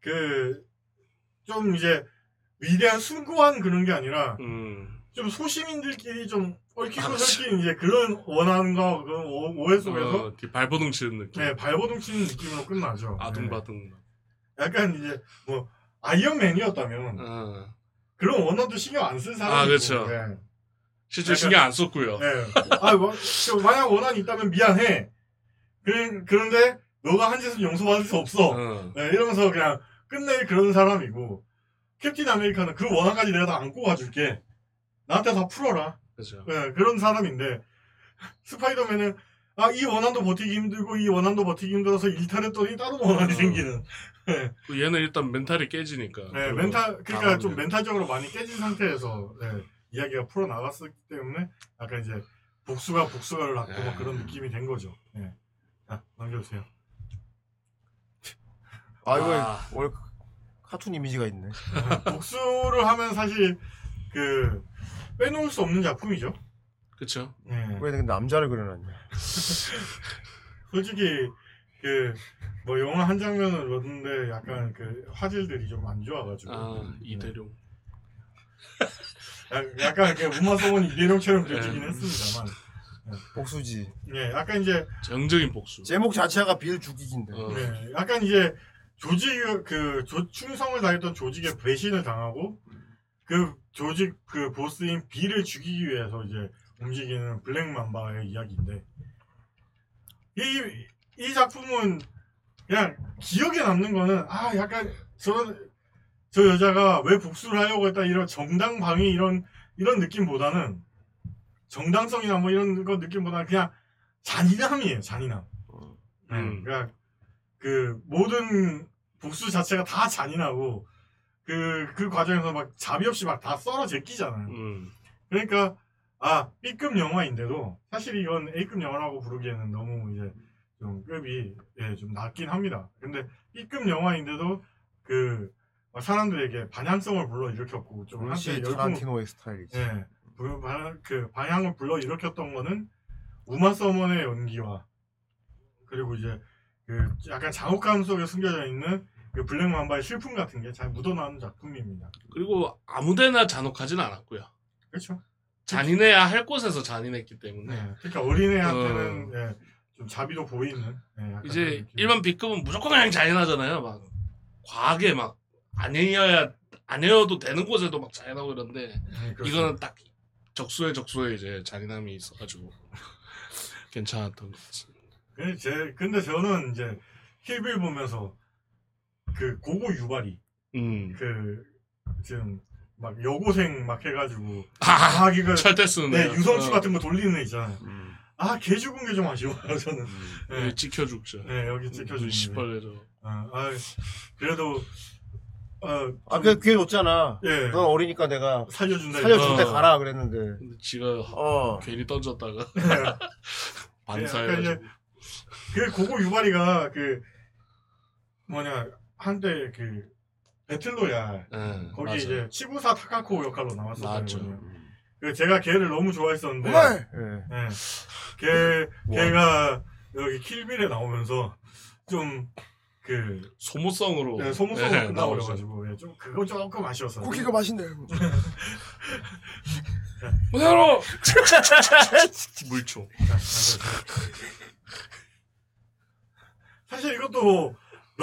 그, 좀 이제 위대한 숭고한 그런 게 아니라 음. 좀 소시민들끼리 좀 얽히고 아, 설킨 이제 그런 원한과 그런 오- 오해 속에서 어, 뒤 발버둥 치는 느낌. 네, 발버둥 치는 느낌으로 끝나죠. 아둥바둥. 예. 약간 이제 뭐 아이언맨이었다면 어. 그런 원한도 신경 안 쓴 사람이 아, 그렇죠. 예. 실제 약간- 신경 안 썼고요. 네. 아, 뭐, 저 만약 원한이 있다면 미안해. 그, 그런데 너가 한 짓은 용서받을 수 없어. 어. 네, 이러면서 그냥 끝낼 그런 사람이고 캡틴 아메리카는 그 원한까지 내가 다 안고 가줄게. 나한테 다 풀어라. 그죠. 네, 그런 사람인데 스파이더맨은 아, 이 원한도 버티기 힘들고 이 원한도 버티기 힘들어서 일탈했더니 다른 원한이 어. 생기는. 그 얘는 일단 mental이 깨지니까. 네, 멘탈, 그러니까 좀 돼요. mental적으로 많이 깨진 상태에서 네, 이야기가 풀어 나갔기 때문에 약간 이제 복수가 복수가를 낳고 막 그런 느낌이 된 거죠. 네. 자, 넘겨주세요. 아 이거 아. 오늘 카툰 이미지가 있네. 복수를 하면 사실 그 빼놓을 수 없는 작품이죠. 그쵸. 네. 왜 근데 남자를 그려놨냐? 솔직히 그 뭐 영화 한 장면을 봤는데 약간 그 화질들이 좀 안 좋아가지고 아, 이대룡. 약- 약간 그 문화 소원 이대룡처럼 네. 그려지긴 했습니다만 복수지. 예 약간 이제 정적인 복수. 제목 자체가 빌 죽이기인데. 어. 네, 약간 이제 조직 그 조- 충성을 다했던 조직에 배신을 당하고 그 조직 그 보스인 비를 죽이기 위해서 이제 움직이는 블랙 맘바의 이야기인데 이, 이 작품은 그냥 기억에 남는 거는 아 약간 저런 저 여자가 왜 복수를 하려고 했다 이런 정당 방위 이런 이런 느낌보다는 정당성이나 뭐 이런 거 느낌보다는 그냥 잔인함이에요 잔인함. 네, 음. 그러니까 그 모든 복수 자체가 다 잔인하고 그 그 과정에서 막 자비 없이 막 다 썰어 제끼잖아요. 음. 그러니까 아 B급 영화인데도 사실 이건 A급 영화라고 부르기에는 너무 이제 좀 급이 예, 좀 낮긴 합니다. 근데 B급 영화인데도 그 사람들에게 반향성을 불러 일으켰고 좀 한때 열풍 타란티노의 스타일이지. 예, 그, 반- 그 방향을 불러 일으켰던 거는 우마 서먼의 연기와 그리고 이제 그 약간 잔혹함 속에 숨겨져 있는 그 블랙 맘바의 슬픔 같은 게 잘 묻어나는 작품입니다. 그리고 아무데나 잔혹하진 않았고요. 그렇죠. 잔인해야 할 곳에서 잔인했기 때문에 네, 그러니까 어린애한테는 예, 좀 자비도 보이는 예, 이제 느낌. 일반 B급은 무조건 그냥 잔인하잖아요. 막 과하게 막 아니어야 아니어도 되는 곳에도 막 잔인하고 이런데 네, 그렇죠. 이거는 딱 적수에 적수에 이제 잔인함이 있어가지고 괜찮았던 것 같습니다. 근데, 제, 근데 저는 이제 힐빌 보면서 그 고고 유발이 음. 그 지금 막 여고생 막 해가지고 아, 아 이거 철대 쓰는 네 애. 유성추 어. 같은 거 돌리는 애 있잖아요. 음. 아 개 죽은 게 좀 아쉬워요 저는. 네, 여기 찍혀 죽죠. 네 여기 찍혀주는. 시뻘레죠. 아, 아 그래도 어, 아, 그 기회 줬잖아. 예 넌 어리니까 내가 살려준다. 살려줄 때 어. 가라 그랬는데. 근데 지가 어. 괜히 던졌다가 네. 이제 반사해가지고 그 고고 유발이가 그 뭐냐 한때 그 배틀로얄 네, 거기 맞아요. 이제 치부사 타카코 역할로. 나왔었거든요. 그 제가 걔를 너무 좋아했었는데, 정말. 예. 예. 걔 걔가 여기 킬빌에 나오면서 좀 그 소모성으로 네, 소모성으로 네, 끝나버려가지고 예, 좀 그거 조금 아쉬웠어요. 쿠키가 맛있네. 나오죠. 물총. 사실 이것도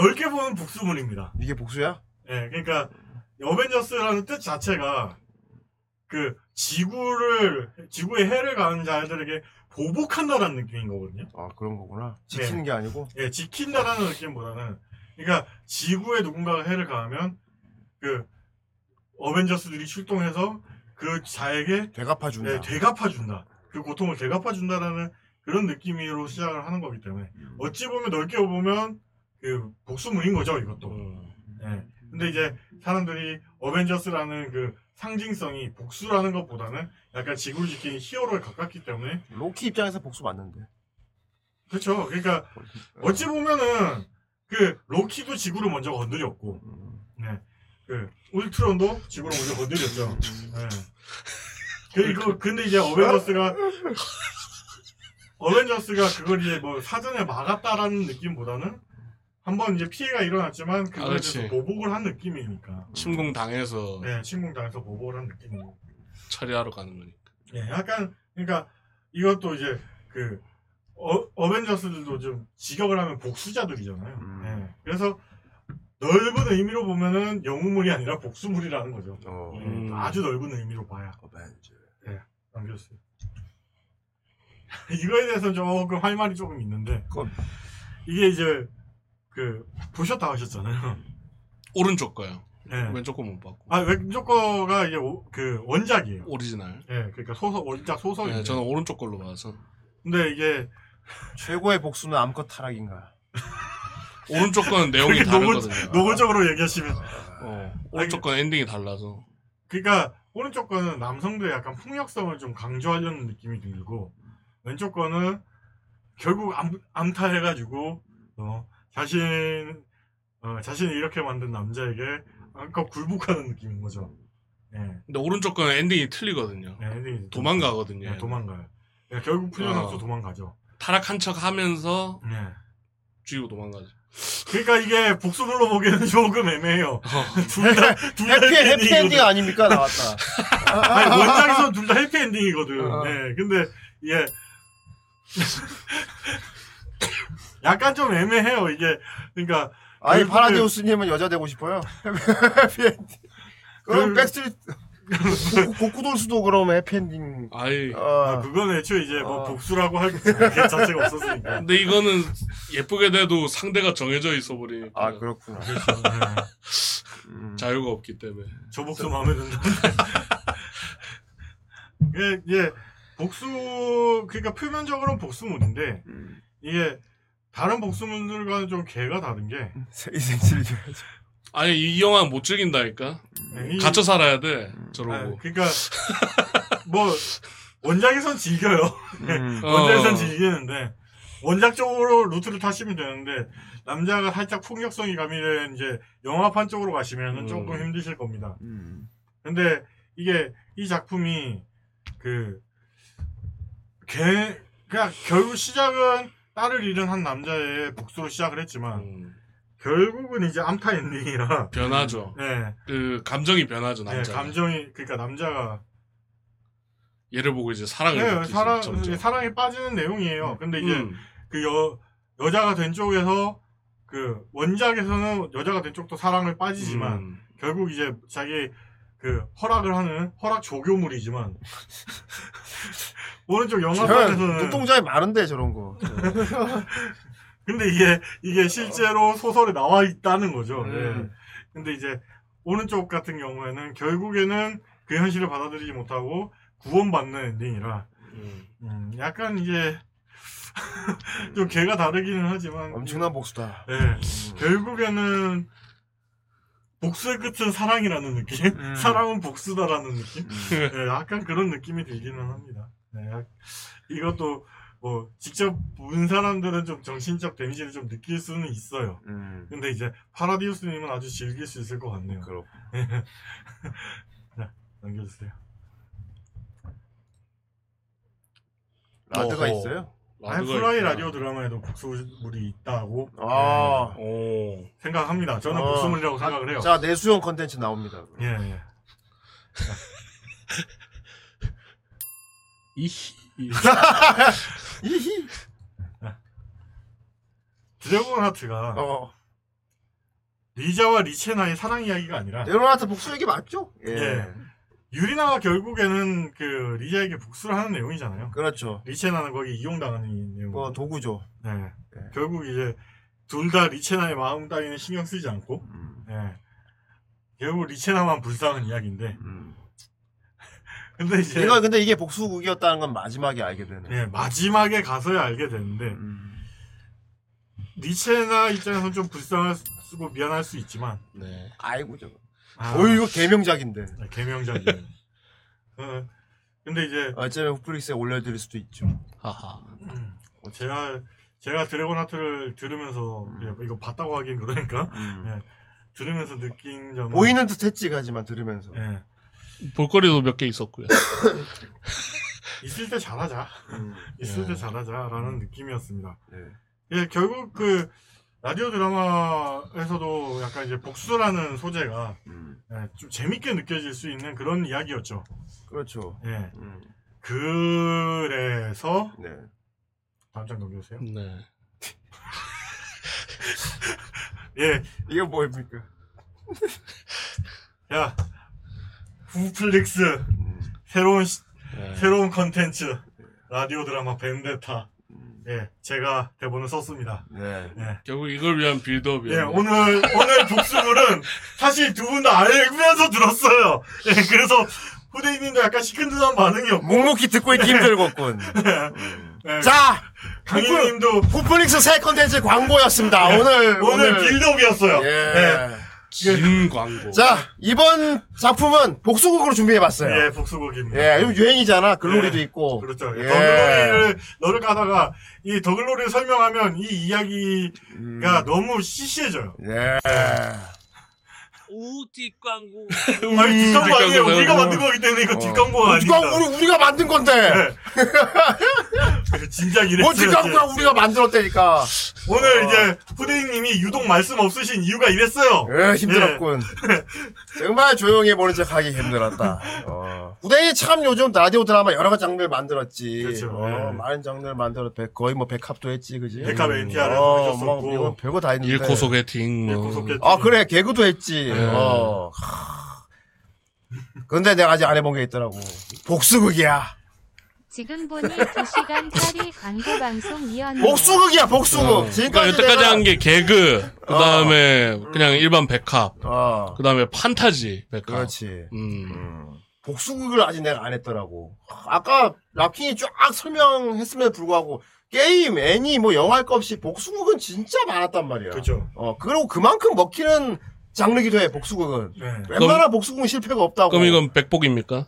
넓게 보는 복수문입니다. 이게 복수야? 예, 그러니까 어벤져스라는 뜻 자체가 그 지구를 지구에 해를 가는 자들에게 보복한다라는 느낌인 거거든요. 아 그런 거구나. 지키는 게 아니고. 예, 지킨다라는 느낌보다는 그러니까 지구에 누군가가 해를 가하면 그 어벤져스들이 출동해서 그 자에게 되갚아 준다. 예, 되갚아 준다. 그 고통을 되갚아 준다라는 그런 느낌으로 시작을 하는 거기 때문에 어찌 보면 넓게 보면 그 복수문인 거죠, 이것도. 음. 예. 근데 이제 사람들이 어벤져스라는 그 상징성이 복수라는 것보다는 약간 지구를 지키는 히어로에 가깝기 때문에 로키 입장에서 복수 맞는데. 그렇죠. 그러니까 어찌 보면은 그 로키도 지구를 먼저 건드렸고, 네. 그 울트론도 지구를 먼저 건드렸죠. 네. 그리고 근데 이제 어벤져스가 어벤져스가 그걸 이제 뭐 사전에 막았다라는 느낌보다는 한번 이제 피해가 일어났지만 아, 그거에 그렇지. 대해서 보복을 한 느낌이니까. 침공 당해서 네, 침공당해서 보복을 한 느낌이니까. 처리하러 가는 거니까. 예, 약간 그러니까 이것도 이제 그 어, 어벤져스들도 좀 직역을 하면 복수자들이잖아요. 음. 예, 그래서 넓은 의미로 보면은 영웅물이 아니라 복수물이라는 거죠. 어. 예, 음. 아주 넓은 의미로 봐야 어벤져. 남겼어요. 이거에 대해서 조금 할 말이 조금 있는데 그건- 이게 이제 그 보셨다 하셨잖아요. 오른쪽 거요. 예. 왼쪽 거 못 봤고. 아 왼쪽 거가 이제 오- 그 원작이에요. 오리지널. 예, 그러니까 소설 원작 소설인데. 네, 저는 오른쪽 걸로 봐서. 근데 이게 최고의 복수는 암컷 타락인가. 오른쪽 거는 내용이 그렇게 노골- 다르거든요. 노골적으로 얘기하시면 어, 오른쪽 거는 엔딩이 달라서. 그러니까 오른쪽 거는 남성들의 약간 폭력성을 좀 강조하려는 느낌이 들고 왼쪽 거는 결국 암, 암타해가지고 어, 자신 어, 자신을 이렇게 만든 남자에게 암컷 굴복하는 느낌인 거죠. 예, 근데 오른쪽 거는 엔딩이 틀리거든요. 네, 엔딩이 도망가거든요. 네, 도망가요. 예, 결국 풀려나서 어. 도망가죠. 타락한 척 하면서 네. 쥐고 도망가죠. 그러니까 이게 복수물로 보기에는 조금 애매해요. 둘다 둘다 해피 해피 엔딩 아닙니까 나왔다. 아니, 원작에서 둘 다 해피 엔딩이거든. 어. 네, 근데, 예. 약간 좀 애매해요, 이게. 그러니까, 아니 파라데우스님은 여자 되고 싶어요. 해피 엔딩. 그럼 그- 백스트리트 고쿠- 고쿠돌스도 그럼 해피엔딩. 아이. 아, 어, 그건 애초에 이제 뭐 어. 복수라고 할게 자체가 없었으니까. 근데 이거는 예쁘게 돼도 상대가 정해져 있어 버리니까 아 그렇구나. 그렇죠. 네. 음. 자유가 없기 때문에. 저 복수 마음에 든다. 이게, 이게 복수 그러니까 표면적으로는 복수물인데 음. 이게 다른 복수물들과는 좀 개가 다른 게이 생치를 줘야죠. 아니 이 영화 못 즐긴다니까. 네, 이- 갇혀 살아야 돼. 아, 저러고. 그러니까 뭐 원작에선 즐겨요. 음. 어. 원작에선 즐기는데 원작적으로 루트를 타시면 되는데 남자가 살짝 폭력성이 가미된 이제 영화판 쪽으로 가시면은 음. 조금 힘드실 겁니다. 음. 근데 이게 이 작품이 그 개, 그냥 결국 시작은 딸을 잃은 한 남자의 복수로 시작을 했지만 음, 결국은 이제 암타 엔딩이라 변하죠. 네, 그 감정이 변하죠 네 남자. 감정이 그러니까 남자가 얘를 보고 이제 사랑을 네, 느끼죠. 사랑 점점. 사랑에 빠지는 내용이에요. 근데 이제 음, 그 여, 여자가 된 쪽에서 그 원작에서는 여자가 된 쪽도 사랑을 빠지지만 음. 결국 이제 자기 그 허락을 하는 허락 조교물이지만 오른쪽 영화판에서는 눈동자에 많은데 저런 거. 근데 이게 이게 실제로 소설에 나와 있다는 거죠. 음. 예. 근데 이제 오른쪽 같은 경우에는 결국에는 그 현실을 받아들이지 못하고 구원받는 엔딩이라 음. 음, 약간 이제 좀 개가 다르기는 하지만 엄청난 복수다. 예. 결국에는 복수의 끝은 사랑이라는 느낌? 음. 사랑은 복수다라는 느낌? 예, 약간 그런 느낌이 들기는 합니다. 예, 약- 이것도 뭐 직접 본 사람들은 좀 정신적 데미지를 좀 느낄 수는 있어요. 음. 근데 이제 파라디우스님은 아주 즐길 수 있을 것 같네요. 그렇고. 자, 넘겨주세요. 라드가 어허. 있어요? 있구나. 라디오 드라마에도 복수물이 있다고 아. 오. 예, 생각합니다. 저는 어. 복수물이라고 생각을 해요. 자 내수용 컨텐츠 나옵니다. 예, 예. 이히. 이히. 드래곤 하트가 어. 리자와 리체나의 사랑 이야기가 아니라 데로나트 복수 얘기 맞죠? 예. 예. 유리나가 결국에는 그 리자에게 복수를 하는 내용이잖아요. 그렇죠. 리체나는 거기 이용당하는 내용. 뭐 도구죠. 네. 네. 결국 이제 둘 다 리체나의 마음 따위는 신경 쓰지 않고, 음. 예. 결국 리체나만 불쌍한 이야기인데. 음. 근데 이제 이거 근데 이게 복수극이었다는 건 마지막에 알게 되네. 예, 마지막에 가서야 알게 되는데 음. 리체나 입장에서는 좀 불쌍할 수고 미안할 수 있지만, 네. 아이고 저거. 아, 어 이거 개명작인데. 네, 개명작이에요. 어, 근데 이제 어쩌면 넷플릭스에 올려드릴 수도 있죠. 하하. 어, 제가 제가 드래곤 하트를 들으면서 음. 예, 이거 봤다고 하긴 그러니까 음. 예, 들으면서 느낀 점은 보이는 듯했지 하지만 들으면서. 예, 볼거리도 몇 개 있었고요. 있을 때 잘하자 음. 있을 예. 때 잘하자라는 느낌이었습니다. 네. 예 결국 그 라디오 드라마에서도 약간 이제 복수라는 소재가 음. 예, 좀 재밌게 느껴질 수 있는 그런 이야기였죠. 그렇죠. 예 음. 그래서 네. 다음 장 넘겨주세요. 네. 예, 이게 뭐입니까? 야 후플릭스 음. 새로운 시- 네. 새로운 컨텐츠 라디오 드라마 벤데타 예 제가 대본을 썼습니다 네. 예, 결국 이걸 위한 빌드업이에요. 예 오늘 오늘 복수물은 사실 두 분 다 알면서 들었어요 예 그래서 후대님도 약간 시큰둥한 반응이었고 묵묵히 듣고 있기 힘들겠군. 음. 예, 자, 강희님도 후플릭스 새 컨텐츠 광고였습니다. 오늘 오늘 빌드업이었어요 예. 예. 긴 광고. 자, 이번 작품은 복수극으로 준비해봤어요. 예 복수곡입니다 예, 요즘 유행이잖아. 글로리도 예, 있고. 그렇죠 예. 더글로리를 너를 가다가 이 더글로리를 설명하면 이 이야기가 음. 너무 시시해져요 예. 우 뒷광고. 아니 뒷광고 아니에요 뒷광고잖아요. 우리가 만든 거기 때문에 이거 어. 뒷광고가 뒷광 아닙니다 우리 우리가 만든 건데. 진작 이랬어요. 뭐 뒷광고야 우리가 만들었다니까. 오늘 이제 후대인님이 유독 말씀 없으신 이유가 이랬어요. 예, 힘들었군. 정말 조용히 보는 척 하기 힘들었다. 어. 후대인이 참 요즘 라디오 드라마 여러 가지 장르를 만들었지. 그렇죠. 어, 예. 많은 장르를 만들어 백- 거의 뭐 백합도 했지, 그지? 백합 NTR에도 어, 하셨었고. 뭐 이건 별거 다 했는데. 일코 소개팅 뭐. 일코 소개팅. 아 그래 개그도 했지. 예. 어. 근데 내가 아직 안 해본 게 있더라고. 복수극이야. 지금 보니 2시간짜리 광고 방송이었네요. 복수극이야, 복수극. 어. 지금까지 그러니까 여태까지 내가- 한 게 개그, 그 다음에 그냥 일반 백합, 어, 그 다음에 판타지 백합. 그렇지. 음. 음. 복수극을 아직 내가 안 했더라고. 아까 랍킹이 쫙 설명했음에도 불구하고 게임, 애니, 뭐 영화 할 거 없이 복수극은 진짜 많았단 말이야. 그렇죠. 어, 그리고 그만큼 먹히는 장르기도 해, 복수극은. 네. 웬만한 복수극은 실패가 없다고. 그럼 이건 백복입니까?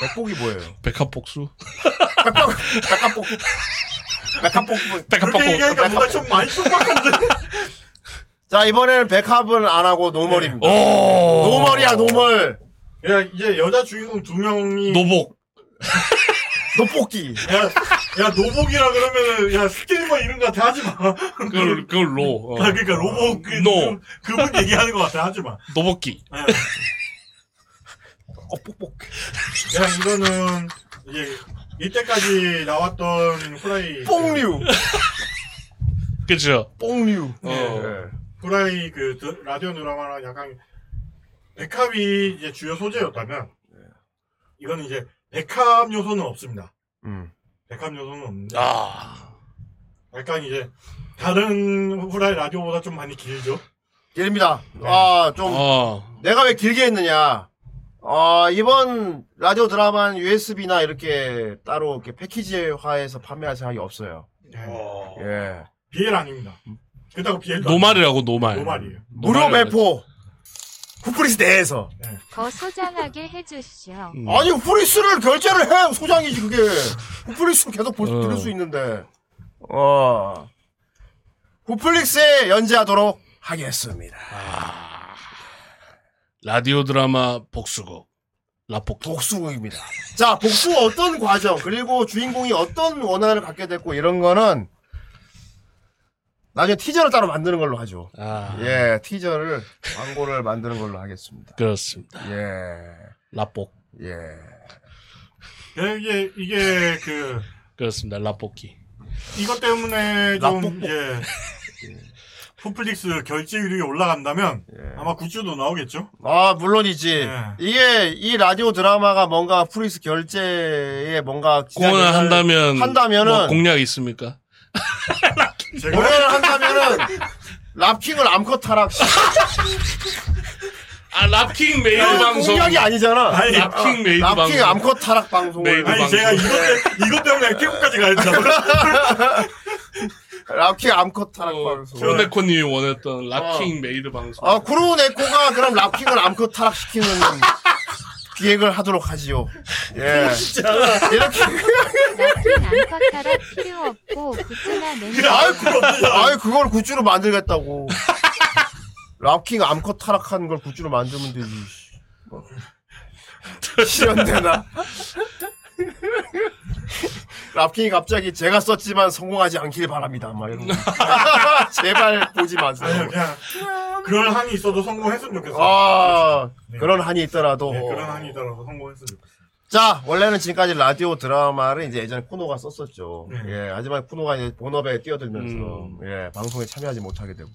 백복이 뭐예요? 백합 복수? 백복, 백합복. 백합복. 백합 그렇게 복수. 얘기하니까 뭔가 좀 많이 촉박한데. 자, 이번에는 백합은 안 하고 노멀입니다. 오! 노멀이야, 노멀. 야, 이제 여자 주인공 두 명이. 노복. 노뽑기. 야, 야, 노복이라 그러면은, 야, 스킬머 이름 같아. 하지 마. 그걸, 그걸 로. 어. 아, 그러니까 로복, 그, 노. 그, 분 얘기하는 것 같아. 하지 마. 노복기. 예. 어, 뽁뽁. 야, 이거는, 이제, 이때까지 나왔던 후라이. 뽕류. 그죠? 뽕류. 어. 예. 후라이 그 드- 라디오 드라마랑 약간 백합이 이제 주요 소재였다면 이거는 이제 백합 요소는 없습니다. 음. 백합 요소는 없는데 아. 약간 이제 다른 후라이 라디오보다 좀 많이 길죠. 깁니다. 아, 좀, 어. 내가 왜 길게 했느냐. 어, 이번 라디오 드라마는 USB나 이렇게 따로 이렇게 패키지화해서 판매할 생각이 없어요. 예. 예. BL 아닙니다. 그렇다고 BL도 노말이라고, 노말. 노말이에요. 무료 노말이라고 배포. 후플릭스 내에서. 더 소장하게 해주시오. 음. 아니, 후프리스를 결제를 해! 소장이지, 그게. 후프리스는 계속 볼, 어. 들을 수 있는데. 어. 후플릭스에 연재하도록 하겠습니다. 라디오 드라마 복수곡. 라포키. 복수극입니다. 자, 복수 어떤 과정, 그리고 주인공이 어떤 원한을 갖게 됐고, 이런 거는, 나중에 티저를 따로 만드는 걸로 하죠. 아. 예, 티저를, 광고를 만드는 걸로 하겠습니다. 그렇습니다. 예, 라복. 예. 예, 이게 이게 그 그렇습니다. 라볶이. 이것 때문에 좀 라볶볶. 이제 후플릭스 결제율이 올라간다면 예. 아마 굿즈도 나오겠죠. 아, 물론이지. 예. 이게, 이 라디오 드라마가 뭔가 후플릭스 결제에 뭔가. 공헌을 한다면. 한다면은. 뭐 공약 있습니까? 제가 공헌을 한다면은, 랍킹을 암컷 타락. 아, 랍킹 메이드 방송. 공약이 아니잖아. 아니, 랍킹 메이드 랍킹 방송. 암컷 타락 방송을. 메이드 아니 방송. 제가 이것, 때, 이것 때문에 태국까지 가야 된다고. 랍킹 암컷 타락 어, 방송. 쿠로네코님이 원했던 랍킹 메이드 방송. 아, 쿠로네코가 그럼 랍킹을 암컷 타락시키는 기획을 하도록 하지요. 예. 이렇게. 나쁜 암컷 타락 필요 없고 굿즈나 맨날 아이, 그, 아이, 그걸 굿즈로 만들겠다고. 랍킹 암컷 타락한 걸 굿즈로 만들면 되지. 뭐. 실현되나? 랍킹이 갑자기 제가 썼지만 성공하지 않길 바랍니다. 막 이런 거. 제발 보지 마세요. 그냥 그런 한이 있어도 성공했으면 좋겠어요. 아, 네. 그런 한이 있더라도. 네, 그런 한이 있더라도 성공했으면 좋겠어요. 자, 원래는 지금까지 라디오 드라마를 이제 예전에 쿠노가 썼었죠. 네. 예, 하지만 쿠노가 이제 본업에 뛰어들면서, 음. 예, 방송에 참여하지 못하게 되고.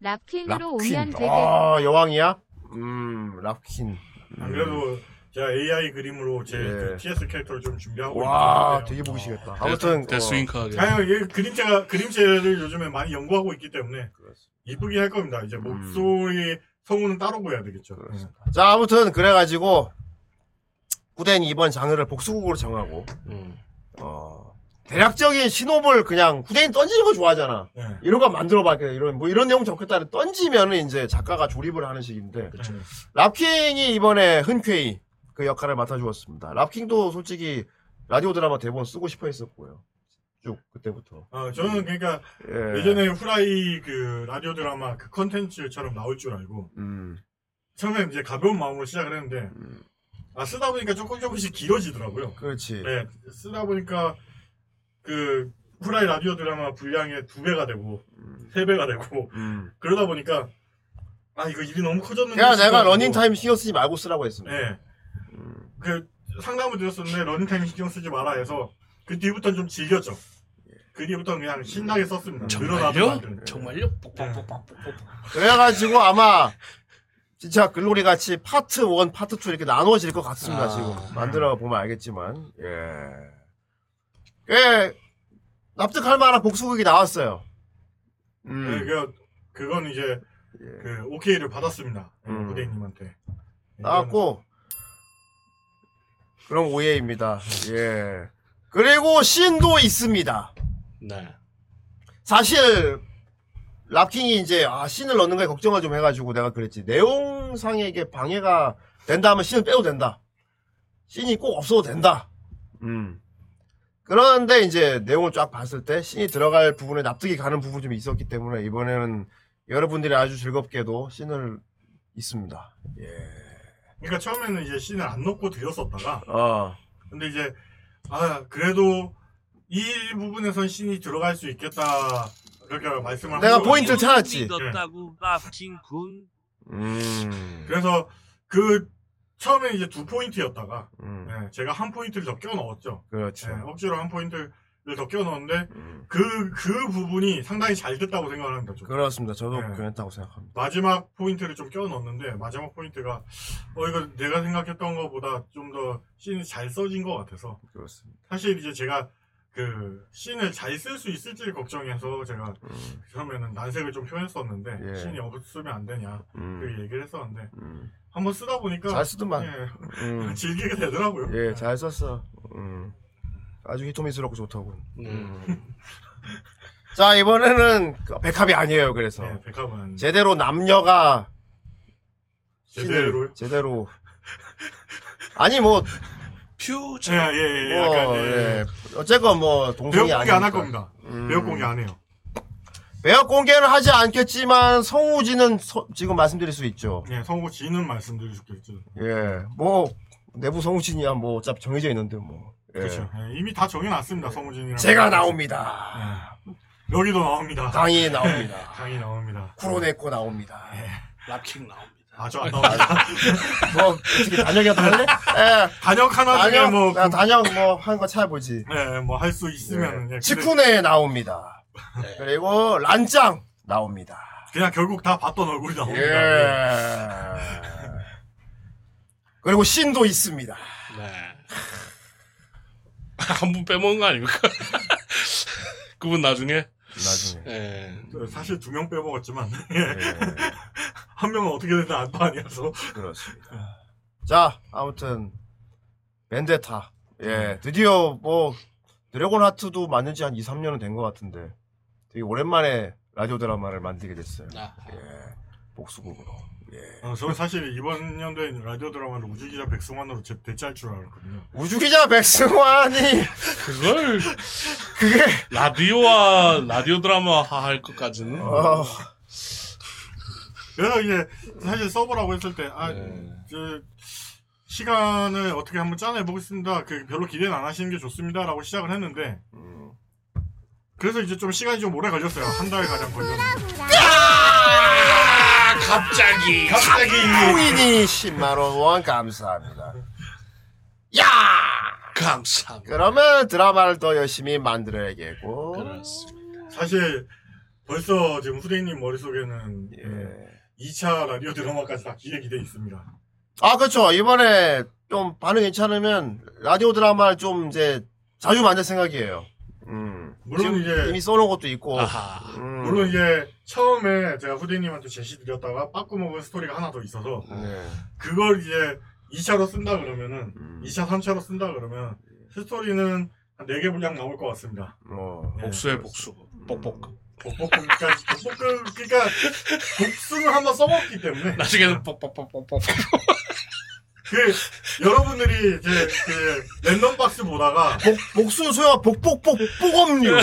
랍퀸으로 랍퀸. 오면 되겠 아, 여왕이야? 음, 랍퀸. 안 그래도 제가 AI 그림으로 제 예. 그 TS 캐릭터를 좀 준비하고 와. 되게 보기 시겠다. 어. 아무튼, 데, 스윙카게 아유, 이 그림체가 그림체를 요즘에 많이 연구하고 있기 때문에 이쁘게 할 겁니다. 이제 목소리 성우는 따로 보여야 되겠죠. 어, 자, 아무튼, 그래가지고, 후대는 이번 장르를 복수국으로 정하고, 음. 어, 대략적인 신호를 그냥, 후대인 던지는 거 좋아하잖아. 네. 이런 거 만들어봐. 이런, 뭐 이런 내용 적겠다는 던지면은 이제 작가가 조립을 하는 식인데, 그렇죠. 랍킹이 이번에 흔쾌히 그 역할을 맡아주었습니다. 랍킹도 솔직히 라디오 드라마 대본 쓰고 싶어 했었고요. 쭉, 그때부터. 어, 저는 그러니까 예. 예전에 후라이 그 라디오 드라마 그 컨텐츠처럼 나올 줄 알고 음, 처음에 이제 가벼운 마음으로 시작을 했는데 아 쓰다 보니까 조금 조금씩 길어지더라고요. 그렇지. 네, 쓰다 보니까 그 후라이 라디오 드라마 분량의 두 배가 되고 세 배가 되고 음. 그러다 보니까 아 이거 일이 너무 커졌는데 그냥 내가 싶어가지고. 러닝 타임 신경 쓰지 말고 쓰라고 했습니다. 네. 그 상담을 드렸었는데 러닝타임 신경 쓰지 마라 해서 그 뒤부터는 좀 즐겼죠. 그 뒤부터는 그냥 신나게 썼습니다. 늘어나도 정말요? 안 되는데. 정말요? 그래가지고 아마 진짜 글로리 같이 파트 1, 파트 2 이렇게 나누어질 것 같습니다, 아. 지금. 만들어 보면 알겠지만. 예. 꽤 납득할 만한 복수극이 나왔어요. 네, 음. 그 그건 이제 예. 그 오케이를 받았습니다. 음. 후대님한테. 나왔고 그럼 오해입니다. 예. 그리고 신도 있습니다. 네. 사실 랍킹이 이제 아 신을 넣는 거에 걱정을 좀 해가지고 내가 그랬지 내용상에 이게 방해가 된다 하면 신을 빼도 된다 신이 꼭 없어도 된다 음 그런데 이제 내용을 쫙 봤을 때 신이 들어갈 부분에 납득이 가는 부분이 좀 있었기 때문에 이번에는 여러분들이 아주 즐겁게도 신을 있습니다 예. 그러니까 처음에는 이제 씬을 안 넣고 드렸었다가 어 근데 이제 아 그래도 이 부분에선 씬이 들어갈 수 있겠다 그렇게 말씀을 내가 하고 포인트를 찾았지. 믿었다고 랍킹군. 음. 그래서 그 처음에 이제 두 포인트였다가 음. 예, 제가 한 포인트를 더 껴 넣었죠. 그렇죠 예, 억지로 한 포인트 를더껴 넣었는데 음. 그 그 부분이 상당히 잘 됐다고 생각을 합니다. 저도. 그렇습니다 저도 네. 그랬다고 생각합니다 마지막 포인트를 좀껴 넣었는데 마지막 포인트가 어 이거 내가 생각했던 것보다 좀 더 씬이 잘 써진 것 같아서 그렇습니다 사실 이제 제가 그 씬을 잘 쓸 수 있을지 걱정해서 제가 음. 처음에는 난색을 좀 표했었는데 예. 씬이 없으면 안 되냐 음. 그 얘기를 했었는데 음. 한번 쓰다 보니까 잘 쓰더만 예, 음. 즐기게 되더라고요. 예, 잘 썼어. 음. 아주 히토미스럽고 좋다고. 음. 자, 이번에는 그 백합이 아니에요, 그래서. 네, 백합은 제대로 남녀가 제대로 제대로. 아니, 뭐, 퓨즈. 예, 예, 예, 뭐, 약간 예. 예. 어쨌건 뭐, 동생이 배역 공개 안 할. 겁니다. 음. 배역 공개 안 해요. 배역 공개는 하지 않겠지만, 성우지는 서- 지금 말씀드릴 수 있죠. 예, 성우 지는 말씀드릴 수 있겠죠. 예, 뭐, 내부 성우진이야, 뭐, 어차피 정해져 있는데, 뭐. 예. 그렇죠. 예, 이미 다 정해놨습니다. 성우진이랑. 제가 나옵니다. 예. 여기도 나옵니다. 강의 나옵니다. 강의 나옵니다. 쿠로네코 나옵니다. 랍킹 나옵니다. 아주 안 나옵니다. 뭐 어떻게 단역이라도 할래? 예. 단역 하나 중에 단역 뭐, 나 단역 뭐 한 거 찾아보지. 예, 뭐 할 수 있으면 예, 근데 치쿠네 나옵니다. 네. 그리고 란짱 나옵니다. 그냥 결국 다 봤던 얼굴이 나옵니다. 예. 그리고 신도 있습니다. 네. 한 분 빼먹은 거 아닙니까? 그분 나중에. 나중에. 예. 예. 사실 두 명 빼먹었지만 예. 한 명은 어떻게 되든 안도 아니어서 그렇습니다. 자, 아무튼 벤데타. 예, 드디어 뭐 드래곤 하트도 만든 지 한 2, 3년은 된 것 같은데 되게 오랜만에 라디오 드라마를 만들게 됐어요. 아, 예. 복수극으로. 예. 어, 저는 사실 이번 연도에 라디오 드라마를 우주기자 백승환으로 제- 대체할 줄 알았거든요. 우주기자 백승환이 그걸 그게 라디오와 라디오 드라마 할 것까지는. 어, 그래서 이제 사실 써보라고 했을 때, 아, 네. 저, 시간을 어떻게 한번 짜내보겠습니다. 그 별로 기대는 안 하시는 게 좋습니다 라고 시작을 했는데, 음. 그래서 이제 좀 시간이 좀 오래 걸렸어요. 한 달 가량 걸렸는데. 아, 갑자기. 갑자기 후인이 10만 원 감사합니다. 야! 감사합니다. 그러면 드라마를 더 열심히 만들어야겠고. 그렇습니다. 사실 벌써 지금 후대님 머릿속에는 예. 2차 라디오 드라마까지 다 기획이 돼 있습니다. 아, 그렇죠. 이번에 좀 반응 괜찮으면 라디오 드라마를 좀 이제 자주 만들 생각이에요. 음. 물론 이제- 이미 써놓은 것도 있고. 아하. 음. 물론 이제 처음에 제가 후대님한테 제시 드렸다가 빠꾸 먹은 스토리가 하나 더 있어서 네. 그걸 이제 2차로 쓴다 그러면은 음. 2차, 3차로 쓴다 그러면 스토리는 한 4개 분량 나올 것 같습니다. 어. 예. 복수의 복수. 뻑뻑. 복복까지 복복 그러니까 복수를 한번 써먹기 때문에 나중에는 뻑뻑뻑뻑뻑. 그 여러분들이 이제 그 랜덤 박스 보다가 복, 복수 소영 복복복 뽀검류.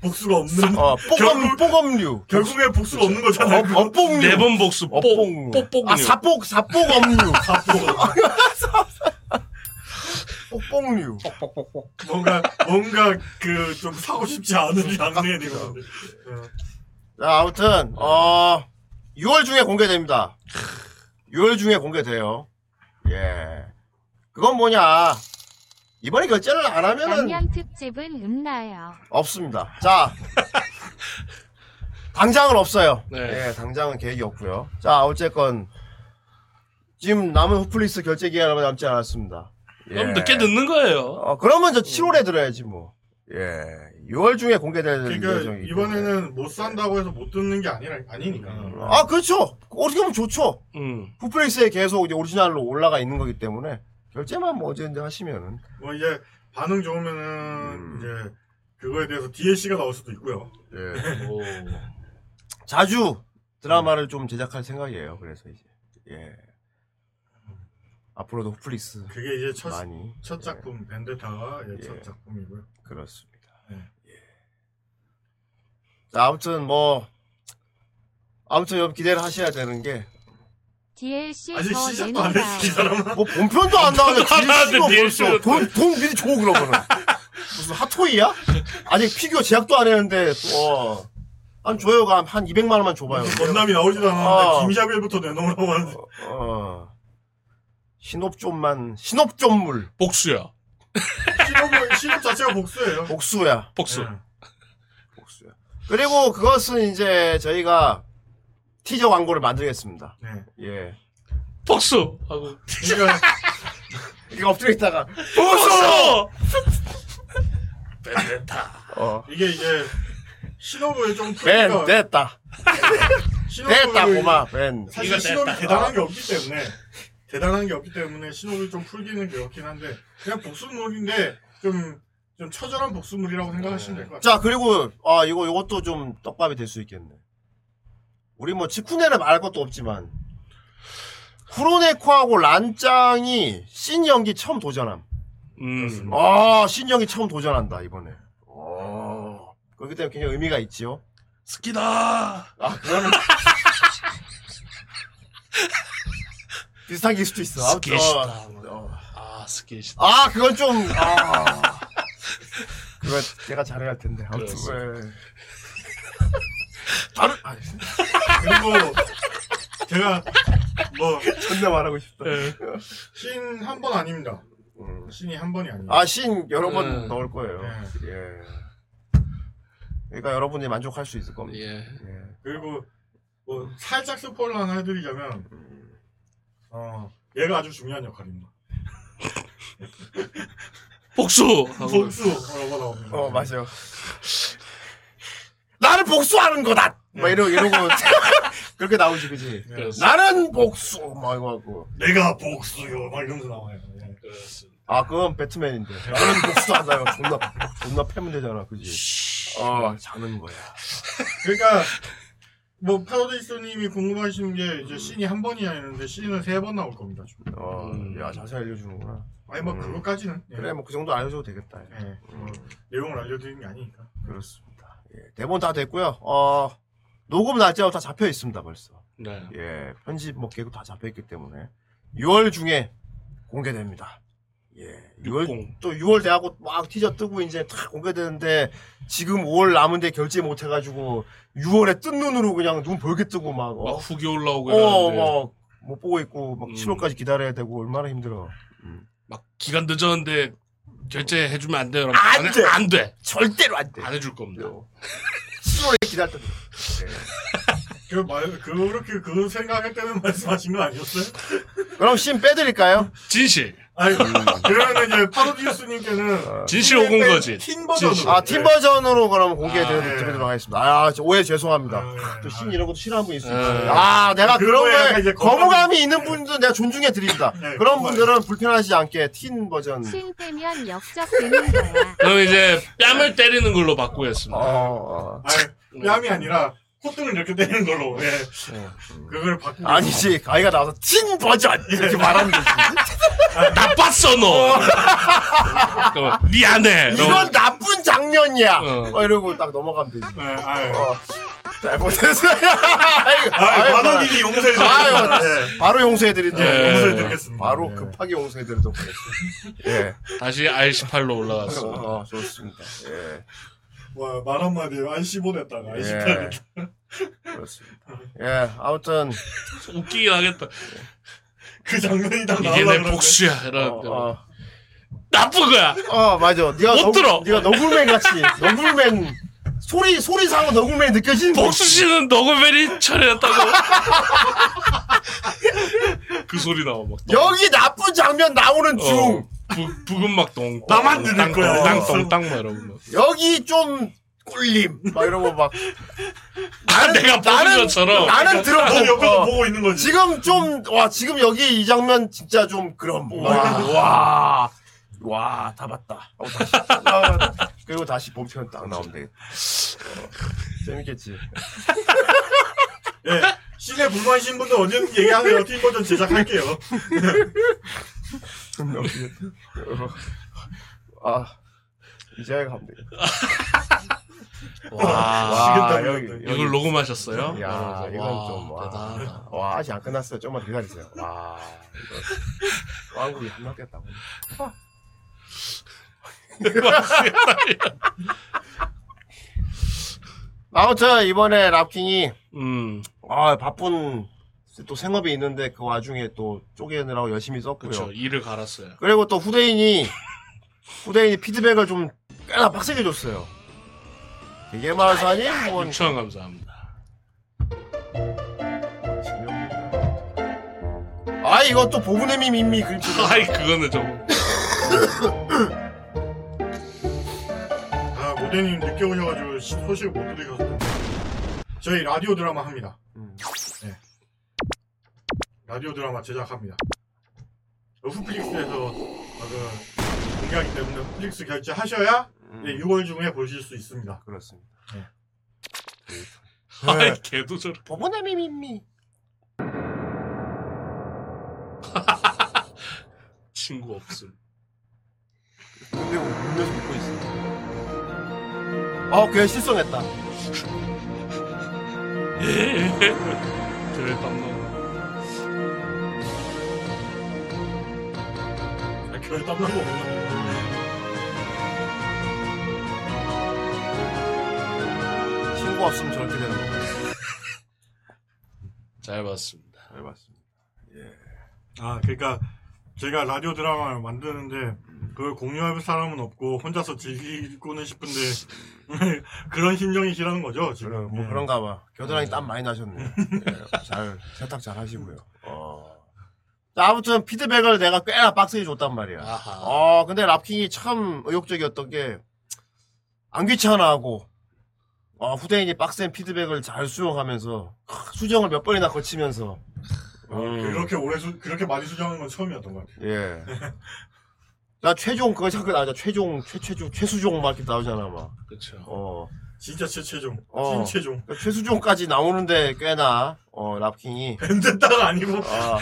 복수가 없는 어, 뽀검 결국- 뽀검류. 결국에 복수가 없는 거잖아요. 어, 어뽕류. 네번 복수. 어뽕류. 뽁, 뽁뽁류. 아, 사복 사복엄류. 복수가 뽀뽕류. 뭔가 뭔가 그 좀 사고 싶지 않은 장르의 내용인데. 자, 아무튼 어 6월 중에 공개됩니다. 6월 중에 공개돼요. 예. 그건 뭐냐? 이번에 결제를 안 하면은 작년 특집은 없나요? 없습니다. 자, 당장은 없어요. 네. 예, 당장은 계획이 없고요. 자, 어쨌건 지금 남은 후플리스 결제 기간 얼마 남지 않았습니다. 예. 그럼 늦게 듣는 거예요. 어, 그러면 저 7월에 들어야지 뭐. 예. 6월 중에 공개될 그러니까 예정이기. 이번에는 못 산다고 해서 못 듣는 게 아니라 아니니까. 아, 그렇죠. 어떻게 보면 좋죠. 음. 후플리스에 계속 이제 오리지널로 올라가 있는 거기 때문에 결제만 뭐 언제든지 하시면은 뭐 이제 반응 좋으면은 음. 이제 그거에 대해서 DLC가 나올 수도 있고요. 예. 오. 자주 드라마를 좀 제작할 생각이에요. 그래서 이제 예. 앞으로도 후플리스 그게 이제 첫, 많이 첫 작품 벤데타가 예, 예. 첫 작품이고요. 그렇습니다. 네. 예. 자, 아무튼 뭐 아무튼 좀 기대를 하셔야 되는 게 DLC 아직 더 시작도 안 내놓으라. 했어 이 사람은. 뭐 본편도 안 나왔는데 DLC가 벌써 돈, 돈 미리 줘 그러면은 무슨 핫토이야? 아직 피규어 제작도 안 했는데 또한 줘요 한, 한 200만 원만 줘봐요 건남이 나오지도 않았는데 어. 김샤벨부터 내놓으라고 하는데 어, 신업좀만 신업좀물 신업 복수야. 신업 자체가 복수예요. 복수야 복수. 예. 복수야 그리고 그것은 이제 저희가 티저 광고를 만들겠습니다 네. 예 복수! 하고. 그러니까 이거 엎드려 있다가 복수! 벤데타. 어. 이게 이제 신업을 좀벤 풀니까 됐다 됐다 고마 벤 사실 이거 됐다. 대단한 게 없기 때문에 대단한 게 없기 때문에 신업을 좀 풀기는 그렇긴 한데 그냥 복수물인데 좀 좀 처절한 복수물이라고 생각하시면 될 것 같아요. 자 그리고 아 이거 이것도 좀 떡밥이 될 수 있겠네. 우리 뭐 치쿠네를 말할 것도 없지만 쿠로네코하고 란짱이 신 연기 처음 도전함. 음. 아, 신 연기 처음 도전한다 이번에. 어. 그렇기 때문에 굉장히 의미가 있지요. 스키다! 아 그거는 비슷한 게 수도 있어. 스키시다. 어, 어. 아, 스키시다. 아 그건 좀 아. 그거 제가 잘해야 할 텐데. 아무튼. 예. 다른 아, 그리고 제가 뭐 존나 말하고 싶다. 신 한 번 아닙니다. 음. 신이 한 번이 아니에요. 아, 신 여러 번 음. 넣을 거예요. 네. 예. 그러니까 여러분이 만족할 수 있을 겁니다. 예. 예. 그리고 뭐 살짝 스포일러 하나 해드리자면 어 얘가 아주 중요한 역할입니다. 복수! 하고. 복수라고 나옵니다. 어, 맞아요. 나는 복수하는 거다! 막 이러고, 이러고. 그렇게 나오지, 그지? 네. 나는 복수! 막 이거 하고. 내가 복수요 막 이러면서 나와요. 예. 아, 그건 배트맨인데. 나는 복수도 안 나요. 존나, 존나 패면 되잖아, 그지? 어, 자는 거야. 그러니까 뭐 파라데이스님이 궁금하신 게 이제 신이 한 번이 아니는데 신은 세 번 나올 겁니다. 어, 음. 야, 자세히 알려주는구나. 아니 뭐 음. 그것까지는 예. 그래, 뭐 그 정도 알려줘도 되겠다. 예. 뭐 내용을 알려드리는 게 아니니까. 그렇습니다. 예, 대본 다 됐고요. 어, 녹음 날짜가 다 잡혀 있습니다, 벌써. 네. 예, 편집 뭐 계획도 다 잡혀 있기 때문에 6월 중에 공개됩니다. 예, 6월 60. 또 6월 돼하고 막 티저 뜨고 이제 다 공개되는데 지금 5월 남은데 결제 못 해가지고 6월에 뜬 눈으로 그냥 눈 벌게 뜨고 막막 어, 후기 올라오고 어, 이러는데 막못 보고 있고 막 음. 7월까지 기다려야 되고 얼마나 힘들어. 막 기간 늦었는데 결제해 주면 안 돼요. 안 해- 돼. 안 돼. 절대로 안 돼. 안 해줄 겁니다. 7월에 기다렸다. 그 말, 그렇게 그 생각할 때는 말씀하신 거 아니었어요? 그럼 신 빼드릴까요? 진실. 아니, 그러면 이제 파로디우스님께는 진실 오군 거지. 틴 버전으로. 아, 팀 버전으로 그럼 공개해드리도록 아, 예. 하겠습니다. 아, 저 오해 죄송합니다. 아, 예. 또신 이런 것도 싫어하는 분 있습니다. 예. 아, 내가 그런 거에 약간 거에 이제 거부감이 있는 분들은 내가 존중해 드립니다. 네, 그런 분들은 불편하지 않게 틴 버전. 실패면 역적되는 거야. 그럼 이제 뺨을 때리는 걸로 바꾸겠습니다. 어, 어. 아니, 뺨이 아니라 콧등을 이렇게 때리는 걸로. 예. 그걸 바꾸고. 아니지, 가이가 나와서 틴 버전! 이렇게 말하면 되지. 나빴어 너. 미안해. 이건 나쁜 장면이야! 어. 어, 이러고 딱 넘어가면 되지. 예, 아유. 어. 잘못했어요. 아이고, 아유, 아이고, 관원님이 용서해 아유, 주세요. 예. 바로 용서해드리도록 예. 하겠습니다. 용서해드리겠습니다. 바로 예. 급하게 용서해드리도록 하겠습니다. 예. 다시 R18로 올라갔어. 어, 좋습니다. 예. 와, 말 한마디에 안15 됐다가 안18 예. 됐다. 그렇습니다. 예, 아무튼, 웃기긴 하겠다. 그 장면이 다 이게 내. 복수야. 어, 이러는데 어, 나쁜 거야. 어, 맞아. 네가 못 너, 들어. 네가 너굴맨 같이, 너굴맨 소리 소리상으로 너구맨이 느껴지는 거 복수 씨는 너구맨이 처리했다고. 그 소리 나와 막. 여기 나쁜 장면 나오는 중 어, 부, 부금 막 똥. 나만 들을 거야. 땅똥땅 막 이러고. 막. 여기 좀 꿀림 막 이러고 막 아, 내가 보는 것처럼. 나는 너 들어보고 옆에서 어, 보고 있는 거지. 지금 좀 와 지금 여기 이 장면 진짜 좀 그럼 와와와 다 봤다 하고 다시 아, 그리고 다시 본편 딱 나오면 되겠다 어, 재밌겠지 예. 시내 불만이신 분들 언제든지 얘기하세요. 팀 버전 제작할게요. 아 이제 가면 되겠다 와. 식은땀이 여기. 여기. 이걸 녹음하셨어요? 야 여러분, 이건 와, 좀 와, 대단하다. 와 아직 안 끝났어요 좀만 기다리세요 와 이거 왕국이 한마디였다고 아무튼 이번에 랍킹이 음, 아 바쁜 또 생업이 있는데 그 와중에 또 쪼개느라고 열심히 썼고요. 그렇죠. 이를 갈았어요. 그리고 또 후대인이 후대인이 피드백을 좀 꽤나 빡세게 줬어요. 이게 말사니 뭐 6천 감사합니다. 아 이거 또 보브네미 민미 그림 찍어. 아이 그거는 좀 아, 모대님 늦게 오셔가지고 시- 소식을 못 텐데. 저희 라디오 드라마 합니다. 음. 네. 라디오 드라마 제작합니다. 후플릭스에서 아, 그 공개하기 때문에 후플릭스 결제하셔야 네, 6월 중에 보실 수 있습니다. 그렇습니다. 네. 아이 걔도 저렇게 보브네미 민미. 친구 없음. 근데 울면서 웃고 있어. 아, 걔 실성했다. 예. 저래 땀 나. 아, 결 땀나고 없나? 친구 없으면 저렇게 되는 거야. 잘 봤습니다. 잘 봤습니다. 아, 그러니까 제가 라디오 드라마를 만드는데 그걸 공유할 사람은 없고 혼자서 즐기고는 싶은데 그런 심정이시라는 거죠 지금. 그런, 뭐 예. 그런가 봐. 겨드랑이 땀 많이 나셨네. 예, 잘, 세탁 잘 하시고요. 어. 자, 아무튼 피드백을 내가 꽤나 빡세게 줬단 말이야. 아하. 어, 근데 랍킹이 참 의욕적이었던 게, 안 귀찮아하고, 어, 후대인이 빡센 피드백을 잘 수용하면서, 크, 수정을 몇 번이나 거치면서, 아, 음. 그렇게 오래 수, 그렇게 많이 수정한 건 처음이었던 것 같아요. 예. 나 최종, 그거 자꾸 나오자. 최종, 최, 최종, 최수종 막 이렇게 나오잖아, 막. 그렇죠. 어. 진짜 최최종, 어. 찐최종. 그러니까 최수종까지 나오는데 꽤나, 어, 랍킹이, 밴드따가 아니고 아.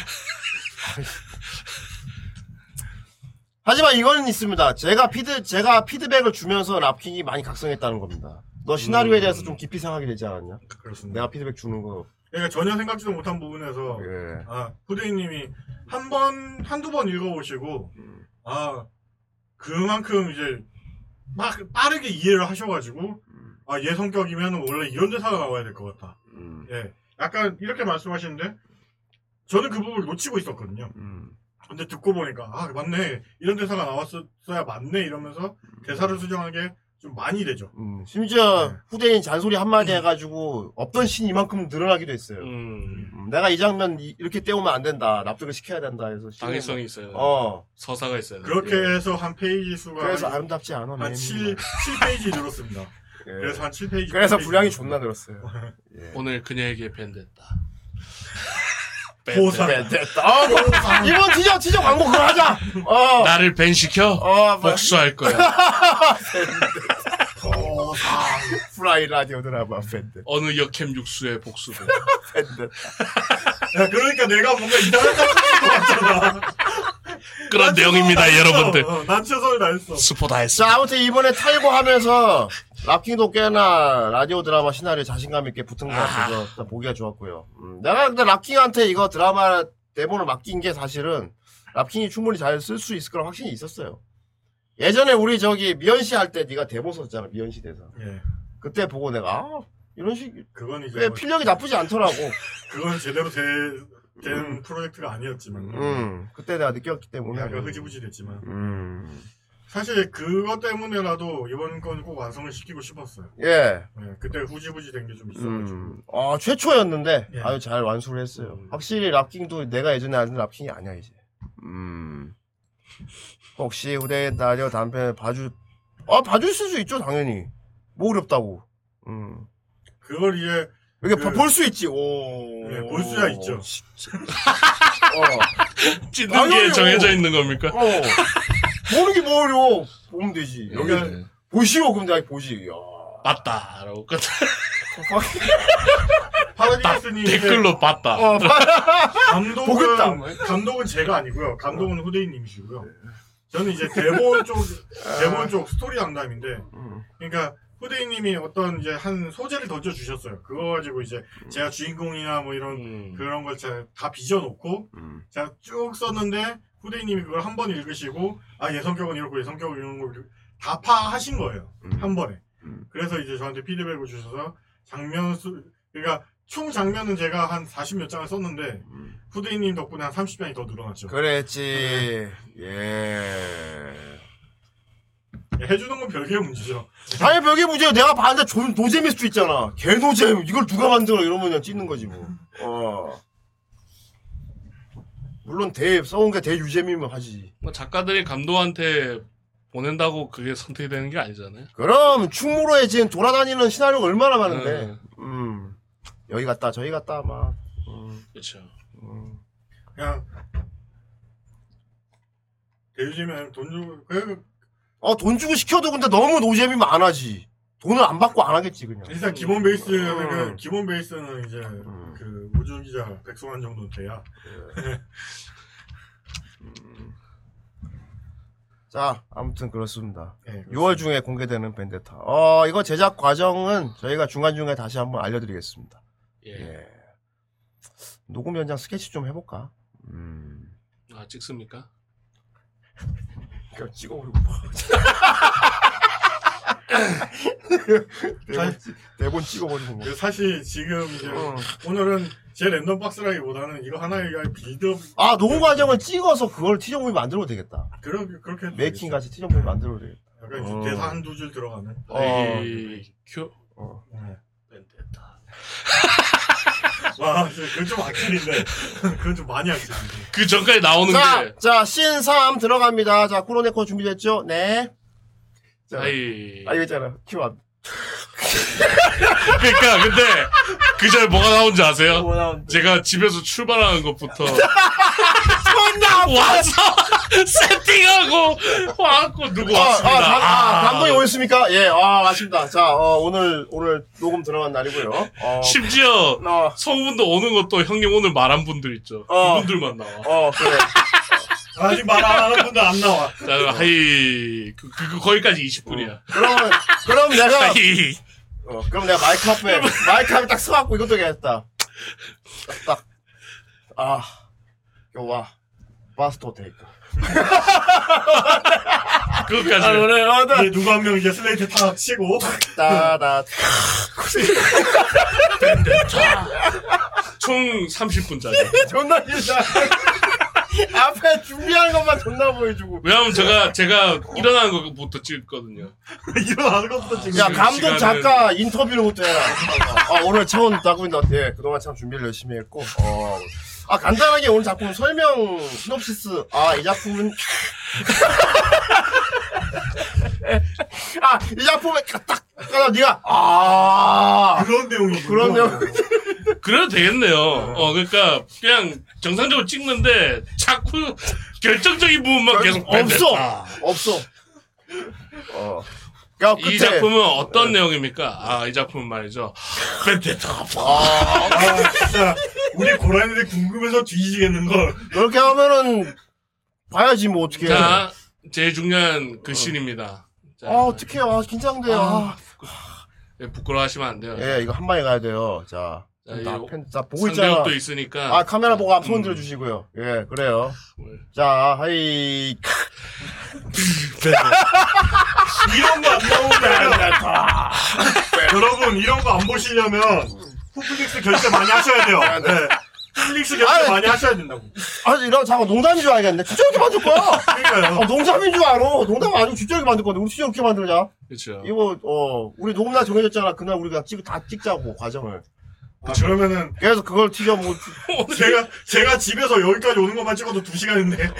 하지만 이거는 있습니다. 제가 피드 제가 피드백을 주면서 랍킹이 많이 각성했다는 겁니다. 너 시나리오에 음. 대해서 좀 깊이 생각하게 되지 않았냐? 그렇습니다. 내가 피드백 주는 거. 그러니까 전혀 생각지도 못한 부분에서 예. 아 후대인님이 한 번 한두 번 읽어보시고 음. 아 그만큼 이제 막 빠르게 이해를 하셔가지고 음. 아얘 성격이면 원래 이런 대사가 나와야 될 것 같다. 음. 예, 약간 이렇게 말씀하시는데 저는 그 부분을 놓치고 있었거든요. 음. 근데 듣고 보니까 아 맞네 이런 대사가 나왔어야 맞네 이러면서 대사를 수정한 게 좀 많이 되죠. 음. 심지어 네. 후대인 잔소리 한마디 해가지고 없던 신이 이만큼 늘어나기도 했어요. 음, 음, 내가 이 장면 이- 이렇게 때우면 안 된다. 납득을 시켜야 된다 해서. 당위성이 있어요. 어. 서사가 있어요. 그렇게 예. 해서 한 페이지 수가 그래서 한, 아름답지 않아. 한 맨. 7, 7페이지 늘었습니다. 예. 그래서 한 7페이지. 그래서 분량이 존나 늘었어요. 예. 오늘 그녀에게 밴됐다. 보상. 네, 됐다. 어, 뭐, 이번 티저 티저 광고 그거 하자. 어. 나를 밴시켜 어, 뭐, 복수할 거야. 보상. 프라이 라디오 드라마 팬들. 어느 역캠 육수의 복수도. 팬들. 야, 그러니까 내가 뭔가 이상한 것 같잖아. 그런 난 내용입니다, 여러분들. 어, 난 최선을 다했어. 스포 다 했어. 자, 아무튼 이번에 탈고하면서 랍킹도 꽤나 라디오 드라마 시나리오 자신감 있게 붙은 것 같아서 일단 보기가 좋았고요. 음, 내가 근데 랍킹한테 이거 드라마 대본을 맡긴 게 사실은 랍킹이 충분히 잘 쓸 수 있을 거라 확신이 있었어요. 예전에 우리 저기 미연 씨 할 때 네가 대본 썼잖아, 미연 씨 대사. 예. 그때 보고 내가 아 이런 식 그건 이제 꽤 뭐- 필력이 나쁘지 않더라고. 그건 제대로 되, 된 프로젝트가 아니었지만. 음, 그때 내가 느꼈기 때문에. 약간 흐지부지 됐지만. 음. 사실 그것 때문에라도 이번 건 꼭 완성을 시키고 싶었어요. 예. 네, 그때 후지부지 된 게 좀 있어가지고. 음, 아, 최초였는데, 예. 아주 잘 완수를 했어요. 확실히 랍킹도 내가 예전에 알던 랍킹이 아니야, 이제. 음. 혹시 후대인 라디오 단편 봐주, 아, 봐줄 수 있죠, 당연히. 뭐 어렵다고. 음. 그걸 이제 이게 그- 볼 수 있지, 오. 예, 볼 수야 있죠. 어. 찢는 게 당연히요. 정해져 있는 겁니까? 어. 보는 게 뭐 어려워. 보면 되지. 여기 예. 보시오, 그럼 내가 보지. 야. 봤다 라고 끝. 파라디 스님 댓글로 봤다. 어, 감독은 보겠다. 감독은 제가 아니고요. 감독은 후대인님이시고요. 저는 이제 대본 쪽 대본 쪽 스토리 담당인데, 그러니까 후대인님이 어떤 이제 한 소재를 던져 주셨어요. 그거 가지고 이제 제가 주인공이나 뭐 이런 음. 그런 걸 다 빚어놓고 제가 쭉 썼는데 후대인님이 그걸 한 번 읽으시고 아 얘 성격은 이렇고 얘 성격은 이런 걸다 파하신 거예요 한 번에. 그래서 이제 저한테 피드백을 주셔서 장면 수 그러니까 총 장면은 제가 한 40몇 장을 썼는데 후대인님 덕분에 한 30장이 더 늘어났죠. 그랬지. 예. 해주는 건 별개의 문제죠. 아니 벽에 문제야. 내가 봤는데 조, 노잼일 수도 있잖아. 개노잼. 이걸 누가 만들어 이러면 그냥 찍는 거지 뭐. 어. 물론 대 써온 게 대유잼이면 하지. 뭐 작가들이 감독한테 보낸다고 그게 선택이 되는 게 아니잖아요. 그럼 충무로에 지금 돌아다니는 시나리오가 얼마나 많은데. 네. 음. 여기 갔다 저기 갔다 막. 그렇죠. 그냥 대유지면 돈 주고 그 어, 돈 주고 시켜도 근데 너무 노잼이면 안 하지. 돈을 안 받고 안 하겠지 그냥. 일단 기본 베이스는 음. 그 기본 베이스는 이제 그 우주 기자 백성환 정도는 돼야. 자, 아무튼 그렇습니다. 네, 6월 중에 공개되는 벤데타. 어, 이거 제작 과정은 저희가 중간중간에 다시 한번 알려드리겠습니다. 예. 녹음 현장 스케치 좀 해볼까? 음. 아 찍습니까? 그냥 찍어버리고 봐. 대본, 찍- 대본 찍어버리고 뭐. 그 사실 지금 이제 어. 오늘은 제 랜덤 박스라기보다는 이거 하나의 빌드업 아, 녹음 과정을 찍어서 그걸 티저무비 만들어도 되겠다. 그렇게 그렇게 해도 메이킹 같이 티저무비 만들어도 되겠다. 약간 어. 대사 한두 줄 들어가는. 어. 이큐 어. 네. 벤데타. 와, 그건 좀 악질인데. 그건 좀 많이 악질인데. 그 전까지 나오는 자, 게 자, 씬3 들어갑니다. 자, 쿠로네코 준비됐죠? 네. 자, 아이. 아, 이거 있잖아. 큐 안. 그러니까 근데 그 전에 뭐가 나온지 아세요? 뭐? 제가 집에서 출발하는 것부터 존나 와서 세팅하고 와갖고 누구 아, 왔습니다. 아, 감, 아, 감독이 오셨습니까? 예, 아, 맞습니다. 자, 어, 오늘, 오늘 녹음 들어간 날이고요. 어, 심지어 어, 성우분도 오는 것도 형님 오늘 말한 분들 있죠. 어. 그분들만 나와. 어, 그래. 아직 말 안 하는 분들 안 나와. 자, 하이 그, 그, 그 거기까지 20분이야. 그러면, 그럼 내가, 하이 어, 그럼 내가 마이크 앞에, 마이크 앞에 딱 서갖고 이것도 해야겠다. 딱, 딱. 아, 요 와. 바스토 테이크. 그것까지. 아, 그래, 어, 나, 이제 누가 한 명 이제 슬레이트 탁 치고. 따다. 총 30분짜리. 존나 길다. 앞에 준비하는 것만 존나 보여주고. 왜냐면 제가 제가 일어나는 것부터 찍었거든요. 일어나는 것부터 지금. 야, 감독 시간은- 작가 인터뷰를 못 해라. 아, 오늘 처음 작품인데? 그동안 참 준비를 열심히 했고, 어. 아, 간단하게 오늘 작품 설명, 시놉시스. 아, 이 작품은. 아, 이 작품에 딱, 딱, 니가, 아. 그런 내용이. 그런 내용. 그래도 되겠네요. 어 그러니까 그냥 정상적으로 찍는데 자꾸 결정적인 부분만 계속 없어. 벤데타. 없어. 어. 야, 끝에. 이 작품은 어떤 내용입니까? 아 이 작품은 말이죠. 벤데타. 아, 아, 진짜. 우리 고라니들 궁금해서 뒤지겠는 걸. 그렇게 하면은, 봐야지, 뭐, 어떻게. 자 제일 중요한 그 씬입니다. 자, 아, 어떡해. 아, 긴장돼요. 아. 예, 부끄러워하시면 안 돼요. 예, 이거 한 방에 가야 돼요. 자. 자, 펜, 자, 보고 있잖아. 상대역도 있으니까. 아, 카메라 보고 앞손 음. 들어주시고요. 예, 그래요. 뭘. 자, 하이. 이런 거 안 나오면. 여러분, 이런 거 안 보시려면. 후플릭스 결제 많이 하셔야 돼요. 네. 넷플릭스 결제 많이 하셔야 된다고. 아, 이런 잠깐 농담인 줄 알겠네. 진짜 이렇게 만들 거야. 그러니까요. 어, 농담인 줄 알아. 농담 아니고 진짜 이렇게 만들 건데 우리 진짜 이렇게 만들자. 그렇죠. 이거 어 우리 녹음날 정해졌잖아. 그날 우리가 찍, 다 찍자고 과정을. 아, 그러면은 그래서 그걸 튀겨 뭐 제가 제가 집에서 여기까지 오는 것만 찍어도 2 시간인데.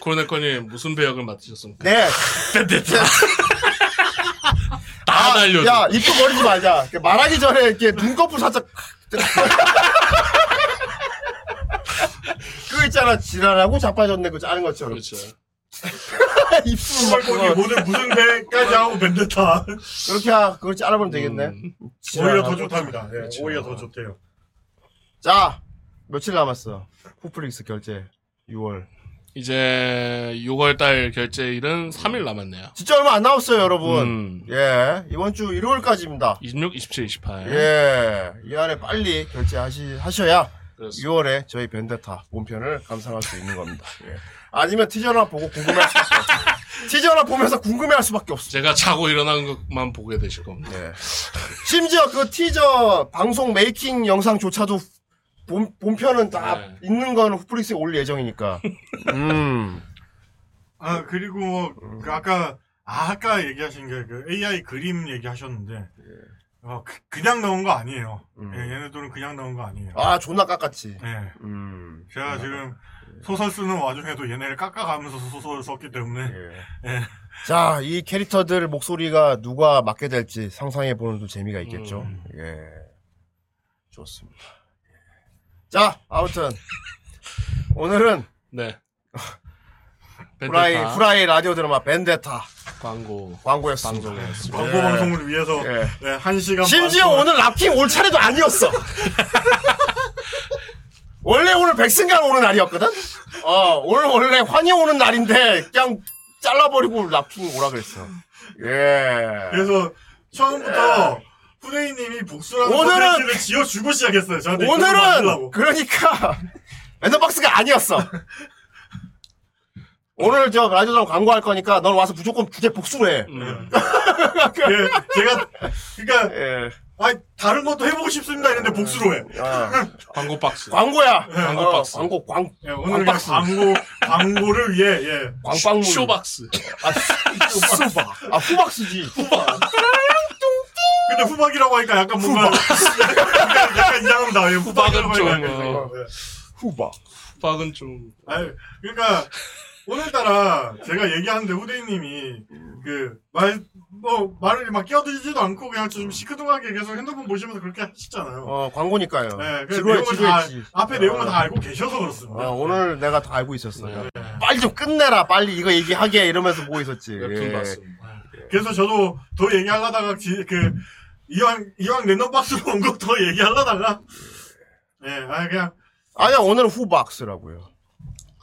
코로네코님 무슨 배역을 맡으셨습니까? 네. 다 날려. 야 입도 버리지 말자. 말하기 전에 이렇게 눈꺼풀 살짝. 그거 있잖아 지랄하고 자빠졌네 그 짜는 것처럼 그렇죠. 입술 막 거기 모든 무슨 배까지 하고 벤데타. 그렇게 하 그걸 짜라보면 되겠네. 음, 오히려 더. 좋답니다. 예, 그렇죠. 오히려 더 좋대요. 자 며칠 남았어. 후플릭스 결제 6월. 이제 6월 달 결제일은 3일 남았네요. 진짜 얼마 안 남았어요 여러분. 음. 예 이번 주 일요일까지입니다. 26, 27, 28. 예, 이 안에 빨리 결제하시, 하셔야 그렇습니다. 6월에 저희 벤데타 본편을 감상할 수 있는 겁니다. 예. 아니면 티저나 보고 궁금해할 수밖에 없어. 티저나 보면서 궁금해할 수밖에 없어. 제가 자고 일어난 것만 보게 되실 겁니다. 예. 심지어 그 티저 방송 메이킹 영상조차도 본, 본편은 다 네. 있는 거는 후플릭스에 올릴 예정이니까. 음. 아 그리고 그 아까 아, 아까 얘기하신 게 그 AI 그림 얘기하셨는데 어, 그, 냥 넣은 거 아니에요. 음. 예, 얘네들은 그냥 넣은 거 아니에요. 아, 존나 깎았지. 예. 음. 제가 지금 소설 쓰는 와중에도 얘네를 깎아가면서 소설을 썼기 때문에 예. 예. 자, 이 캐릭터들 목소리가 누가 맡게 될지 상상해 보는 또 재미가 있겠죠. 음. 예. 좋습니다. 예. 자, 아무튼. 오늘은 네. 후라이, 벤데타 후라이 라디오 드라마 벤데타 광고 광고였습니다. 방송이었습니다. 광고 예. 방송을 위해서 예. 네, 한 시간 심지어 반 동안 오늘 랍킹 올 차례도 아니었어. 원래 오늘 백승강 오는 날이었거든? 어, 오늘 원래 환희 오는 날인데, 그냥 잘라버리고 랍킹 오라 그랬어. 예. 그래서 처음부터 후대인님이 복수라는 오늘은- 지어주고 시작했어요. 저한테 오늘은, 만들라고. 그러니까, 랜덤박스가 아니었어. 오늘 저 라디오드라마 광고할 거니까 넌 와서 무조건 주제 복수로 해. 음. 예, 제가 그러니까 예. 아 다른 것도 해보고 싶습니다 이랬는데 복수로 해. 아, 광고 박스. 광고야. 광고 어, 박스. 광고, 광, 예, 오늘 그냥 광박스. 광고 광고를 위해 예. 광빵물. 쇼박스. 아, 후박. 아, 후박스지. 후박. 근데 후박이라고 하니까 약간 뭔가 약간, 약간 이상합니다. 예, 후박이라고 좀, 하니까 약간 어. 이상해요. 예. 후박. 박은 좀 아니, 그러니까 오늘따라 제가 얘기하는데 후대인님이 그말 뭐 말을 막 끼어들지도 않고 그냥 좀 시큰둥하게 계속 핸드폰 보시면서 그렇게 하시잖아요. 어, 광고니까요. 네, 그 지루해, 내용을 다 지루했지. 앞에 어. 내용을 다 알고 계셔서 그렇습니다. 어, 오늘 내가 다 알고 있었어. 네. 빨리 좀 끝내라, 빨리 이거 얘기하게 이러면서 보고 있었지. 웹툰 예. 봤습니다. 그래서 저도 더 얘기하려다가 지- 그 이왕 이왕 랜덤 박스로 온 거 더 얘기하려다가 예, 아 그냥 아니야, 오늘은 후박스라고요.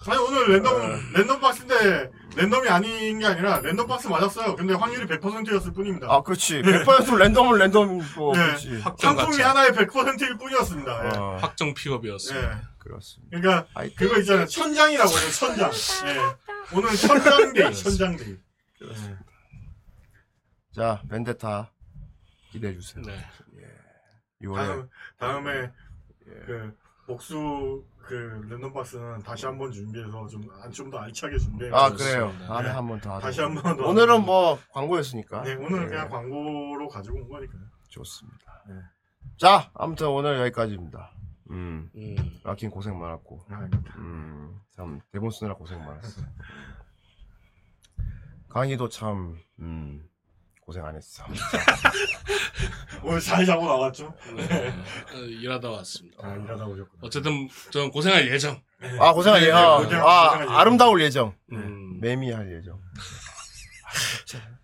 아니 오늘 랜덤 랜덤 박스인데 랜덤이 아닌 게 아니라 랜덤 박스 맞았어요. 근데 확률이 100%였을 뿐입니다. 아, 그렇지. 100% 랜덤은 랜덤, 뭐, 네. 그렇지. 확정 상품이. 하나의 100%일 뿐이었습니다. 예. 어, 확정 픽업이었습니다. 예. 그렇습니다. 그러니까 아이, 그거 있잖아요. 천장이라고 해요. 천장. 예. 오늘 천장데이. 천장데이. 자, 벤데타 기대해주세요. 네. 6월에. 다음 다음에 예. 그 복수 그 랜덤 박스는 다시 한번 준비해서 좀좀 더 알차게 준비해. 아. 그래요. 다음에 네. 한번 더 하자. 다시 한번 더. 오늘은 뭐, 광고였으니까. 네, 오늘은 예, 그냥 광고로 가지고 온 거니까요. 좋습니다. 네. 자, 아무튼 오늘 여기까지입니다. 음, 음. 라킨 고생 많았고. 아, 음, 참, 대본 쓰느라 고생 많았어. 강희도 참, 음, 고생 안 했어. 오늘 잘 자고 나왔죠? 네. 어, 일하다 왔습니다. 아, 일하다 오셨구나. 어쨌든 저는 고생할 예정. 아, 고생할 네, 예정. 네, 아, 고생- 아, 고생할 예정. 아름다울 예정. 음. 매미할 예정.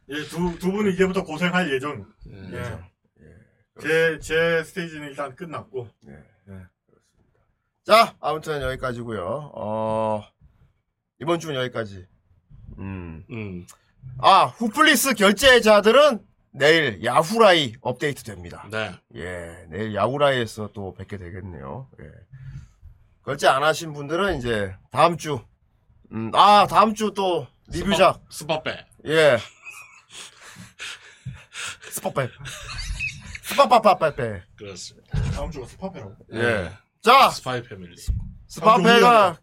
예, 두, 두 분은 이제부터 고생할 예정. 네. 예. 제, 제 스테이지는 일단 끝났고. 자, 아무튼 여기까지고요 어, 이번 주는 여기까지. 음. 음. 아, 후플리스 결제자들은 내일 야후라이 업데이트 됩니다. 네. 예, 내일 야후라이에서 또 뵙게 되겠네요. 예. 결제 안 하신 분들은 이제 다음 주, 음, 아, 다음 주 또 리뷰작, 스파페. 예. 스파페. 스파파파파페. 그렇습니다. 다음 주가 스파페라고. 예. 자, 스파이 패밀리. 스파페가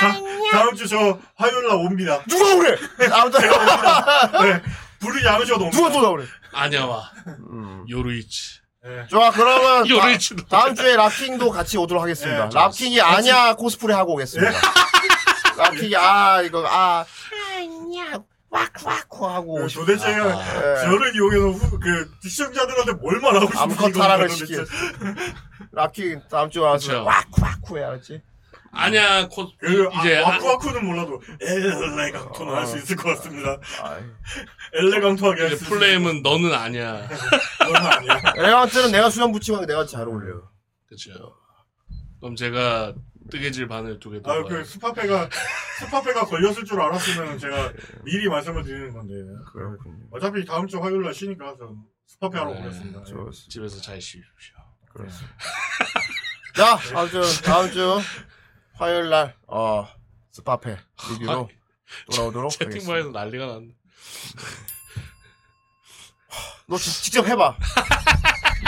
다, 다음 주 저 화요일 날 옵니다. 누가 오래? 아무튼 네. 부르지 않으셔도 옵니다. 누가 또 나오래? 아냐와 음. 요르이치. 네. 좋아 그러면. 다, 다음 주에 랍킹도 같이 오도록 하겠습니다. 네, 랍킹이 아냐 코스프레 하고 오겠습니다. 랍킹이 아 이거 아 아냐 와쿠와쿠 하고 그 오십니다. 도대체 예. 저를 이용해서 후, 그 시청자들한테 뭘 말하고 싶은지 타락을 도대체. 시키. 랍킹 다음 주에 와서. 와쿠와쿠 해야 알지? 아냐 코그 이제 아, 아, 와쿠와쿠는 몰라도 엘레강토는 할 수 있을 것 같습니다. 아이. 엘레강토하게 할수 플레임은 너는 아냐. 그건 아니야. 엘레강트는 내가 수염 붙이면 내가 잘 어울려. 그렇죠. 그럼 제가 뜨개질 바늘 두개 더. 아, 그 스파페가 스파페가 걸렸을 줄 알았으면 제가 미리 말씀을 드리는 건데 그렇군요. 어차피 다음 주 화요일 날 쉬니까 저 스파페 하러 네. 오겠습니다. 좋습니다. 집에서 잘 쉬십시오. 그렇습니다. 자, 다음 주, 다음 주 화요일 날, 어, 스파페 리뷰로 돌아오도록 채팅방에서. 난리가 났네. 너 지- 직접 해봐.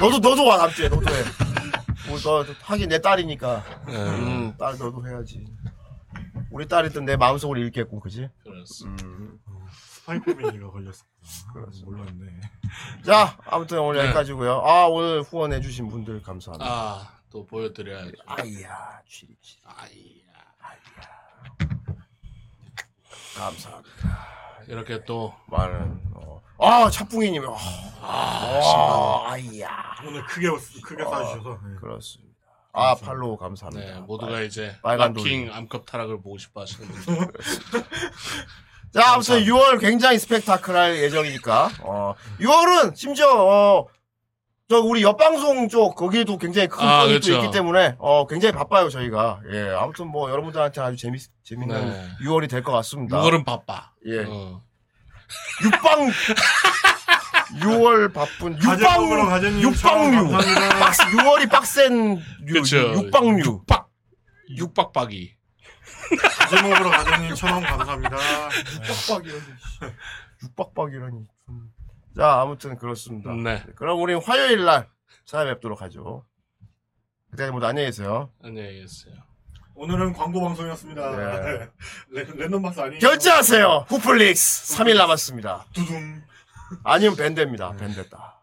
너도, 너도 와, 다음 주에, 너도 해. 뭐, 너, 하긴 내 딸이니까. 네. 음, 딸 너도 해야지. 우리 딸이든 내 마음속으로 읽겠고, 그지? 그렇습니다. 음. 스파이 패밀리가 걸렸어. 그렇습니다. 몰랐네. 자, 아무튼 오늘 네. 여기까지고요 아, 오늘 후원해주신 분들 감사합니다. 아, 또 보여드려야죠. 아이야, 쥐리, 쥐리. 아이야. 감사합니다. 이렇게 또, 많은, 어. 아, 차풍이님. 아, 아, 아, 아이야. 오늘 크게 크게 어. 사주셔서 네. 그렇습니다. 아, 팔로우 감사합니다. 네, 모두가 이제 빨간 락킹 암컷 타락을 보고 싶어 하시는 분들. 자, 아무튼 6월 굉장히 스펙타클할 예정이니까, 어, 6월은 심지어, 어, 저 우리 옆방송 쪽 거기에도 굉장히 큰 아, 건이 또 그렇죠. 있기 때문에 어 굉장히 바빠요 저희가 예 아무튼 뭐 여러분들한테 아주 재밌 재밌는 네. 6월이 될 것 같습니다 6월은 바빠. 예 어. 육방 6월 바쁜 가재 먹으러 육방 가재님 육방류 감사합니다. 빡 6월이 빡센 유, 그렇죠. 육방류 육박. 육박박이. 가재 먹으러 가재님 천원 감사합니다. 육박박이라니 육박박이라니 음. 자 아무튼 그렇습니다 네. 그럼 우리 화요일 날 찾아뵙도록 하죠 그때 모두 안녕히 계세요 안녕히 계세요. 오늘은 광고 방송이었습니다. 네. 랜- 랜덤 박스 아니에요? 결제하세요 후플릭스 3일 남았습니다 두둥. 아니면 밴드입니다 밴드다